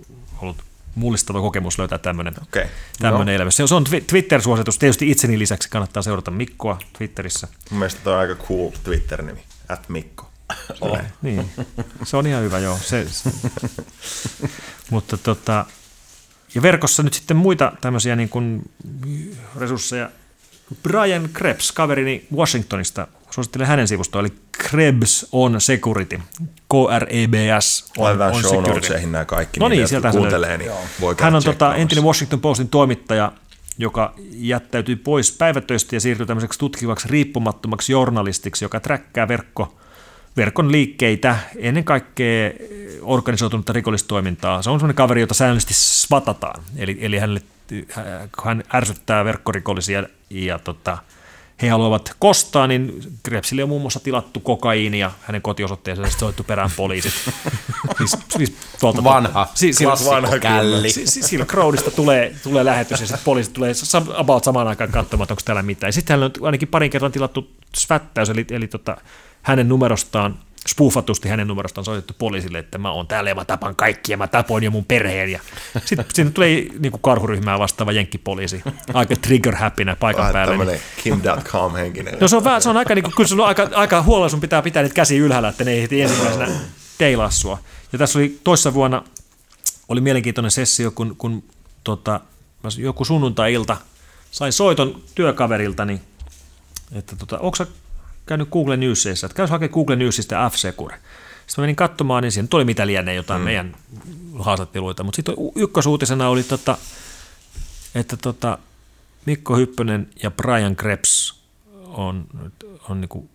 ollut mullistava kokemus löytää tämmöinen okay. tämmöinen elämä. Se on Twitter-suositus. Tietysti itseni lisäksi kannattaa seurata Mikkoa Twitterissä. Mun mielestä toi on aika cool Twitter-nimi, at Mikko. Oh. Niin, se on ihan hyvä, joo. Se, se. Mutta tota, ja verkossa nyt sitten muita tämmöisiä niin kuin resursseja. Brian Krebs, kaverini Washingtonista, suosittelen hänen sivustoa, eli Krebs on Security, K-R-E-B-S on, Laitetaan on show security. nämä kaikki, no niin, sieltä kuuntelee, niin voi Hän on tota, entinen Washington Postin toimittaja, joka jättäytyi pois päivätöistä ja siirtyi tämmöiseksi tutkivaksi riippumattomaksi journalistiksi, joka träkkää verkko verkon liikkeitä, ennen kaikkea organisoitunutta rikollistoimintaa. Se on sellainen kaveri, jota säännöllisesti svatataan, eli, eli hänelle, hän ärsyttää verkkorikollisia ja tota, he haluavat kostaa, niin Krebsille on muun muassa tilattu kokaiinia hänen kotiosoitteeseensa, soittu perään poliisit. siis, siis tuolta, vanha, si, si, vanha källi. Si, Silk Roadista tulee, tulee lähetys ja sitten poliisit tulee about samaan aikaan katsomaan, että onko täällä mitään. sitten hän on ainakin parin kerran tilattu svättäys, eli, eli tota, hänen numerostaan spoofatusti hänen numerostaan soitettu poliisille, että mä oon täällä ja mä tapan kaikki ja mä tapoin jo mun perheen. Ja sitten sinne tulee niin kuin karhuryhmää vastaava jenkkipoliisi, aika trigger happynä paikan Vähän päälle. Tämmöinen Kim.com henkinen. No se on, vähän, se on aika, niin kuin, kyllä sun on aika, aika huolella sun pitää pitää niitä käsiä ylhäällä, että ne ei heti ensimmäisenä teilaa sua. Ja tässä oli toissa vuonna, oli mielenkiintoinen sessio, kun, kun tota, joku sunnuntai-ilta sain soiton työkaveriltani, että tota, onko käynyt Google Newsissa, että käy hakemaan Google Newsista F-Secure. Sitten mä menin katsomaan, niin siinä tuli mitä lienee jotain mm. meidän haastatteluita, mutta sitten ykkösuutisena oli, tota, että tota, Mikko Hyppönen ja Brian Krebs on, on niinku,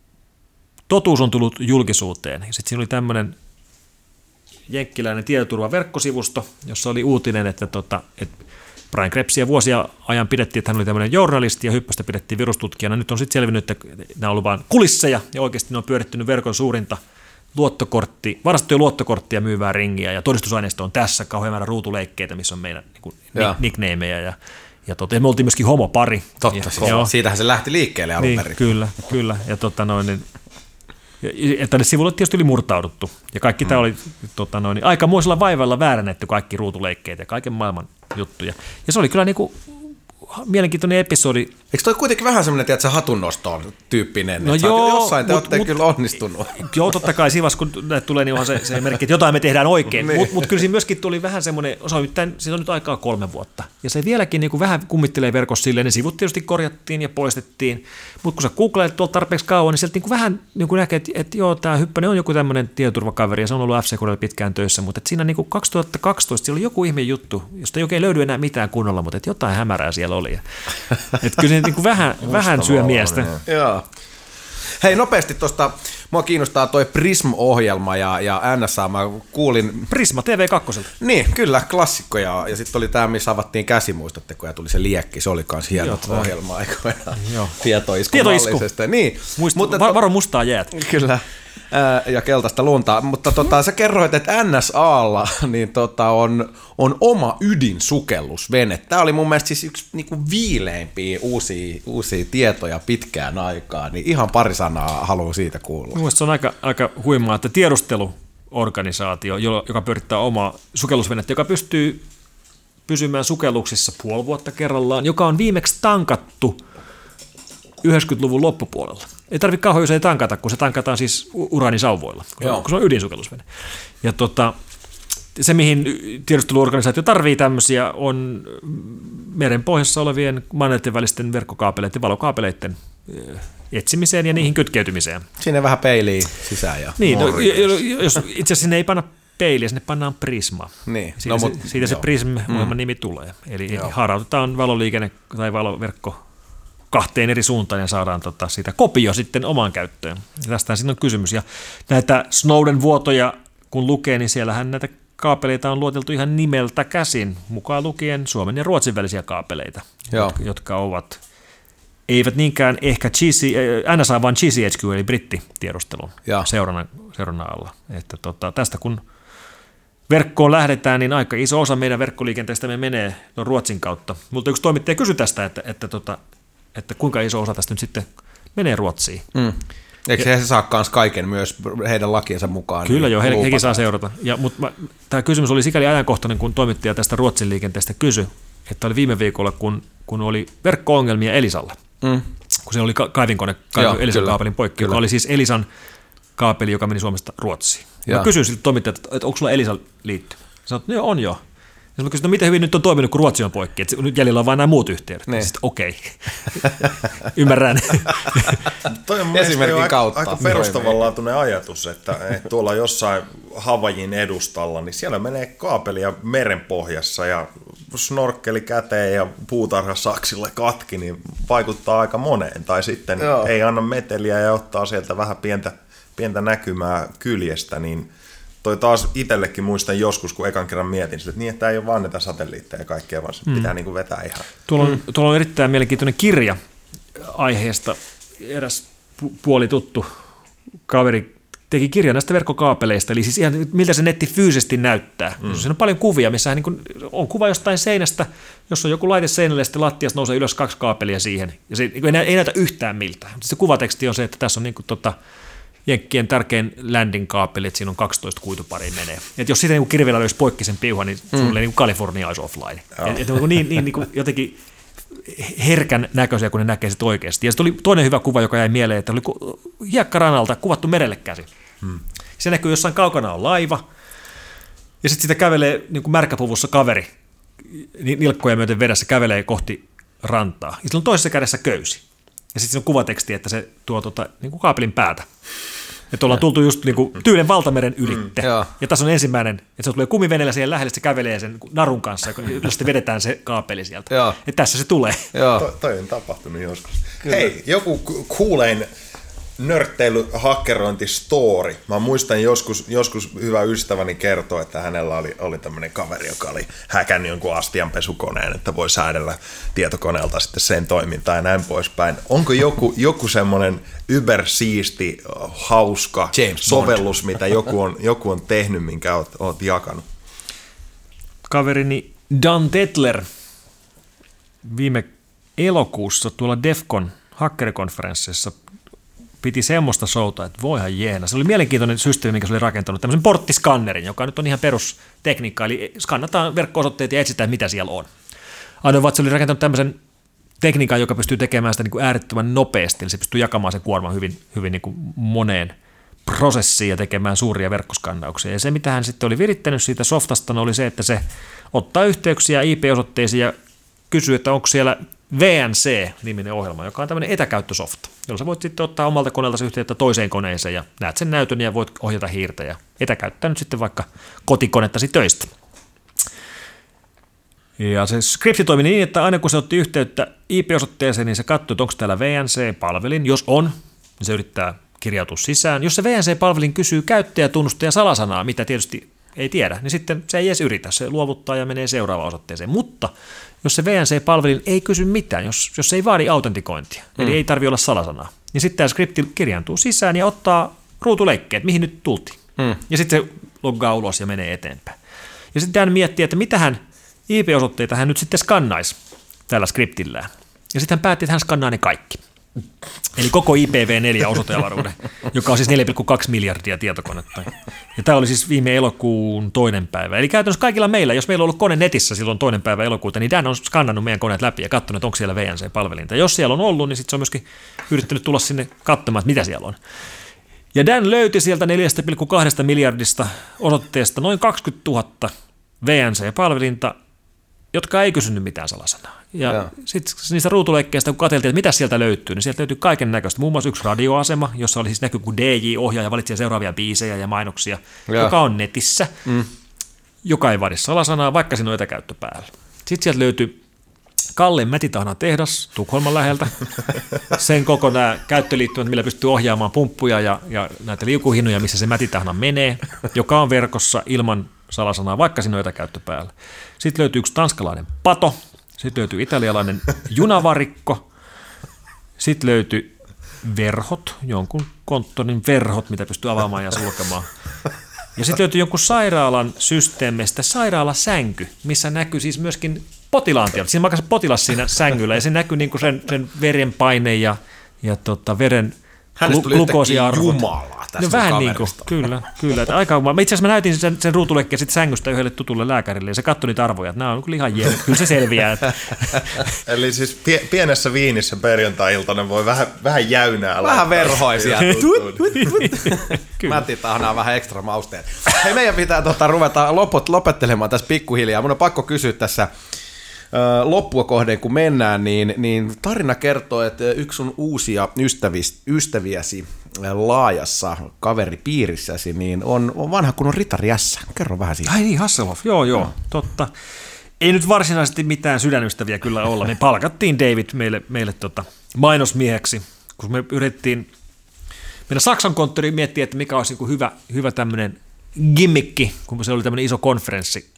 totuus on tullut julkisuuteen. Sitten siinä oli tämmöinen jenkkiläinen tietoturvaverkkosivusto, jossa oli uutinen, että, tota, että Brian Krebsia vuosia ajan pidettiin, että hän oli tämmöinen journalisti ja hyppöstä pidettiin virustutkijana. Nyt on sitten selvinnyt, että nämä on ollut vain kulisseja ja oikeasti ne on pyörittynyt verkon suurinta luottokortti, varastettuja luottokorttia myyvää ringiä ja todistusaineisto on tässä kauhean määrä ruutuleikkeitä, missä on meidän niin kuin, nicknameja ja ja tota, me oltiin myöskin homopari. Totta, ja, joo. siitähän se lähti liikkeelle alun niin, perin. Kyllä, kyllä. Ja tota noin, niin, ja tänne sivulle tietysti oli murtauduttu. Ja kaikki mm. tämä oli tota noin, aikamoisella vaivalla väärännetty kaikki ruutuleikkeet ja kaiken maailman juttuja. Ja se oli kyllä niin kuin mielenkiintoinen episodi. Eikö toi kuitenkin vähän semmoinen, että hatunnostoon tyyppinen? No joo, jossain te mut, olette mut, kyllä onnistunut. Joo, totta kai siinä kun näitä tulee, niin onhan se, se merkki, että jotain me tehdään oikein. niin. Mutta mut kyllä siinä myöskin tuli vähän semmoinen, osa siitä on nyt aikaa kolme vuotta. Ja se vieläkin niin kuin vähän kummittelee verkossa silleen, ne sivut tietysti korjattiin ja poistettiin. Mutta kun sä googleet tuolta tarpeeksi kauan, niin sieltä niin kuin vähän niin kuin näkee, että, että joo, tämä Hyppänen on joku tämmöinen tietoturvakaveri ja se on ollut f pitkään töissä. Mutta siinä niin kuin 2012 siellä oli joku ihme juttu, josta ei oikein löydy enää mitään kunnolla, mutta että jotain hämärää siellä oli. Että kyllä niin kuin vähän, vähän syö miestä. Joo. Hei, nopeasti tuosta, mua kiinnostaa toi Prism-ohjelma ja, ja NSA, mä kuulin... Prisma TV2. Niin, kyllä, klassikko, ja, ja sitten oli tämä, missä avattiin käsi, muistatteko, ja tuli se liekki, se oli kans hieno Joo, ohjelma aikoinaan. Tietoisku. Tietoisku. Niin. Muist, Mutta, varo mustaa jäät. Kyllä ja keltaista lunta. Mutta tota, sä kerroit, että NSAlla niin tota, on, on oma ydinsukellusvene. Tämä oli mun mielestä siis yksi niinku viileimpiä uusia, uusia tietoja pitkään aikaan. Niin ihan pari sanaa haluan siitä kuulla. Mielestäni se on aika, aika huimaa, että tiedusteluorganisaatio, joka pyörittää omaa sukellusvenettä, joka pystyy pysymään sukelluksissa puoli vuotta kerrallaan, joka on viimeksi tankattu 90-luvun loppupuolella ei tarvitse kauhean usein tankata, kun se tankataan siis uraanisauvoilla, kun, kun se on ydinsukellusvene. Ja tota, se, mihin tiedusteluorganisaatio tarvii tämmöisiä, on meren pohjassa olevien manneiden välisten verkkokaapeleiden, valokaapeleiden eh, etsimiseen ja niihin kytkeytymiseen. Sinne vähän peiliin sisään ja Niin, no, jos itse asiassa sinne ei panna peiliä, sinne pannaan prisma. Niin. Siitä, no, se, mut, siitä se prism-ohjelman mm. nimi tulee. Eli joo. harautetaan valoliikenne tai valoverkko kahteen eri suuntaan ja saadaan tota, siitä kopio sitten omaan käyttöön. Ja tästä siinä on kysymys. Ja näitä Snowden vuotoja, kun lukee, niin siellähän näitä kaapeleita on luoteltu ihan nimeltä käsin, mukaan lukien Suomen ja Ruotsin välisiä kaapeleita, Joo. Jotka, jotka ovat eivät niinkään ehkä GC, äh, NSA, vaan GCHQ, eli brittitiedustelun seurannan, seurannan alla. Että tota, tästä kun verkkoon lähdetään, niin aika iso osa meidän verkkoliikenteestä me menee Ruotsin kautta. Mutta yksi toimittaja kysyi tästä, että, että tota, että kuinka iso osa tästä nyt sitten menee Ruotsiin. Mm. Eikö ja, he saa myös kaiken myös heidän lakiensa mukaan? Kyllä niin joo, he, hekin saa seurata. Ja, mutta tämä kysymys oli sikäli ajankohtainen, kun toimittaja tästä Ruotsin liikenteestä kysyi, että oli viime viikolla, kun, kun oli verkko-ongelmia Elisalla. Mm. Kun se oli ka- kaivinkone kaivi Elisan kyllä, kaapelin poikki, kyllä. joka oli siis Elisan kaapeli, joka meni Suomesta Ruotsiin. Mä kysyin siltä toimittajalta, että, onko sulla Elisan liitty? Sanoit, että on joo. Ja mä kysyin, no miten hyvin nyt on toiminut, kun Ruotsi on poikki, että nyt jäljellä on vain nämä muut yhteydet. Niin. Sitten okei, okay. ymmärrän. Toi on Esimerkin aika, kautta. aika perustavanlaatuinen ajatus, että, että tuolla jossain Havajin edustalla, niin siellä menee kaapelia merenpohjassa ja snorkkeli käteen ja puutarha saksille katki, niin vaikuttaa aika moneen. Tai sitten Joo. ei anna meteliä ja ottaa sieltä vähän pientä, pientä näkymää kyljestä, niin – toi taas itsellekin muistan joskus, kun ekan kerran mietin sitä, että niin, että ei ole vaan näitä satelliitteja ja kaikkea, vaan se mm. pitää niin kuin vetää ihan. Tuolla on, mm. tuolla on erittäin mielenkiintoinen kirja aiheesta, eräs puoli tuttu kaveri teki kirjan näistä verkkokaapeleista, eli siis ihan miltä se netti fyysisesti näyttää. Mm. Siinä on paljon kuvia, missä niin kuin, on kuva jostain seinästä, jos on joku laite seinälle, sitten lattiasta nousee ylös kaksi kaapelia siihen, ja se ei, ei näytä yhtään miltä. Mutta se kuvateksti on se, että tässä on niin kuin, tota, Jenkkien tärkein landing-kaapeli, että siinä on 12 kuituparia menee. Et jos sitä niin kirveellä löysi poikki sen piuhan, niin mm. sulle niin Kalifornia olisi offline. Et, et, niin, niin, niin, niin kuin jotenkin herkän näköisiä, kun ne näkee sitä oikeasti. Ja sitten oli toinen hyvä kuva, joka jäi mieleen, että oli hiekkaranalta kuvattu merelle käsi. Hmm. Se näkyy jossain kaukana on laiva, ja sitten sitä kävelee niin kuin märkäpuvussa kaveri, nilkkoja myöten vedessä kävelee kohti rantaa. Ja sillä on toisessa kädessä köysi. Ja sitten siinä on kuvateksti, että se tuo tota, niin kuin kaapelin päätä. Että ollaan tultu just niin kuin Tyynen valtameren ylitte. Mm, ja tässä on ensimmäinen, että se tulee kumiveneellä siihen lähelle, se kävelee sen narun kanssa, ja sitten vedetään se kaapeli sieltä. Joo. Että tässä se tulee. Joo. To, toi on tapahtunut joskus. Kyllä. Hei, joku kuulein nörtteily, hakkerointi, story. Mä muistan joskus, joskus hyvä ystäväni kertoi, että hänellä oli, oli tämmöinen kaveri, joka oli häkännyt jonkun astianpesukoneen, että voi säädellä tietokoneelta sitten sen toimintaa ja näin poispäin. Onko joku, joku semmoinen ybersiisti, hauska James sovellus, Bond. mitä joku on, joku on tehnyt, minkä oot, oot jakanut? Kaverini Dan Tetler viime elokuussa tuolla Defcon hakkerikonferenssissa piti semmoista showta, että voihan jeena. Se oli mielenkiintoinen systeemi, minkä se oli rakentanut, tämmöisen porttiskannerin, joka nyt on ihan perustekniikka, eli skannataan verkko-osoitteet ja etsitään, mitä siellä on. Ainoa, se oli rakentanut tämmöisen tekniikan, joka pystyy tekemään sitä niin kuin äärettömän nopeasti, eli se pystyy jakamaan sen kuorman hyvin, hyvin niin kuin moneen prosessiin ja tekemään suuria verkkoskannauksia. Ja se, mitä hän sitten oli virittänyt siitä softasta, oli se, että se ottaa yhteyksiä IP-osoitteisiin ja kysyy, että onko siellä VNC-niminen ohjelma, joka on tämmöinen etäkäyttösofta, jolla sä voit sitten ottaa omalta koneelta yhteyttä toiseen koneeseen ja näet sen näytön ja voit ohjata hiirtä ja etäkäyttää nyt sitten vaikka kotikonettasi töistä. Ja se skripti toimi niin, että aina kun se otti yhteyttä IP-osoitteeseen, niin se katsoi, että onko täällä VNC-palvelin. Jos on, niin se yrittää kirjautua sisään. Jos se VNC-palvelin kysyy käyttäjätunnusta ja salasanaa, mitä tietysti ei tiedä, niin sitten se ei edes yritä, se luovuttaa ja menee seuraavaan osoitteeseen. Mutta jos se VNC-palvelin ei kysy mitään, jos, jos se ei vaadi autentikointia, mm. eli ei tarvi olla salasanaa, niin sitten tämä skripti kirjaantuu sisään ja ottaa ruutuleikkeet, mihin nyt tultiin. Mm. Ja sitten se loggaa ulos ja menee eteenpäin. Ja sitten hän miettii, että mitä hän IP-osoitteita hän nyt sitten skannaisi tällä skriptillään. Ja sitten hän päätti, että hän skannaa ne kaikki. Eli koko IPv4-osoiteavaruuden, joka on siis 4,2 miljardia tietokonetta. Ja tämä oli siis viime elokuun toinen päivä. Eli käytännössä kaikilla meillä, jos meillä on ollut kone netissä silloin toinen päivä elokuuta, niin Dan on skannannut meidän koneet läpi ja katsonut, onko siellä VNC-palvelinta. Jos siellä on ollut, niin sitten se on myöskin yrittänyt tulla sinne katsomaan, että mitä siellä on. Ja Dan löyti sieltä 4,2 miljardista osoitteesta noin 20 000 VNC-palvelinta, jotka ei kysynyt mitään salasanaa. Ja sitten niistä ruutuleikkeistä, kun katseltiin, että mitä sieltä löytyy, niin sieltä löytyy kaiken näköistä. Muun muassa yksi radioasema, jossa oli siis näkyy, kun DJ-ohjaaja valitsi seuraavia biisejä ja mainoksia, ja. joka on netissä, mm. joka ei vaadi salasanaa, vaikka siinä on etäkäyttö päällä. Sitten sieltä löytyy Kalle Mätitahna tehdas Tukholman läheltä. Sen koko nämä käyttöliittymät, millä pystyy ohjaamaan pumppuja ja, ja näitä liukuhinnoja, missä se Mätitahna menee, joka on verkossa ilman salasanaa, vaikka siinä on etäkäyttö päällä. Sitten löytyy yksi tanskalainen pato, sitten löytyy italialainen junavarikko, sitten löytyy verhot, jonkun konttorin verhot, mitä pystyy avaamaan ja sulkemaan. Ja sitten löytyy jonkun sairaalan systeemistä sairaalasänky, missä näkyy siis myöskin potilaan tiedot. Siinä makasi potilas siinä sängyllä ja se näkyy niin sen, sen verenpaine ja, ja tota, veren Hänestä tuli Jumala tästä no, vähän niin kuin, kyllä, kyllä. Että aika, mä itse asiassa mä näytin sen, sen ruutulekkeen sit sängystä yhdelle tutulle lääkärille ja se katsoi niitä arvoja, että nämä on kyllä ihan jees, kyllä se selviää. Että. Eli siis pie- pienessä viinissä perjantai-iltana voi vähän, vähän jäynää Vähän verhoisia. Mätti tahnaa vähän ekstra mausteet. Hei, meidän pitää tota, ruveta loput, lopettelemaan tässä pikkuhiljaa. Mun on pakko kysyä tässä loppua kohden kun mennään, niin, niin tarina kertoo, että yksi sun uusia ystävis, ystäviäsi laajassa kaveripiirissäsi, niin on, on vanha kun on Ritari S. Kerro vähän siitä. Ai niin, Hasselhoff, joo joo, no. totta. Ei nyt varsinaisesti mitään sydänystäviä kyllä olla. Me palkattiin David meille, meille tota mainosmieheksi, kun me yritettiin mennä Saksan konttoriin miettiä, että mikä olisi niin hyvä, hyvä tämmöinen gimmikki, kun se oli tämmöinen iso konferenssi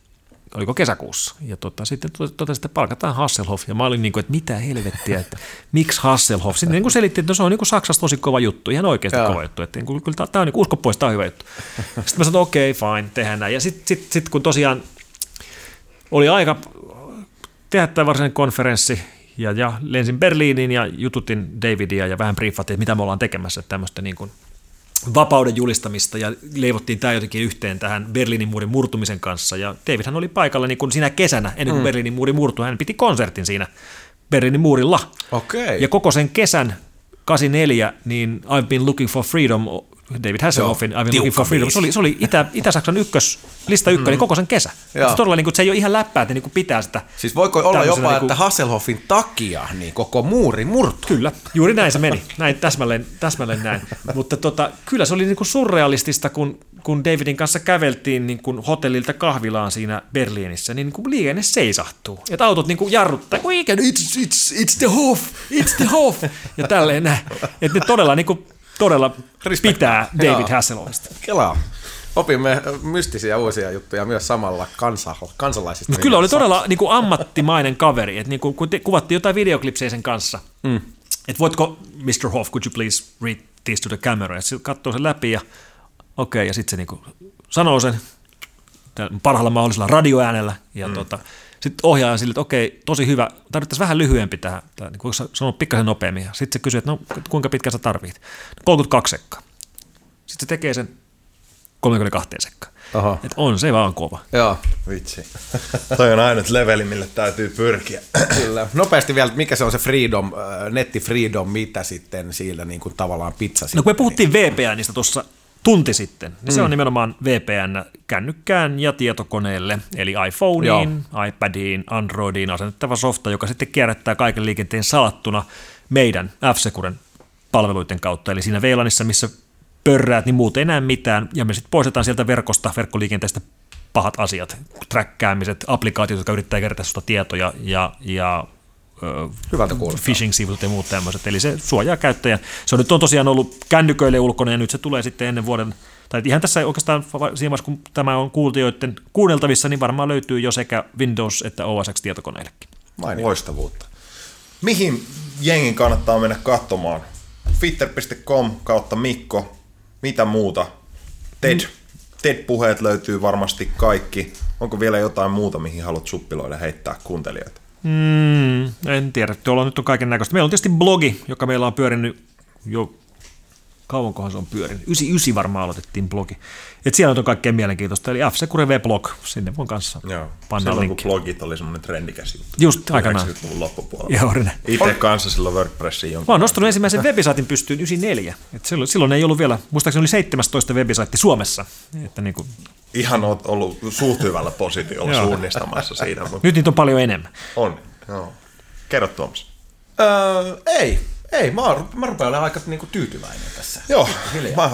oliko kesäkuussa. Ja tota, sitten totesi, että palkataan Hasselhoff. Ja mä olin niin kuin, että mitä helvettiä, että miksi Hasselhoff. Sitten niin kuin selitti, että no, se on niin kuin Saksassa tosi kova juttu, ihan oikeasti Joo. kova juttu. Että niin kuin, kyllä tämä on niin kuin, usko pois, tämä on hyvä juttu. Sitten mä sanoin, että okei, okay, fine, tehdään näin. Ja sitten sit, sit, kun tosiaan oli aika tehdä tämä varsinainen konferenssi, ja, ja lensin Berliiniin ja jututin Davidia ja vähän briefattiin, että mitä me ollaan tekemässä, tämmöistä niin kuin vapauden julistamista ja leivottiin tämä jotenkin yhteen tähän Berliinin muurin murtumisen kanssa. Ja Davidhan oli paikalla niin kuin siinä kesänä, ennen kuin mm. Berliinin muuri murtui, hän piti konsertin siinä Berliinin muurilla. Okay. Ja koko sen kesän 84, niin I've been looking for freedom David Hasselhoffin I've been looking for freedom. Se oli, se oli Itä, Itä-Saksan ykkös, lista ykkönen mm. koko sen kesä. Se, todella, niin kuin, se ei ole ihan läppää, että niin kuin pitää sitä. Siis voiko olla jopa, niin kuin, että Hasselhoffin takia niin koko muuri murtui? Kyllä, juuri näin se meni. Näin, täsmälleen, täsmälleen näin. Mutta tota, kyllä se oli niin kuin surrealistista, kun, kun Davidin kanssa käveltiin niin kuin hotellilta kahvilaan siinä Berliinissä, niin, niin kuin liikenne seisahtuu. Että autot niin kuin jarruttaa, it's, it's, it's the Hof, it's the Hof, ja tälleen näin. Että ne todella niin kuin, todella Respect. pitää David Hasselhoffista. Kelaa. Opimme mystisiä uusia juttuja myös samalla kansa, kansalaisista. No kyllä oli todella niin kuin ammattimainen kaveri, että niin kuin, kun te, kuvattiin jotain videoklipsejä sen kanssa, mm. että voitko, Mr. Hoff, could you please read this to the camera, ja sitten katsoo sen läpi ja okei, okay, ja sitten se niin kuin sanoo sen parhaalla mahdollisella radioäänellä, ja mm. tota, sitten ohjaaja sille, että okei, tosi hyvä, tarvittaisiin vähän lyhyempi tähän, tämä, niin sanoa pikkasen nopeammin. Sitten se kysyy, että no kuinka pitkä sä tarvit? 32 sekkaa. Sitten se tekee sen 32 sekkaa. Aha. Et on se vaan kova. Joo. Vitsi. Toi on ainut leveli, mille täytyy pyrkiä. Kyllä. Nopeasti vielä, mikä se on se freedom, äh, netti freedom, mitä sitten siinä niin kuin tavallaan pizza No kun me puhuttiin niin... VPNistä tuossa tunti sitten. Niin mm. Se on nimenomaan VPN kännykkään ja tietokoneelle, eli iPhoneen, Joo. iPadiin, Androidiin asennettava softa, joka sitten kierrättää kaiken liikenteen salattuna meidän F-Securen palveluiden kautta. Eli siinä VLANissa, missä pörräät, niin muuten ei näe mitään, ja me sitten poistetaan sieltä verkosta, verkkoliikenteestä pahat asiat, träkkäämiset, applikaatiot, jotka yrittää kerätä sinusta tietoja ja, ja Hyvältä phishing-sivut ja muut tämmöiset. Eli se suojaa käyttäjän. Se on nyt on tosiaan ollut kännyköille ulkona ja nyt se tulee sitten ennen vuoden, tai ihan tässä oikeastaan siinä vaiheessa, kun tämä on kuultijoiden kuunneltavissa, niin varmaan löytyy jo sekä Windows että OS X tietokoneillekin. Mainio. Loistavuutta. Mihin jengin kannattaa mennä katsomaan? Fitter.com kautta Mikko. Mitä muuta? TED. Mm. TED-puheet löytyy varmasti kaikki. Onko vielä jotain muuta, mihin haluat suppiloida heittää kuuntelijoita? Mm, en tiedä, tuolla nyt on kaiken näköistä. Meillä on tietysti blogi, joka meillä on pyörinyt jo kauankohan se on pyörinyt. 99 varmaan aloitettiin blogi. Et siellä on kaikkein mielenkiintoista, eli f blog sinne voin kanssa Joo, panna silloin linkki. kun blogit oli semmoinen trendikäs juttu. Just aikanaan. loppupuolella. Joo, Itse kanssa silloin WordPressiin jonkun. Mä oon nostanut ensimmäisen webisaitin pystyyn 94. Et silloin, silloin ei ollut vielä, muistaakseni oli 17 webisaitti Suomessa. Että niin kuin... Ihan oot ollut suht hyvällä positiolla suunnistamassa siinä. Mutta... Nyt niitä on paljon enemmän. On, joo. Kerro Tuomas. Öö, ei, ei, mä, mä rupean olemaan aika niinku tyytyväinen tässä. Joo, mä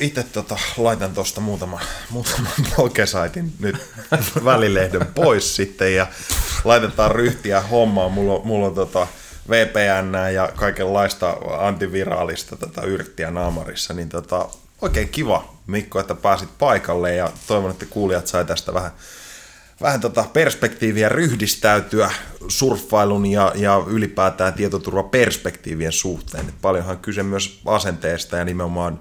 itse tota, laitan tuosta muutaman, muutaman blogesaitin nyt välilehden pois sitten ja laitetaan ryhtiä hommaan. Mulla, mulla on tota VPN ja kaikenlaista antiviraalista tätä yrttiä naamarissa, niin tota, oikein kiva Mikko, että pääsit paikalle ja toivon, että kuulijat sai tästä vähän vähän tota perspektiiviä ryhdistäytyä surffailun ja, ja ylipäätään tietoturvaperspektiivien suhteen. Et paljonhan kyse myös asenteesta ja nimenomaan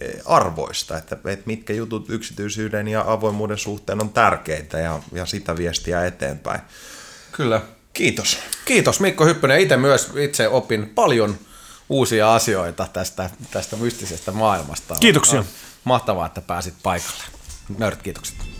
e, arvoista, että, että mitkä jutut yksityisyyden ja avoimuuden suhteen on tärkeitä ja, ja sitä viestiä eteenpäin. Kyllä. Kiitos. Kiitos Mikko Hyppönen. Itse myös itse opin paljon uusia asioita tästä, tästä mystisestä maailmasta. Kiitoksia. Mahtavaa, että pääsit paikalle. Nörd, kiitokset.